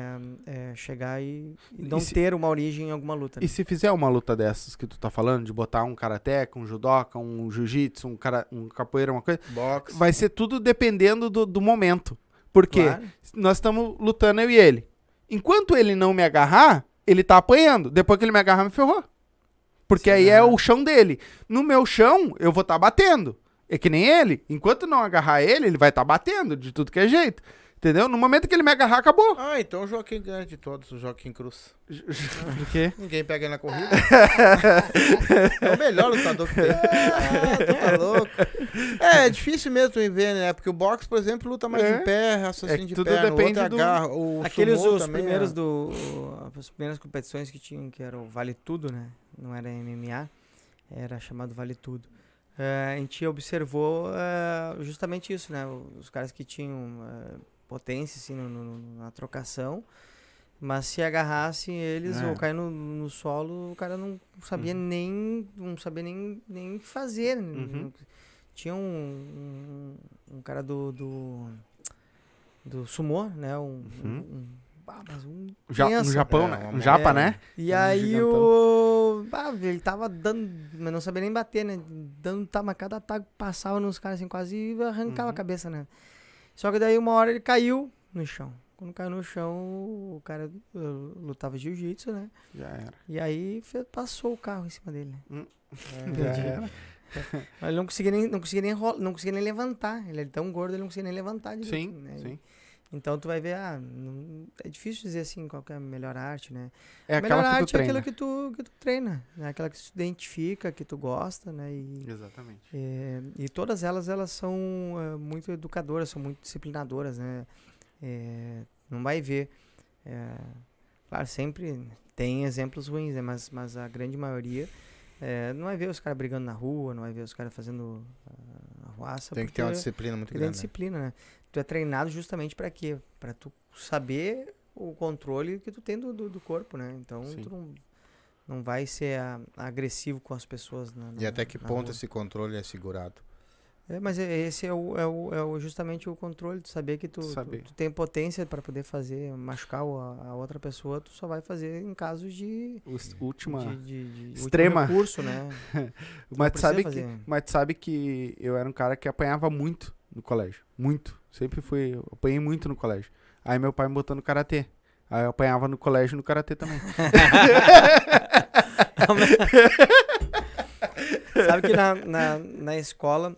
é, chegar e, e não E se- ter uma origem em alguma luta. né? E se fizer uma luta dessas que tu tá falando, de botar um karateca, um judoca, um jiu-jitsu, um, cara, um capoeira, uma coisa, Boxe. vai ser tudo dependendo do, do momento. Porque Claro. nós estamos lutando eu e ele. Enquanto ele não me agarrar, ele tá apanhando. Depois que ele me agarrar, me ferrou. Porque aí é o chão dele. No meu chão, eu vou estar batendo. É que nem ele. Enquanto não agarrar ele, ele vai estar batendo de tudo que é jeito. Entendeu? No momento que ele me agarrar, acabou. Ah, então o Joaquim ganha de todos, o Joaquim Cruz. Por quê? [laughs] Ninguém pega ele na corrida. [laughs] é o melhor lutador que tem. [laughs] Ah, tá louco. É, é difícil mesmo tu ver, né? Porque o boxe, por exemplo, luta mais É. em pé, É raciocínio que de tudo perna, depende outro do- agarra. O Aqueles os também, primeiros é. do. As primeiras competições que tinham, que era o Vale Tudo, né? Não era MMA, era chamado Vale Tudo. Eh, a gente observou justamente isso, né? Os caras que tinham potência assim, no- no- na trocação, mas se agarrassem eles É. ou cair no, no solo, o cara não sabia nem. não sabia nem, nem fazer. não- Tinha um, um, um cara do, do. do sumô, né? Um, Uhum. um- ah, um Ja. Japão, É, né? Um japa, É. né? E aí gigantão. o. Ah, ele tava dando. Mas não sabia nem bater, né? Dando tama, cada taco passava nos caras assim, quase arrancava Uhum. a cabeça, né? Só que daí uma hora ele caiu no chão. Quando caiu no chão, o cara uh, lutava jiu-jitsu, né? Já era. E aí passou o carro em cima dele. né? [laughs] Já era. Mas ele não conseguia nem, não conseguia nem, não conseguia nem levantar. Ele é tão gordo, ele não conseguia nem levantar Sim, direitinho, né? sim. Então tu vai ver, ah, não- é difícil dizer assim qual que é a melhor arte, né? É a melhor aquela arte é aquilo que tu, que tu treina, né? Aquela que tu se identifica, que tu gosta, né? E, Exatamente. é, e todas elas, elas são é, muito educadoras, são muito disciplinadoras, né? É, não vai ver. é, claro, sempre tem exemplos ruins, né? Mas, mas a grande maioria é, não vai ver os caras brigando na rua, não vai ver os caras fazendo ah, arruaça. Tem que ter uma disciplina muito tem grande. né? disciplina, né? Tu é treinado justamente pra quê? Pra tu saber o controle que tu tem do, do, do corpo, né? Então Sim. tu não, não vai ser ah, agressivo com as pessoas. Na, E na- até que ponto rua. esse controle é segurado? É, mas é- esse é, o, é, o, é o- justamente o controle, tu saber que tu, tu- Saber. tu tem potência pra poder fazer, machucar a, a outra pessoa, tu só vai fazer em casos de, Última. de, de- de último extrema. recurso, né? [laughs] Mas tu sabe, que, mas tu sabe que eu era um cara que apanhava muito no colégio. Muito. Sempre fui. Apanhei muito no colégio. Aí meu pai me botou no karatê. Aí eu apanhava no colégio e no karatê também. [laughs] [laughs] Sabe que na, na, na escola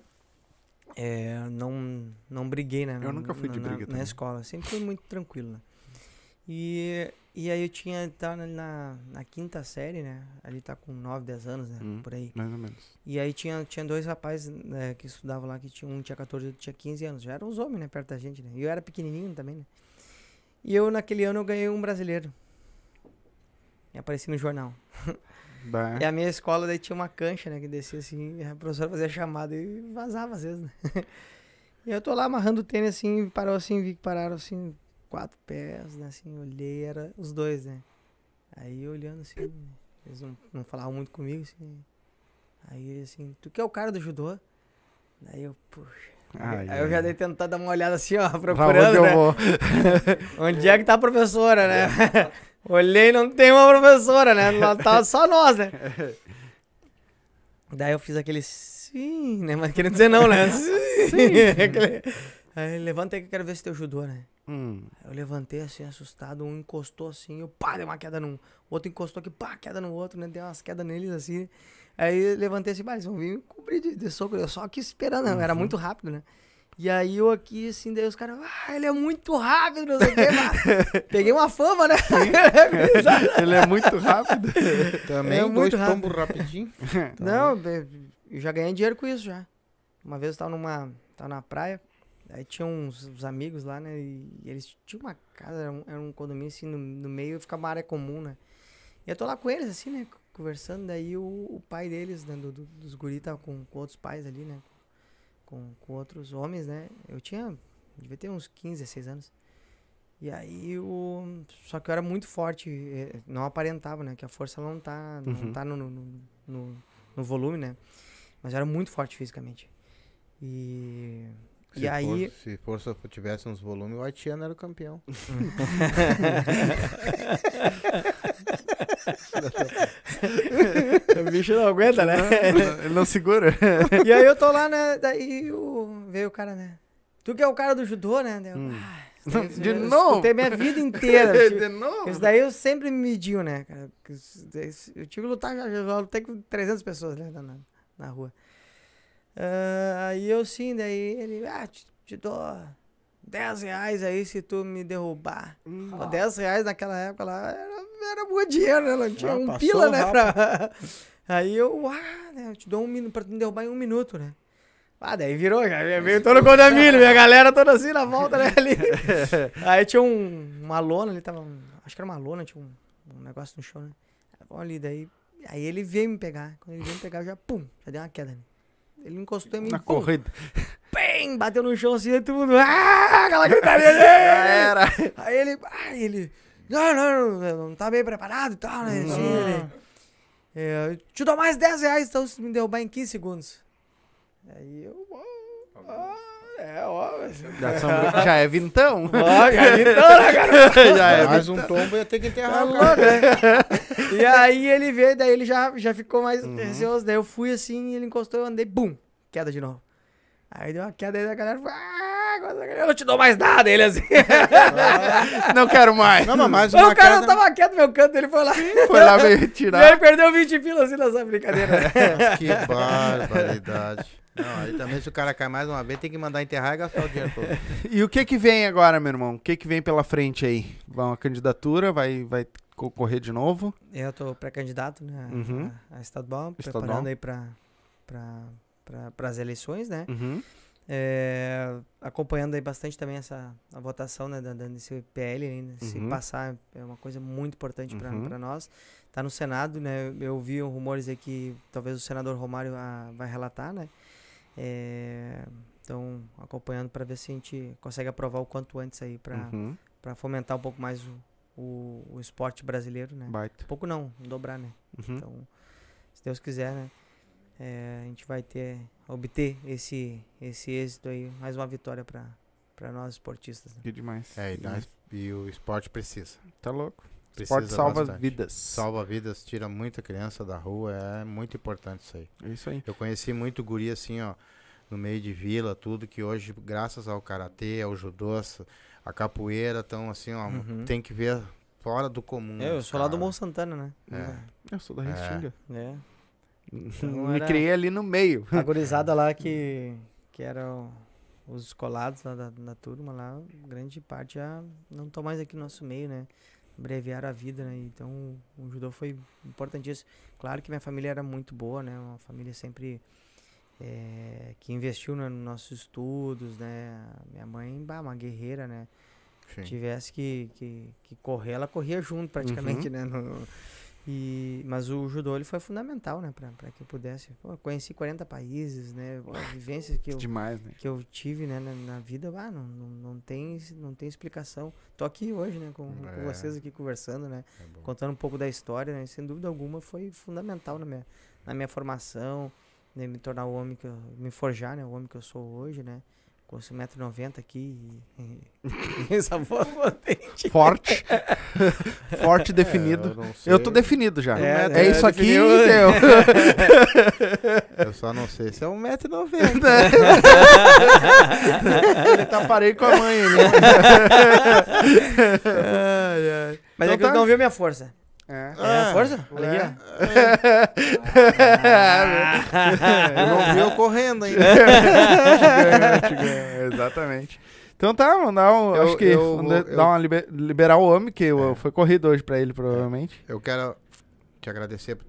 é, não, não briguei, né? Eu nunca fui de na, briga Na, também. escola, sempre fui muito tranquilo, né? E, e aí eu tinha, tava na, na quinta série, né? Ali tá com 9, 10 anos, né? Hum. Por aí. Mais ou menos. E aí tinha, tinha dois rapazes né, que estudavam lá, que tinha, um tinha 14 e outro tinha 15 anos. Já eram os homens, né? Perto da gente, né? E eu era pequenininho também, né? E eu, naquele ano, eu ganhei um brasileiro. E apareci no jornal. [laughs] Bah. E a minha escola daí tinha uma cancha, né? Que descia assim, a professora fazia chamada e vazava às vezes, né? [laughs] E eu tô lá amarrando o tênis assim, parou assim, vi que pararam assim, quatro pés, né? Assim, olhei, era os dois, né? Aí olhando assim, eles não, não falavam muito comigo, assim. Aí ele assim, tu que é o cara do judô? Daí eu, puxa. Ai, Aí eu já dei tentar dar uma olhada assim, ó, [laughs] procurando, né? [laughs] Onde é que tá a professora, né? [laughs] Olhei, não tem uma professora, né? Tá só nós, né? Daí eu fiz aquele sim, né? Mas querendo dizer não, né? Sim. Aquele- Aí levanta aí que eu quero ver se teu judô, né? Hum. Eu levantei assim, assustado, um encostou assim, eu pá, dei uma queda num. O outro encostou aqui, pá, queda no outro, né? Dei umas quedas neles assim. Aí eu levantei assim, eles vão vir me cobrir de, de soco. Eu só aqui esperando, né? era muito rápido, né? E aí eu aqui, assim, daí os caras, ah, ele é muito rápido, não sei o quê. [laughs] pá. Peguei uma fama, né? [laughs] [laughs] Ele é muito rápido. Também É dois muito rápido. tombos rapidinho. Não, eu já ganhei dinheiro com isso já. Uma vez eu tava numa. tava na praia, aí tinha uns, uns amigos lá, né? E, eles tinham uma casa, era um, era um condomínio assim no, no meio e ficava uma área comum, né? E eu tô lá com eles, assim, né? Conversando, daí o, o pai deles, né? do- do- dos guri, tava com, com outros pais ali, né? Com, com outros homens, né? Eu tinha. Devia ter uns 15, 16 anos. E aí o. Só que eu era muito forte, eh, não aparentava, né? Que a força não tá, Uhum. não tá no, no, no, no volume, né? Mas eu era muito forte fisicamente. E. Se e aí. For, se força tivesse uns volumes, o haitiano era o campeão. [laughs] o bicho não aguenta, né? Ele não segura. [laughs] e aí eu tô lá, né? Daí o... veio o cara, né? Tu que é o cara do judô, né? Eu, Hum. "Ah, De eu novo? Escutei minha vida inteira. [laughs] tipo, De novo? Isso daí eu sempre me mediu, né, cara? Eu tive que lutar, já, já lutei com 300 pessoas, né, na- na rua. Ah, aí eu sim, daí ele, ah, te, te dou 10 reais aí se tu me derrubar. Pô, 10 reais naquela época lá era, era muito dinheiro, né? Não tinha um pila, né? Pra... [laughs] Aí eu, ah, né, eu te dou um minuto pra tu me derrubar em um minuto, né? Ah, daí virou, já veio todo o condomínio, minha galera toda assim na volta, né, ali. [laughs] Aí tinha um, uma lona ali, tava, acho que era uma lona, tinha um, um negócio no chão, né? Vamos ali, daí, aí ele veio me pegar, quando ele veio me pegar, eu já, pum, já dei uma queda, né? Ele encostou em mim, Na pum, corrida. pim, bateu no chão assim, aí todo mundo, ah, aquela gritaria dele. era. Aí ele, ah, ele, não, não, não, não tá bem preparado e tal, né? Assim, ele, é, te dou mais 10 reais, então, se me derrubar em 15 segundos. Aí eu, ó, é, ó, Já, são- já é vintão. [laughs] ó, cara, então, né, cara? [laughs] já é Mais um tombo ia ter que enterrar Tá cara. né? [laughs] E aí ele veio, daí ele já, já ficou mais Uhum. receoso. Daí eu fui assim, ele encostou, eu andei, bum, queda de novo. Aí deu uma queda aí da galera, falou, ah, agora eu não te dou mais nada. Ele assim. Não quero mais. Não, mas mais uma o cara queda. tava quieto no meu canto, ele foi lá. Foi lá me E ele tirar. perdeu 20 pilas assim nessa brincadeira. Que barbaridade. Não, aí também se o cara cai mais uma vez, tem que mandar enterrar e gastar o dinheiro todo. [laughs] E o que que vem agora, meu irmão? O que que vem pela frente aí? Vai uma candidatura? Vai, vai concorrer de novo? Eu tô pré-candidato, né? a- Uhum. A, a estadual, Estadual. preparando aí pra, pra, pra, pras eleições, né? Uhum. É, acompanhando aí bastante também essa a votação né, da, desse PL ainda. Se Uhum. passar, é uma coisa muito importante para Uhum. para nós. Tá no Senado, né? Eu ouvi rumores aí que talvez o senador Romário ah, vai relatar, né? É, então, acompanhando para ver se a gente consegue aprovar o quanto antes aí para Uhum. para fomentar um pouco mais o, o, o esporte brasileiro, né? Baita. Pouco não, dobrar, né? Uhum. Então, se Deus quiser, né? é, a gente vai ter, obter esse, esse êxito aí, mais uma vitória para para nós esportistas. né? Que demais. É, e, nós- e o esporte precisa. Tá louco. Precisa Esporte salva bastante. vidas. Salva vidas, tira muita criança da rua, é muito importante isso aí. É isso aí. Eu conheci muito guri assim, ó, no meio de vila, tudo, que hoje, graças ao karatê, ao judô, a capoeira, estão assim, ó, Uhum. tem que ver fora do comum. É, eu sou lá do cara. Morro Santana, né? É. Eu sou da É. Restinga. É. [laughs] Me era- criei ali no meio. A gurizada lá que, [laughs] que eram os escolados lá da, da turma lá, grande parte já não estão mais aqui no nosso meio, né? Abreviaram a vida, né? Então o judô foi importantíssimo. Claro que minha família era muito boa, né? Uma família sempre eh, que investiu né, nos nossos estudos, né? Minha mãe, bah, uma guerreira, né? Sim. tivesse que, que, que correr, ela corria junto praticamente, Uhum. né? no- E, mas o judô ele foi fundamental, né, pra que eu pudesse. Pô, eu conheci 40 países, né, vivências que eu, [laughs] Demais, né? que eu tive, né, na, na vida, ah, não, não, não, tem, não tem explicação. Tô aqui hoje, né, com, com É. vocês aqui conversando, né, É contando um pouco da história, né, sem dúvida alguma foi fundamental na minha, na minha formação, né, me tornar o homem que eu, me forjar, né, o homem que eu sou hoje, né, com esse 1,90m aqui e, [laughs] e essa voz potente. Forte. [laughs] Forte definido. É, eu, eu tô definido já. É, É, né, isso aqui definiu. e deu. [laughs] Eu só não sei se é 1,90m. Ele tá parei com a mãe ali. Mas Então é que tá. não viu minha força. É. É a força? é. Alegria? [laughs] Eu não vi eu correndo ainda. [laughs] Ganhou, Exatamente. Então tá, vamos dar um. Eu- acho que eu vou- dar eu- uma liber- liberar o homem, que o- foi corrido hoje pra ele, provavelmente. Eu quero te agradecer por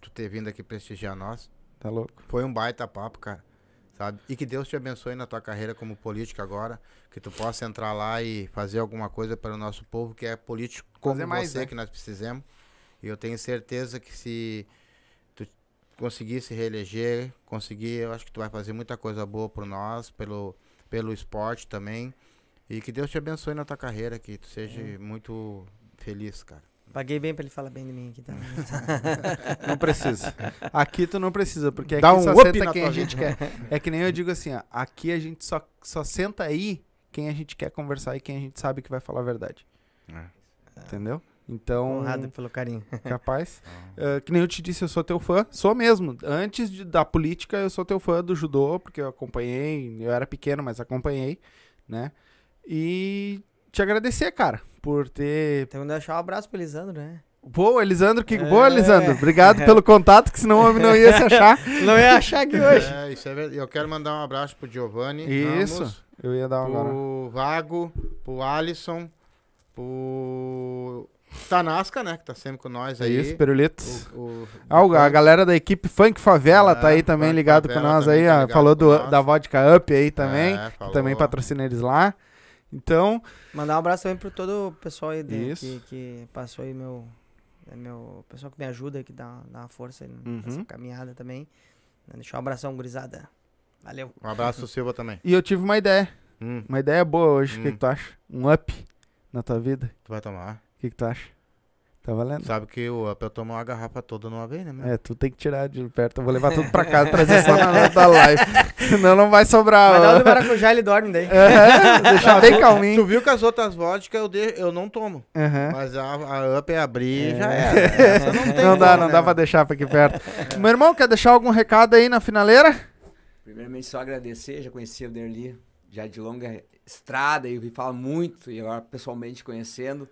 tu ter vindo aqui prestigiar nós. Tá louco. Foi um baita papo, cara. Sabe? E que Deus te abençoe na tua carreira como político agora. Que tu possa entrar lá e fazer alguma coisa para o nosso povo que é político como Fazer mais, você né? que nós precisamos. E eu tenho certeza que se tu conseguir se reeleger, conseguir, eu acho que tu vai fazer muita coisa boa por nós, pelo, pelo esporte também. E que Deus te abençoe na tua carreira, que tu seja muito feliz, cara. Paguei bem pra ele falar bem de mim aqui, tá? [laughs] Não precisa. Aqui tu não precisa, porque aqui Dá um só senta quem a gente quer. [laughs] É que nem eu digo assim, ó, aqui a gente só, só senta aí quem a gente quer conversar e quem a gente sabe que vai falar a verdade. Entendeu? Então, Honrado pelo carinho. [laughs] capaz. Eh, que nem eu te disse, eu sou teu fã. Sou mesmo. Antes de- da política, eu sou teu fã do judô, porque eu acompanhei. Eu era pequeno, mas acompanhei, né? E te agradecer, cara, por ter. Tem que deixar um abraço pro Elisandro, né? Boa, Elisandro, que É. boa, Elisandro. Obrigado pelo contato, que senão o homem não ia se achar. [laughs] Não ia achar que hoje. É, isso é verdade. Eu quero mandar um abraço pro Giovanni. Isso. Ramos, Eu ia dar uma agora. pro Vago, pro Alisson, pro Tanasca, né? Que tá sempre com nós É aí. isso, Perulitos. O, o- Ah, o- a galera da equipe Funk Favela tá aí É, também Funk ligado com nós também aí, tá ó. Falou do, nós. da Vodka Up aí também. É, também patrocina eles lá. Então, Mandar um abraço também pro todo o pessoal aí de- que, que passou aí, meu, é meu pessoal que me ajuda, que dá, dá uma força aí Uhum. nessa caminhada também. Deixar um abração, gurizada. Valeu. Um abraço [laughs] Silva também. e eu tive uma ideia. Hum, Uma ideia boa hoje. O que, Hum. que tu acha? Um up na tua vida. tu vai tomar. O que, que tu acha? Tá valendo? Sabe que o Up eu tomo uma garrafa toda numa vez, né? meu? É, tu tem que tirar de perto. Eu vou levar tudo pra casa, trazer só [laughs] na da live. Senão não vai sobrar. Mas dá o do maracujá, ele dorme daí. É, [laughs] deixar bem calminho. Tu viu que as outras vodkas eu, de... eu não tomo. Aham. Mas a, a Up é abrir É. já era. [laughs] Essa não tem Não dá, não né, dá pra deixar pra aqui perto. Meu irmão, quer deixar algum recado aí na finaleira? Primeiramente, só agradecer, já conheci o Derli, já de longa estrada, e vi falar muito, e agora pessoalmente conhecendo.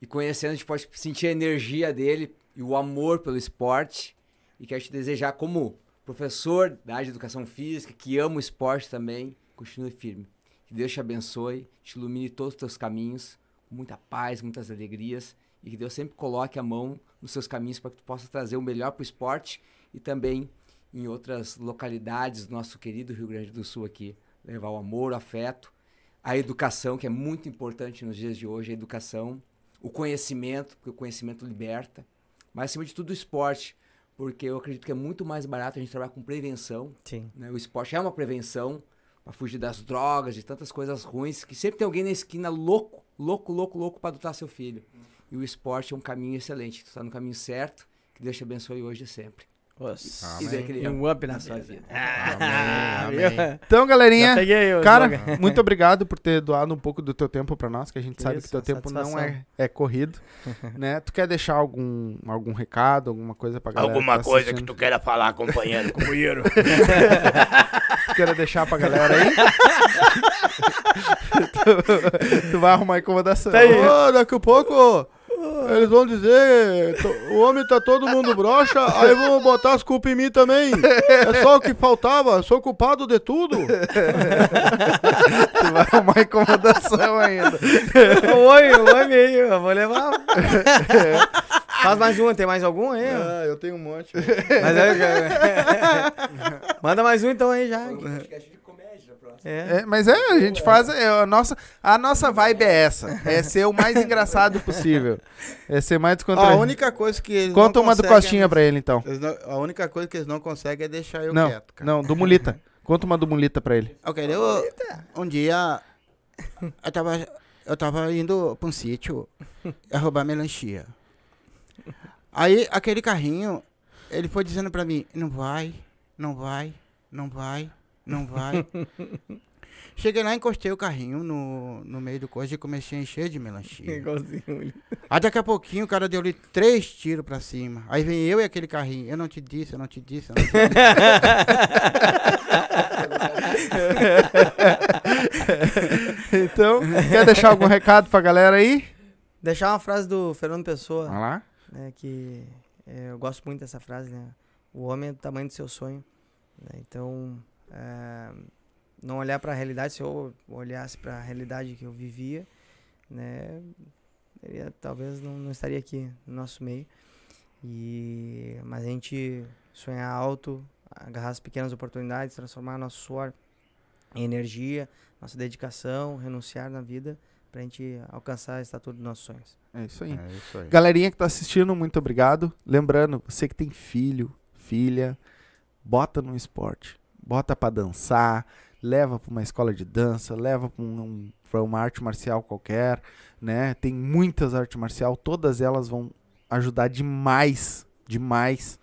E conhecendo, a gente pode sentir a energia dele e o amor pelo esporte. E quero te desejar, como professor da área de educação física, que ama o esporte também, continue firme. Que Deus te abençoe, te ilumine todos os teus caminhos, com muita paz, muitas alegrias. E que Deus sempre coloque a mão nos seus caminhos para que tu possa trazer o melhor para o esporte e também em outras localidades do nosso querido Rio Grande do Sul aqui. Levar o amor, o afeto, a educação, que é muito importante nos dias de hoje, a educação, o conhecimento, porque o conhecimento liberta, mas acima de tudo o esporte, porque eu acredito que é muito mais barato a gente trabalhar com prevenção. Sim. né? O esporte é uma prevenção para fugir das drogas, de tantas coisas ruins, que sempre tem alguém na esquina louco, louco, louco, louco para adotar seu filho. E o esporte é um caminho excelente, tu está no caminho certo, que Deus te abençoe hoje e sempre. Nossa. E um up na sua vida. Amém, amém. Então, galerinha, o cara, slogan. [laughs] muito obrigado por ter doado um pouco do teu tempo pra nós, que a gente Que sabe isso, que teu tempo não satisfação. é, é corrido, [laughs] né? Tu quer deixar algum, algum recado, alguma coisa pra galera Alguma tá coisa que tu queira falar, companheiro, [laughs] companheiro. Tu queira deixar pra galera aí? tu, tu vai arrumar incomodação. Tá aí. Ô, daqui a pouco eles vão dizer, o homem tá todo mundo broxa, aí vão botar as culpas em mim também. É só o que faltava, sou culpado de tudo. Tu vai arrumar incomodação ainda. O homem, o homem aí, eu vou levar. Faz mais um, tem mais algum aí? Ah, eu tenho um monte. Mas é- [laughs] Manda mais um então aí já. Podcast de comédia, É. É, mas é, a gente faz. é, a, nossa, a nossa vibe é essa. É ser o mais engraçado possível. É ser mais Ó, a descontraído. única coisa que eles Conta não uma do Costinha pra ele, então. não- a única coisa que eles não conseguem é deixar eu Não, quieto, cara. não, do Mulita. Conta uma do Mulita pra ele. Ok, eu, um dia eu tava, eu tava indo pra um sítio a roubar melancia. Aí aquele carrinho, ele foi dizendo pra mim, não vai, não vai, não vai, não vai. [laughs] Cheguei lá, encostei o carrinho no, no meio do coisa e comecei a encher de melancia. [laughs] Igualzinho. Aí daqui a pouquinho o cara deu ali três tiros pra cima. Aí vem eu e aquele carrinho. Eu não te disse, eu não te disse, eu não te disse. [laughs] Então, quer deixar algum recado pra galera aí? Deixar uma frase do Fernando Pessoa. Vai lá. né, que é, eu gosto muito dessa frase, né? O homem é do tamanho do seu sonho. né, Então, é, não olhar para a realidade, se eu olhasse para a realidade que eu vivia, né? eu talvez não, não estaria aqui no nosso meio. E, mas a gente sonhar alto, agarrar as pequenas oportunidades, transformar nosso suor em energia, nossa dedicação, renunciar na vida pra gente alcançar a estatura dos nossos sonhos. É isso aí. É isso aí. Galerinha que tá assistindo, muito obrigado. Lembrando, você que tem filho, filha, bota no esporte. Bota pra dançar, leva pra uma escola de dança, leva pra, um, uma arte marcial qualquer, né? Tem muitas artes marcial, todas elas vão ajudar demais, demais.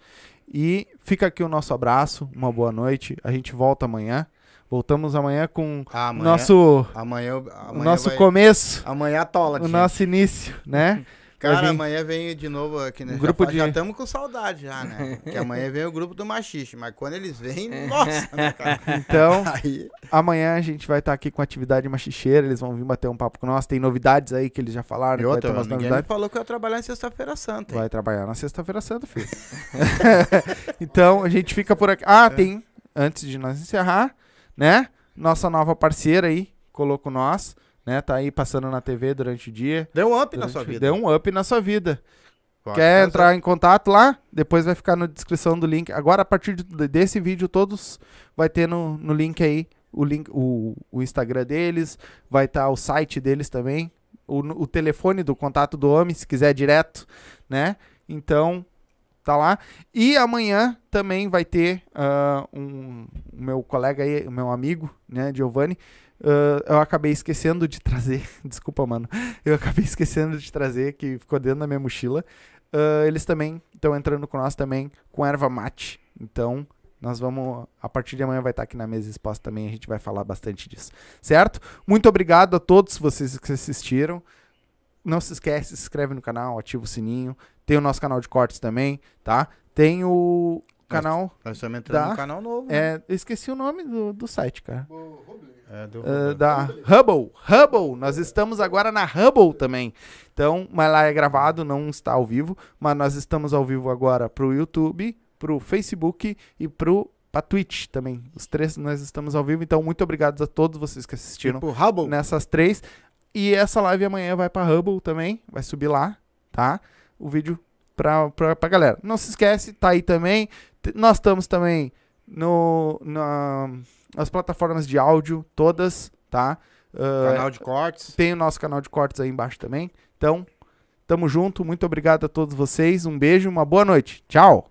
E fica aqui o nosso abraço, uma boa noite. A gente volta amanhã. Voltamos amanhã com Ah, o amanhã, nosso, amanhã, eu- o amanhã nosso vai- começo, Amanhã tola, o nosso início, né? [laughs] Cara, amanhã vem de novo aqui, né? Um já grupo fa- de- Já estamos com saudade já, né? [laughs] que amanhã vem o grupo do machiste, mas quando eles vêm, nossa, né, cara? [laughs] Então, Aí, Amanhã a gente vai estar aqui com atividade machicheira, eles vão vir bater um papo com nós. Tem novidades aí que eles já falaram. e que vai outra, ter falou que eu ia trabalhar em sexta-feira santa. hein? Vai trabalhar na sexta-feira santa, filho. [laughs] então a gente fica por aqui. Ah, tem, antes de nós encerrar, né? Nossa nova parceira aí, colocou nós, né? Tá aí passando na TV durante o dia. Deu um up na Durante- sua vida. Deu um up na sua vida. Pode Quer fazer. entrar em contato lá? Depois vai ficar na descrição do link. Agora, a partir de- desse vídeo, todos vai ter no, no link aí o, link, o, o Instagram deles, vai estar o site deles também, o, o telefone do contato do homem, se quiser direto, né? Então, tá lá. E amanhã também vai ter ah, um meu colega aí, o meu amigo, né, Giovanni. Ah, eu acabei esquecendo de trazer, [laughs] desculpa, mano. Eu acabei esquecendo de trazer, que ficou dentro da minha mochila. Ah, eles também estão entrando com nós também com erva mate. Então, nós vamos, a partir de amanhã vai estar aqui na mesa exposta também, a gente vai falar bastante disso. Certo? Muito obrigado a todos vocês que assistiram. Não se esquece, se inscreve no canal, ativa o sininho. Tem o nosso canal de cortes também, tá? Tem o canal. Nós estamos entrando Dá. no canal novo. né? É, eu esqueci o nome do, do site, cara. É, do Ah, da Hubble. Hubble. Nós estamos agora na Hubble também. Então, mas lá é gravado, não está ao vivo. Mas nós estamos ao vivo agora pro YouTube, pro Facebook e pro pra Twitch também. Os três nós estamos ao vivo. Então, muito obrigado a todos vocês que assistiram Tipo, Hubble. nessas três. E essa live amanhã vai pra Hubble também. Vai subir lá, tá? O vídeo pra, pra, pra galera. Não se esquece, tá aí também. Nós estamos também no, na, nas plataformas de áudio, todas, tá? Ah, Canal de cortes. tem o nosso canal de cortes aí embaixo também. Então, tamo junto. Muito obrigado a todos vocês. Um beijo, uma boa noite. Tchau!